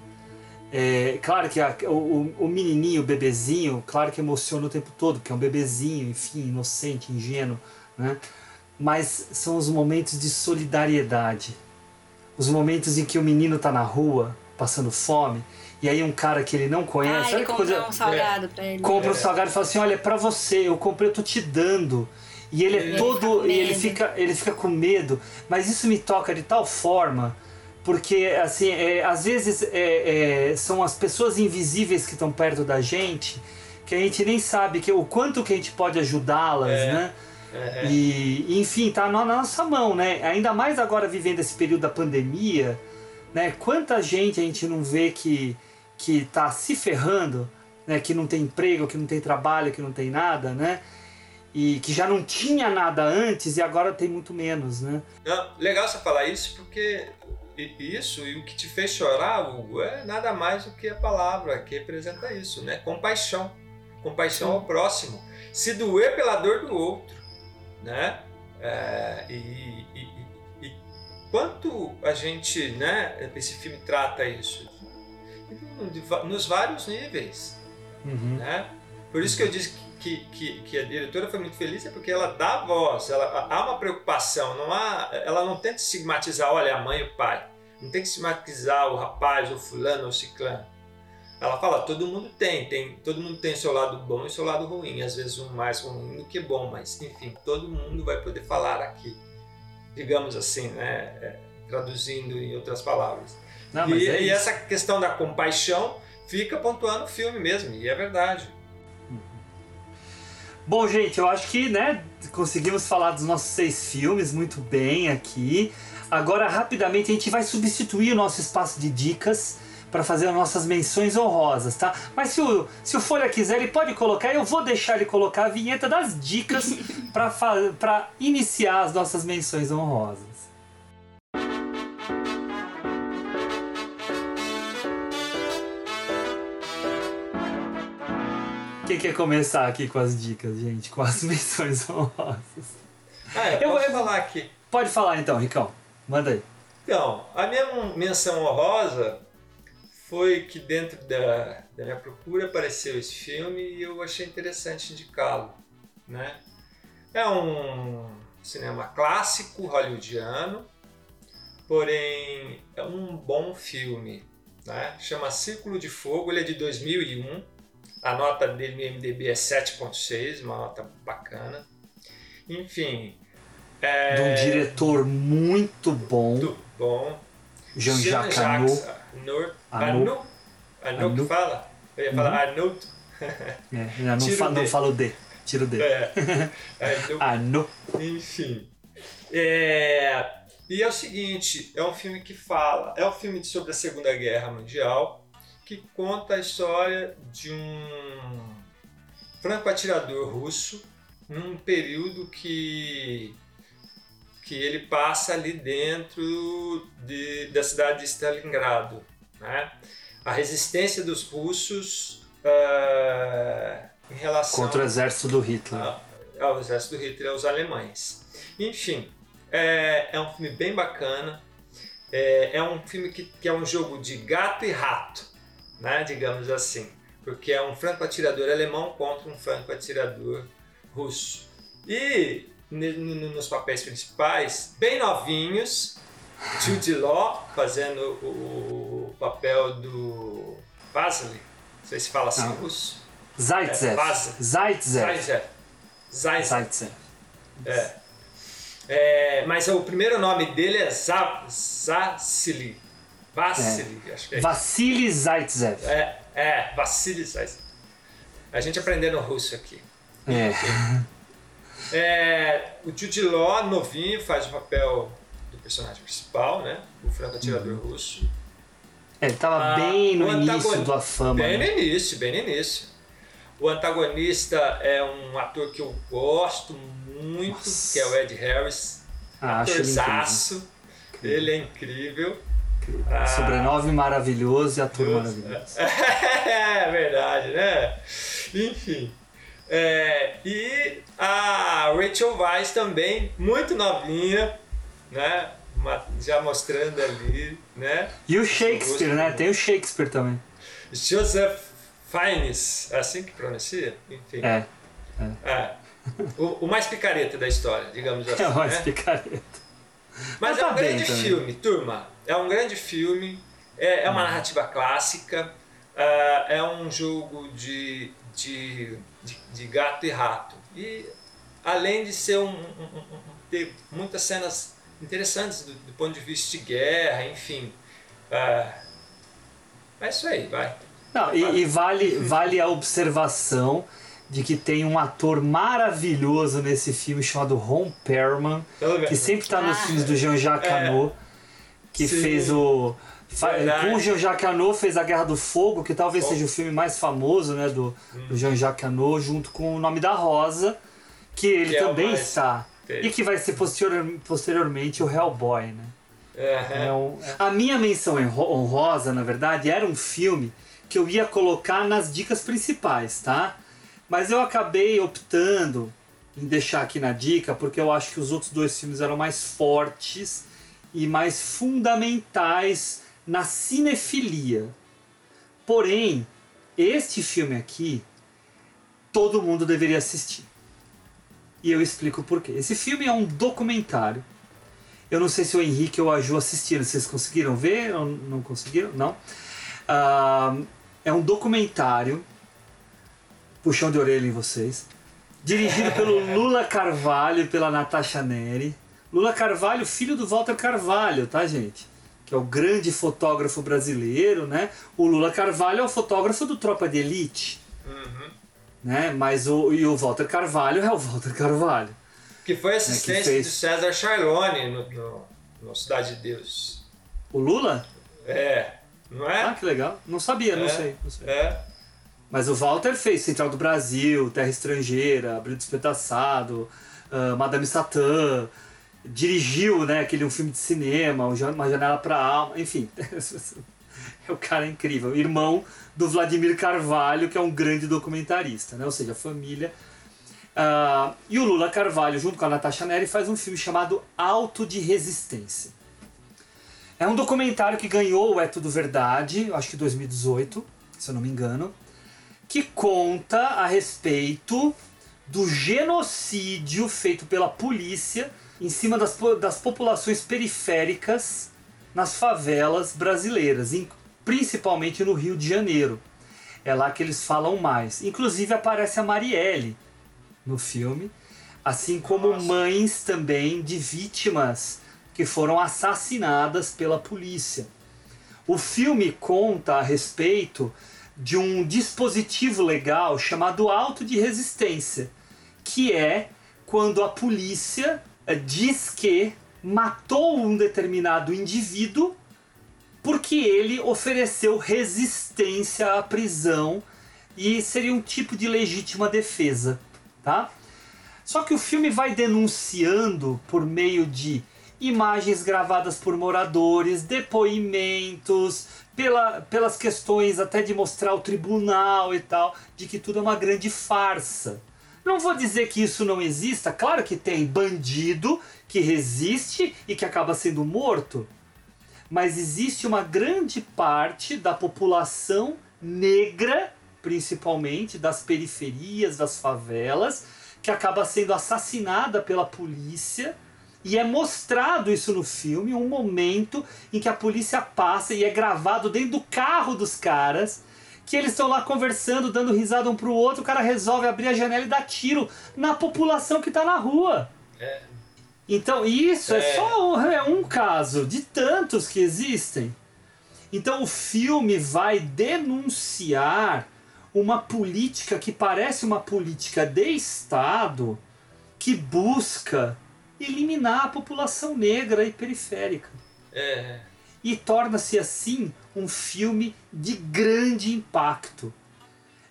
É, claro que a- o, o- menininho, o bebezinho, claro que emociona o tempo todo, porque é um bebezinho, enfim, inocente, ingênuo, né? Mas são os momentos de solidariedade. Os momentos em que o menino tá na rua, passando fome, e aí um cara que ele não conhece, Ah, ele que comprou coisa... um salgado pra ele. Compra o É. salgado e fala assim: olha, é pra você, eu comprei, eu tô te dando. E ele é Ele todo. e ele fica, ele fica com medo. Mas isso me toca de tal forma. Porque, assim, é, às vezes é, é, são as pessoas invisíveis que estão perto da gente que a gente nem sabe que, o quanto que a gente pode ajudá-las, É. né? É, é. E, enfim, tá na na nossa mão, né? Ainda mais agora vivendo esse período da pandemia, né? Quanta gente a gente não vê que, que tá se ferrando, né? Que não tem emprego, que não tem trabalho, que não tem nada, né? E que já não tinha nada antes e agora tem muito menos, né? Não, legal você falar isso porque isso e o que te fez chorar, Hugo, é nada mais do que a palavra que representa isso, né? Compaixão. Compaixão ao próximo. Se doer pela dor do outro, né? É, e, e- e- e quanto a gente, né? Esse filme trata isso nos vários níveis, né? Por isso que eu disse que, que, que, a diretora foi muito feliz, é porque ela dá voz, ela, há uma preocupação, não há, ela não tenta estigmatizar, olha, a mãe e o pai. Não tem que estigmatizar o rapaz, o fulano, ou o ciclano. Ela fala, todo mundo tem, tem, todo mundo tem seu lado bom e seu lado ruim, às vezes um mais ruim do que bom, mas enfim, todo mundo vai poder falar aqui, digamos assim, né? É, traduzindo em outras palavras. Não, mas e, é e essa questão da compaixão fica pontuando o filme mesmo, e é verdade. Bom, gente, eu acho que, né, conseguimos falar dos nossos seis filmes muito bem aqui. Agora, rapidamente, a gente vai substituir o nosso espaço de dicas para fazer as nossas menções honrosas, tá? Mas se o, se o Folha quiser, ele pode colocar, eu vou deixar ele colocar a vinheta das dicas para iniciar as nossas menções honrosas. Quem quer começar aqui com as dicas, gente? Com as menções honrosas? Ah, eu, Eu- eu- falar aqui. Pode falar então, Ricão. Manda aí. Então, a minha menção honrosa foi que dentro da, da minha procura apareceu esse filme e eu achei interessante indicá-lo. Né? É um cinema clássico hollywoodiano, porém é um bom filme. Né? Chama Círculo de Fogo, ele é de 2001. A nota dele no IMDb é 7.6, uma nota bacana. Enfim. É... De um diretor muito bom. bom. Jean-Jacques. Annaud. Annaud. Annaud. Annaud que fala? Eu ia falar Uhum. Arnaud. É, não, Tiro fa não D. falo D. Tiro D. É. Arnaud. no. Enfim. É, E é o seguinte, é um filme que fala, é um filme sobre a Segunda Guerra Mundial, que conta a história de um franco-atirador russo num período que que ele passa ali dentro de, da cidade de Stalingrado, né? A resistência dos russos ah, em relação Contra o exército do Hitler. ao exército do Hitler, aos alemães. Enfim, é, é um filme bem bacana. É, é um filme que, que é um jogo de gato e rato, né? digamos assim. porque é um franco-atirador alemão contra um franco-atirador russo. E nos papéis principais, bem novinhos, Jude Law fazendo o, papel do Vasily, não sei se fala assim Ah. russo. Zaitsev. É, Zaitsev. Zaitsev. Zaitsev. Zaitsev. É. É, mas o primeiro nome dele é Za- Vassili, acho que é. Vassili Zaitsev. É, é, Vassili Zaitsev. A gente aprendendo russo aqui. É. É, o Jude Law, novinho, faz o papel do personagem principal, né? O franco-atirador russo. É, Ele tava Ah, bem no início da fama. Bem né? no início, bem no início. O antagonista é um ator que eu gosto muito, que é o Ed Harris. Ah, acho ele Atorzaço. Ele é incrível. Ah, Sobrenome maravilhoso e ator maravilhoso. é verdade, né? Enfim. É, e a Rachel Weisz também, muito novinha, né? Já mostrando ali, né? E o Shakespeare, né? Tem o Shakespeare também. Joseph Fiennes, é assim que pronuncia? Enfim. É. É. O, o mais picareta da história, digamos assim. É o mais né? picareta. Mas, Mas é tá um grande também. filme, turma. É um grande filme. É, é uma narrativa clássica. ah, é um jogo de, de, de, de gato e rato. E além de ser um, um- um- um- ter muitas cenas interessantes do, do ponto de vista de guerra, enfim. Ah, é isso aí, vai. Não, e, e vale, vale a observação de que tem um ator maravilhoso nesse filme chamado Ron Perlman, que sempre tá nos Ah. filmes do Jean-Jacques É. Hano, que Sim. fez o. Verdade. Com o Jean-Jacques Hano fez A Guerra do Fogo, que talvez Fogo. seja o filme mais famoso né, do, Hum. do Jean-Jacques Hano, junto com O Nome da Rosa, que ele Que é também mais está. E que vai ser posterior, posteriormente o Hellboy, né? É, É um- A minha menção honro- honrosa, na verdade, era um filme que eu ia colocar nas dicas principais, tá? Mas eu acabei optando em deixar aqui na dica porque eu acho que os outros dois filmes eram mais fortes e mais fundamentais na cinefilia. Porém, este filme aqui todo mundo deveria assistir. E eu explico por quê. Esse filme é um documentário eu não sei se o Henrique ou a Ju assistiram. Vocês conseguiram ver ou não conseguiram? Não. Ah, é um documentário. Puxão de orelha em vocês. Dirigido pelo Lula Carvalho e pela Natasha Neri. Lula Carvalho, filho do Walter Carvalho, tá, gente? Que é o grande fotógrafo brasileiro, né? O Lula Carvalho é o fotógrafo do Tropa de Elite, Uhum. né? Mas o, e o Walter Carvalho é o Walter Carvalho. Que foi assistente É, fez- do César Charlone no, no, no Cidade de Deus. O Lula? É, não é? Ah, que legal. Não sabia, não É, sei. Não sei. É. Mas o Walter fez Central do Brasil, Terra Estrangeira, Abril Despedaçado, ah, Madame Satã, dirigiu né, aquele um filme de cinema, um Uma Janela para a Alma, enfim. o cara é incrível. Irmão do Vladimir Carvalho, que é um grande documentarista, né? ou seja, família. Ah, e o Lula Carvalho, junto com a Natasha Neri, faz um filme chamado Alto de Resistência. É um documentário que ganhou o É Tudo Verdade, acho que 2018, se eu não me engano, que conta a respeito do genocídio feito pela polícia em cima das, das populações periféricas nas favelas brasileiras, em- principalmente no Rio de Janeiro. É lá que eles falam mais. Inclusive aparece a Marielle no filme, assim como mães também de vítimas que foram assassinadas pela polícia. O filme conta a respeito de um dispositivo legal chamado auto de resistência, que é quando a polícia eh, diz que matou um determinado indivíduo porque ele ofereceu resistência à prisão e seria um tipo de legítima defesa, tá? Só que o filme vai denunciando por meio de imagens gravadas por moradores, depoimentos, pela, pelas questões até de mostrar o tribunal e tal, de que tudo é uma grande farsa. Não vou dizer que isso não exista, claro que tem bandido que resiste e que acaba sendo morto, mas existe uma grande parte da população negra principalmente, das periferias, das favelas, que acaba sendo assassinada pela polícia. E é mostrado isso no filme, um momento em que a polícia passa e é gravado dentro do carro dos caras, que eles estão lá conversando, dando risada um pro outro, o cara resolve abrir a janela e dar tiro na população que tá na rua. É. Então, isso é, É. só um, é um caso de tantos que existem. Então, o filme vai denunciar uma política que parece uma política de Estado que busca eliminar a população negra e periférica. É. E torna-se assim um filme de grande impacto.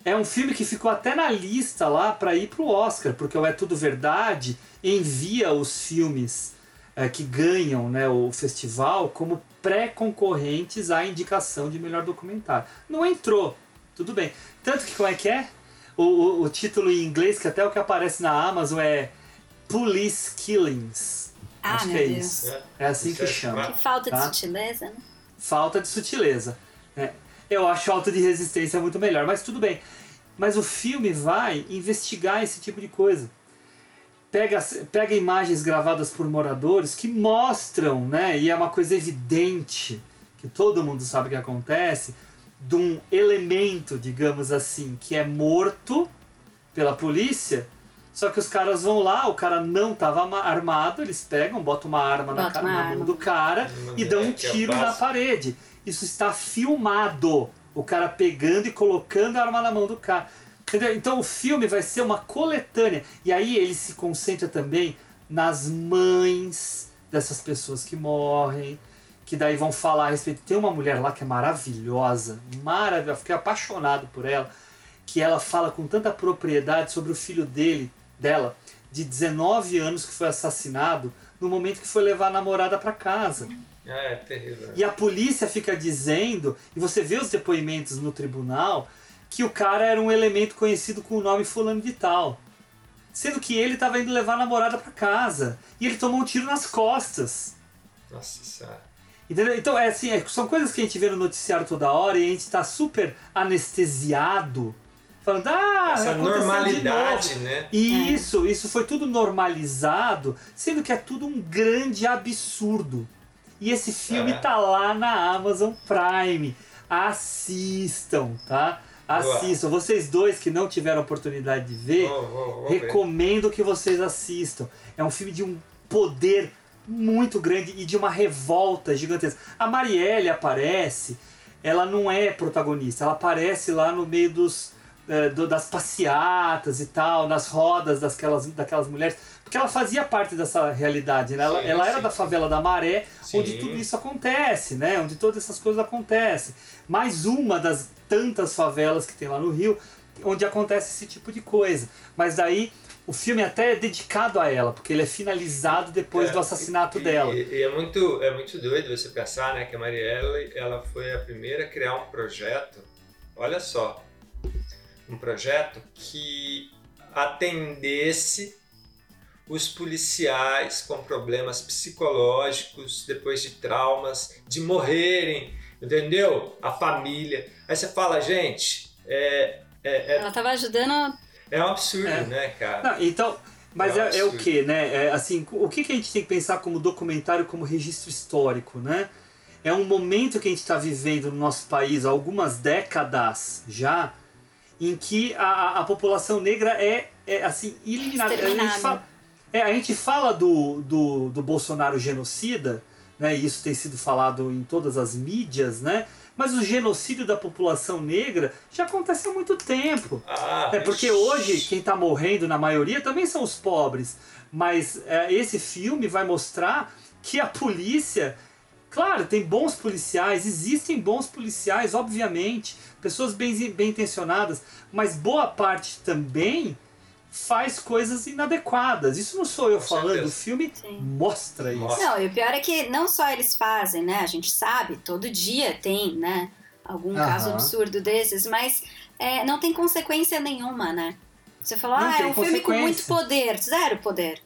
É um filme que ficou até na lista lá para ir pro Oscar, porque o É Tudo Verdade envia os filmes eh, que ganham né, o festival como pré-concorrentes à indicação de melhor documentário. Não entrou, tudo bem. Tanto que como é que é? O, o, o título em inglês, que até o que aparece na Amazon é Police Killings. Ah, Acho meu que é Deus. isso. É assim que chama. Que falta de tá? sutileza, né? Falta de sutileza. né? Eu acho alta de resistência muito melhor, mas tudo bem. Mas o filme vai investigar esse tipo de coisa. Pega, pega imagens gravadas por moradores que mostram, né, e é uma coisa evidente, que todo mundo sabe que acontece, de um elemento, digamos assim, que é morto pela polícia, só que os caras vão lá, o cara não estava armado, eles pegam, botam uma arma na, Bota cara, uma na mão arma. do cara e dão um é o tiro na parede. Isso está filmado. O cara pegando e colocando a arma na mão do cara. Entendeu? Então o filme vai ser uma coletânea. E aí ele se concentra também nas mães dessas pessoas que morrem. Que daí vão falar a respeito. Tem uma mulher lá que é maravilhosa. Maravilhosa. Fiquei apaixonado por ela. Que ela fala com tanta propriedade sobre o filho dele, dela, de 19 anos, que foi assassinado no momento que foi levar a namorada para casa. É, terrível. E a polícia fica dizendo, e você vê os depoimentos no tribunal, que o cara era um elemento conhecido com o nome fulano de tal. Sendo que ele estava indo levar a namorada para casa. E ele tomou um tiro nas costas. Nossa senhora. Entendeu? Então, é assim, é- são coisas que a gente vê no noticiário toda hora e a gente está super anestesiado. Falando, ah, Essa normalidade, né? E isso, isso foi tudo normalizado, sendo que é tudo um grande absurdo. E esse filme É. tá lá na Amazon Prime. Assistam, tá? Assistam. Vocês dois que não tiveram oportunidade de ver. recomendo que vocês assistam. É um filme de um poder muito grande e de uma revolta gigantesca. A Marielle aparece, ela não é protagonista, ela aparece lá no meio dos eh, do- das passeatas e tal, nas rodas daquelas, daquelas mulheres, porque ela fazia parte dessa realidade, né? Ela, Sim, ela era sim, da favela da Maré, Sim. onde tudo isso acontece, né? Onde todas essas coisas acontecem. Mais uma das tantas favelas que tem lá no Rio, onde acontece esse tipo de coisa. Mas daí o filme até é dedicado a ela, porque ele é finalizado depois É, do assassinato e, dela. E, e é muito é muito doido você pensar, né, que a Marielle ela foi a primeira a criar um projeto. Olha só, um projeto que atendesse os policiais com problemas psicológicos depois de traumas, de morrerem, entendeu? A família. Aí você fala, gente, é, é, é, Ela tava ajudando. é um absurdo, É. né, cara? Não, então, mas É um é, é o que, né? É, assim, o que, que a gente tem que pensar como documentário, como registro histórico, né? É um momento que a gente está vivendo no nosso país há algumas décadas já, em que a, a- população negra é, é assim, eliminada. A gente fala, é, a gente fala do, do, do Bolsonaro genocida, né? E isso tem sido falado em todas as mídias, né? Mas o genocídio da população negra já acontece há muito tempo. Ah, É porque hoje quem está morrendo na maioria também são os pobres. Mas é, esse filme vai mostrar que a polícia. Claro, tem bons policiais, existem bons policiais, obviamente, pessoas bem, bem intencionadas, mas boa parte também faz coisas inadequadas. Isso não sou eu falando, certeza. o filme mostra isso. Não, e o pior é que não só eles fazem, né? A gente sabe, todo dia tem, né? Algum Aham. caso absurdo desses, mas é, não tem consequência nenhuma, né? Você falou, Não ah, é um filme com muito poder, zero poder.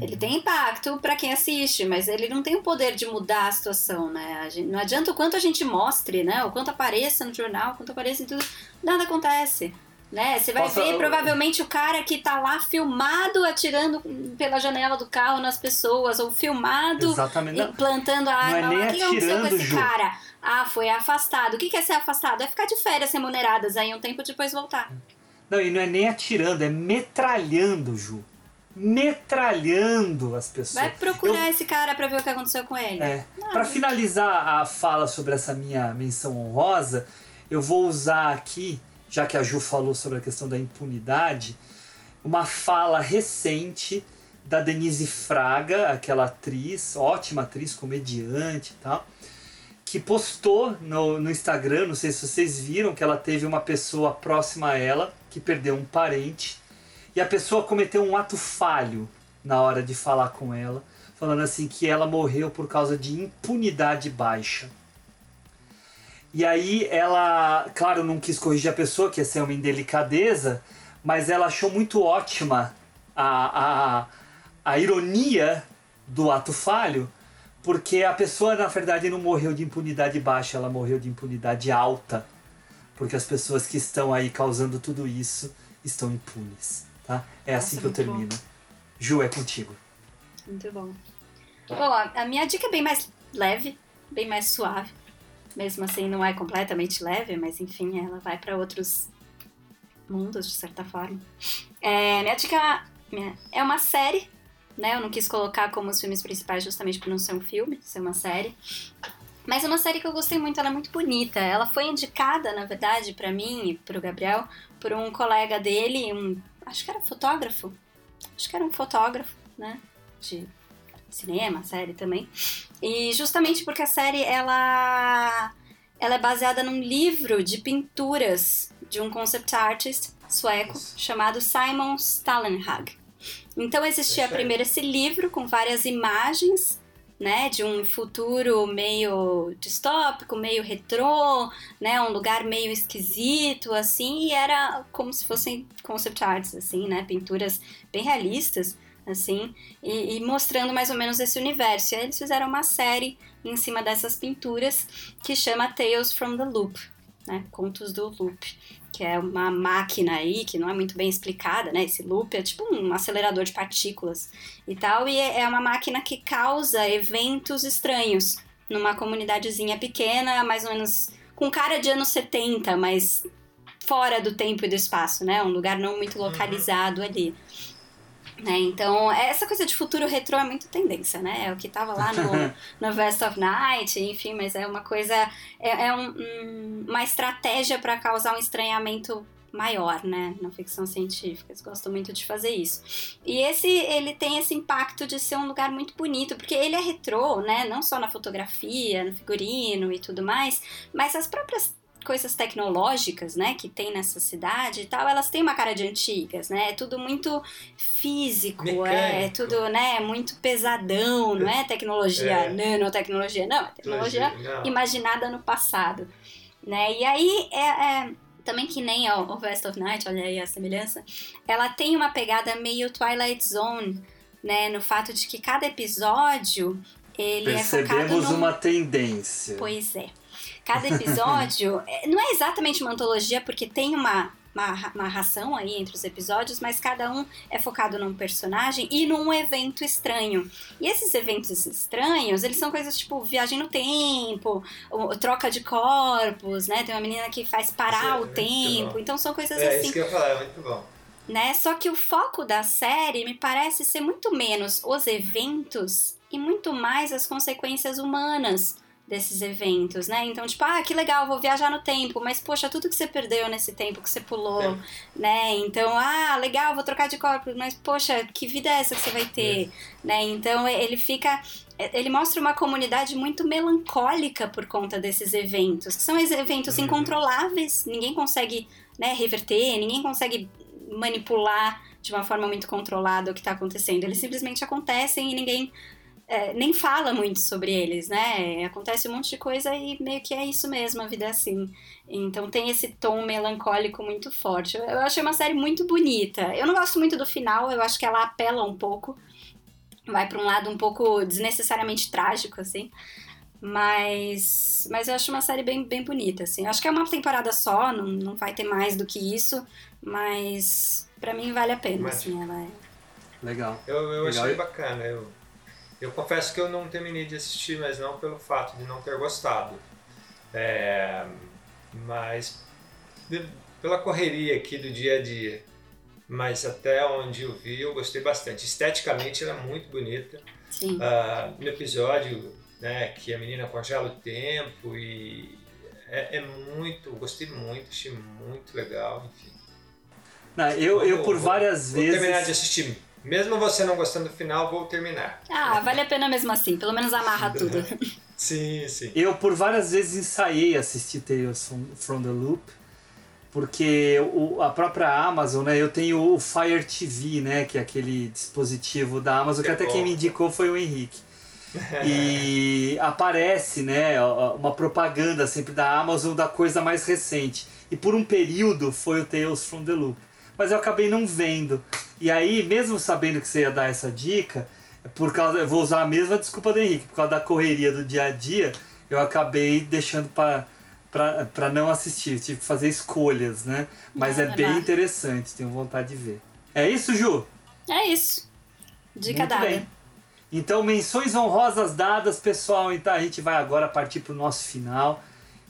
Ele tem impacto pra quem assiste, mas ele não tem o poder de mudar a situação, né? A gente- não adianta o quanto a gente mostre, né? O quanto apareça no jornal, o quanto apareça em tudo, nada acontece. Né? Você vai ver provavelmente o cara que tá lá filmado atirando pela janela do carro nas pessoas, ou filmado Exatamente. Não- plantando a não é arma. nem lá. o que aconteceu com esse Ju. cara? Ah, foi afastado. O que que é ser afastado? É ficar de férias remuneradas aí um tempo depois voltar. Não, e não é nem atirando, é metralhando, Ju. Metralhando as pessoas. Vai procurar esse cara pra ver o que aconteceu com ele. É. Para finalizar a fala sobre essa minha menção honrosa, eu vou usar aqui, já que a Ju falou sobre a questão da impunidade, uma fala recente da Denise Fraga, aquela atriz, ótima atriz, comediante e tal, que postou no, no Instagram, não sei se vocês viram, que ela teve uma pessoa próxima a ela que perdeu um parente e a pessoa cometeu um ato falho na hora de falar com ela, falando assim que ela morreu por causa de impunidade baixa. E aí ela, claro, não quis corrigir a pessoa, que ia ser uma indelicadeza, mas ela achou muito ótima a, a, a ironia do ato falho, porque a pessoa, na verdade, não morreu de impunidade baixa, ela morreu de impunidade alta. Porque as pessoas que estão aí causando tudo isso estão impunes. Tá? É assim que eu muito bom. termino. Ju, é contigo. Muito bom. Bom, a minha dica é bem mais leve, bem mais suave. Mesmo assim, não é completamente leve, mas enfim, ela vai para outros mundos, de certa forma. É, minha dica é uma série, né? Eu não quis colocar como os filmes principais justamente por não ser um filme, ser uma série. Mas é uma série que eu gostei muito, ela é muito bonita. Ela foi indicada, na verdade, para mim e pro Gabriel, por um colega dele, um, acho que era fotógrafo. Acho que era um fotógrafo, né? De cinema, série também. E justamente porque a série ela ela é baseada num livro de pinturas de um concept artist sueco chamado Simon Stalenhag. Então existia aí. primeiro esse livro com várias imagens, né, de um futuro meio distópico, meio retrô, né, um lugar meio esquisito assim, e era como se fossem concept arts assim, né, pinturas bem realistas assim, e, e mostrando mais ou menos esse universo. E aí eles fizeram uma série em cima dessas pinturas que chama Tales from the Loop, né? Contos do Loop, que é uma máquina aí que não é muito bem explicada, né? Esse loop é tipo um acelerador de partículas e tal, e é uma máquina que causa eventos estranhos numa comunidadezinha pequena, mais ou menos com cara de anos 70, mas fora do tempo e do espaço, né? Um lugar não muito localizado ali. Né? Então, essa coisa de futuro retrô é muito tendência, né? É o que tava lá no, no Vest of Night, enfim, mas é uma coisa, é, é um- um- uma estratégia para causar um estranhamento maior, né? Na ficção científica, eles gostam muito de fazer isso. E esse, ele tem esse impacto de ser um lugar muito bonito, porque ele é retrô, né? Não só na fotografia, no figurino e tudo mais, mas as próprias coisas tecnológicas, né, que tem nessa cidade e tal, elas têm uma cara de antigas, né? É tudo muito físico, é tudo, né, muito pesadão, não é tecnologia, É. nanotecnologia, não, é tecnologia Não. imaginada no passado, né? E aí é, é também que nem o, o West of Night, olha aí a semelhança, ela tem uma pegada meio Twilight Zone, né, no fato de que cada episódio ele é focado Percebemos num... uma tendência. Pois é. Cada episódio é, não é exatamente uma antologia, porque tem uma, uma, aí entre os episódios, mas cada um é focado num personagem e num evento estranho. E esses eventos estranhos, eles são coisas tipo viagem no tempo, troca de corpos, né? Tem uma menina que faz parar é o tempo. Então são coisas É assim isso que eu ia falar, é muito bom. né? Só que o foco da série me parece ser muito menos os eventos e muito mais as consequências humanas desses eventos, né? Então, tipo, ah, que legal, vou viajar no tempo, mas poxa, tudo que você perdeu nesse tempo que você pulou, É. né? Então, ah, legal, vou trocar de corpo, mas poxa, que vida é essa que você vai ter, né? Então, ele fica ele mostra uma comunidade muito melancólica por conta desses eventos, que são eventos Uhum. incontroláveis, ninguém consegue né, reverter, ninguém consegue manipular de uma forma muito controlada o que está acontecendo. Eles simplesmente acontecem e ninguém é, nem fala muito sobre eles, né? Acontece um monte de coisa e meio que é isso mesmo, a vida é assim. Então tem esse tom melancólico muito forte. Eu, eu achei uma série muito bonita. Eu não gosto muito do final, eu acho que ela apela um pouco vai para um lado um pouco desnecessariamente trágico, assim. Mas, mas eu acho uma série bem, bem bonita, assim. Eu acho que é uma temporada só, não, não vai ter mais do que isso, mas para mim vale a pena, Mas- assim, ela é... Legal. Eu, eu Legal. achei bacana. Eu, eu confesso que eu não terminei de assistir, mas não pelo fato de não ter gostado. É, mas de- pela correria aqui do dia a dia. Mas até onde eu vi, eu gostei bastante. Esteticamente, ela é muito bonita. Sim. Ah, no episódio né, que a menina congela o tempo e é, é muito, gostei muito, achei muito legal, enfim. Não, eu, eu Vou- por vou- várias vou terminar de vezes. assistir. Mesmo você não gostando do final, vou terminar. Ah, vale a pena mesmo assim, pelo menos amarra tudo. Sim, sim. Eu por várias vezes ensaiei assistir Tales from, the Loop, porque o, a própria Amazon, né? Eu tenho o Fire TV, né? Que é aquele dispositivo da Amazon, que É até bom. quem me indicou foi o Henrique. E aparece, né, uma propaganda sempre da Amazon da coisa mais recente. E por um período foi o Tales from the Loop. Mas eu acabei não vendo. E aí, mesmo sabendo que você ia dar essa dica, por causa, eu vou usar a mesma desculpa do Henrique, por causa da correria do dia a dia, eu acabei deixando para para não assistir, tive que fazer escolhas, né? Mas Não, é bem interessante, tenho vontade de ver. É isso, Ju? É isso. Dica Muito dada. bem. Então, menções honrosas dadas, pessoal. Então, a gente vai agora partir para o nosso final.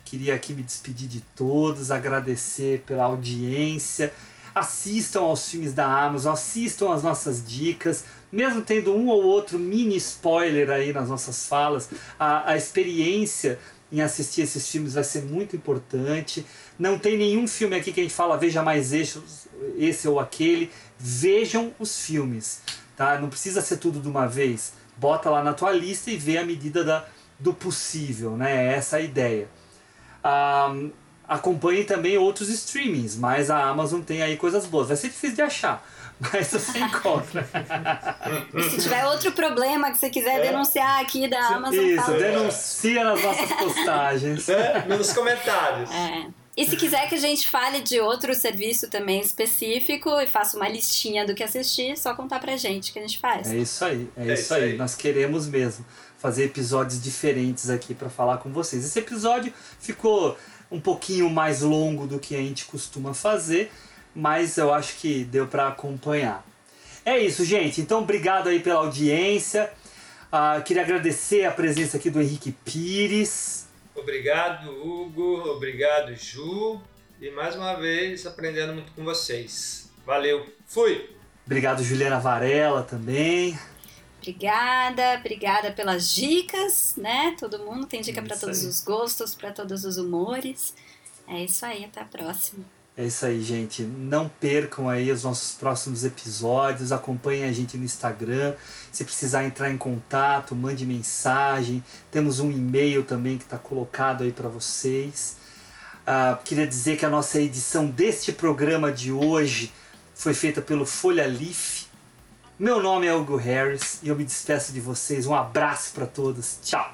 Queria aqui me despedir de todos, agradecer pela audiência. Assistam aos filmes da Amazon, assistam às nossas dicas, mesmo tendo um ou outro mini spoiler aí nas nossas falas, a, a experiência em assistir esses filmes vai ser muito importante. Não tem nenhum filme aqui que a gente fala veja mais esse, esse ou aquele. Vejam os filmes tá? Não precisa ser tudo de uma vez. Bota lá na tua lista e vê a medida da, do possível, né? É essa a ideia. Ah, acompanhe também outros streamings, mas a Amazon tem aí coisas boas. Vai ser difícil de achar, mas você encontra. E se tiver outro problema que você quiser denunciar aqui da Amazon, Isso, fala. denuncia nas nossas postagens. É, nos comentários. É. E se quiser que a gente fale de outro serviço também específico e faça uma listinha do que assistir, só contar pra gente que a gente faz. É isso aí, é, É isso isso aí. aí. Nós queremos mesmo fazer episódios diferentes aqui para falar com vocês. Esse episódio ficou um pouquinho mais longo do que a gente costuma fazer, mas eu acho que deu para acompanhar. É isso, gente. Então, obrigado aí pela audiência. Ah, queria agradecer a presença aqui do Henrique Pires. Obrigado, Hugo. Obrigado, Ju. E mais uma vez aprendendo muito com vocês. Valeu. Fui! Obrigado, Juliana Varela também. Obrigada, obrigada pelas dicas, né? Todo mundo tem dica pra Isso todos aí. os gostos, pra todos os humores. É isso aí, até a próxima. É isso aí, gente. Não percam aí os nossos próximos episódios. Acompanhem a gente no Instagram. Se precisar entrar em contato, mande mensagem. Temos um e-mail também que está colocado aí para vocês. Ah, queria dizer que a nossa edição deste programa de hoje foi feita pelo Folha Leaf. Meu nome é Hugo Harris e eu me despeço de vocês. Um abraço para todos. Tchau.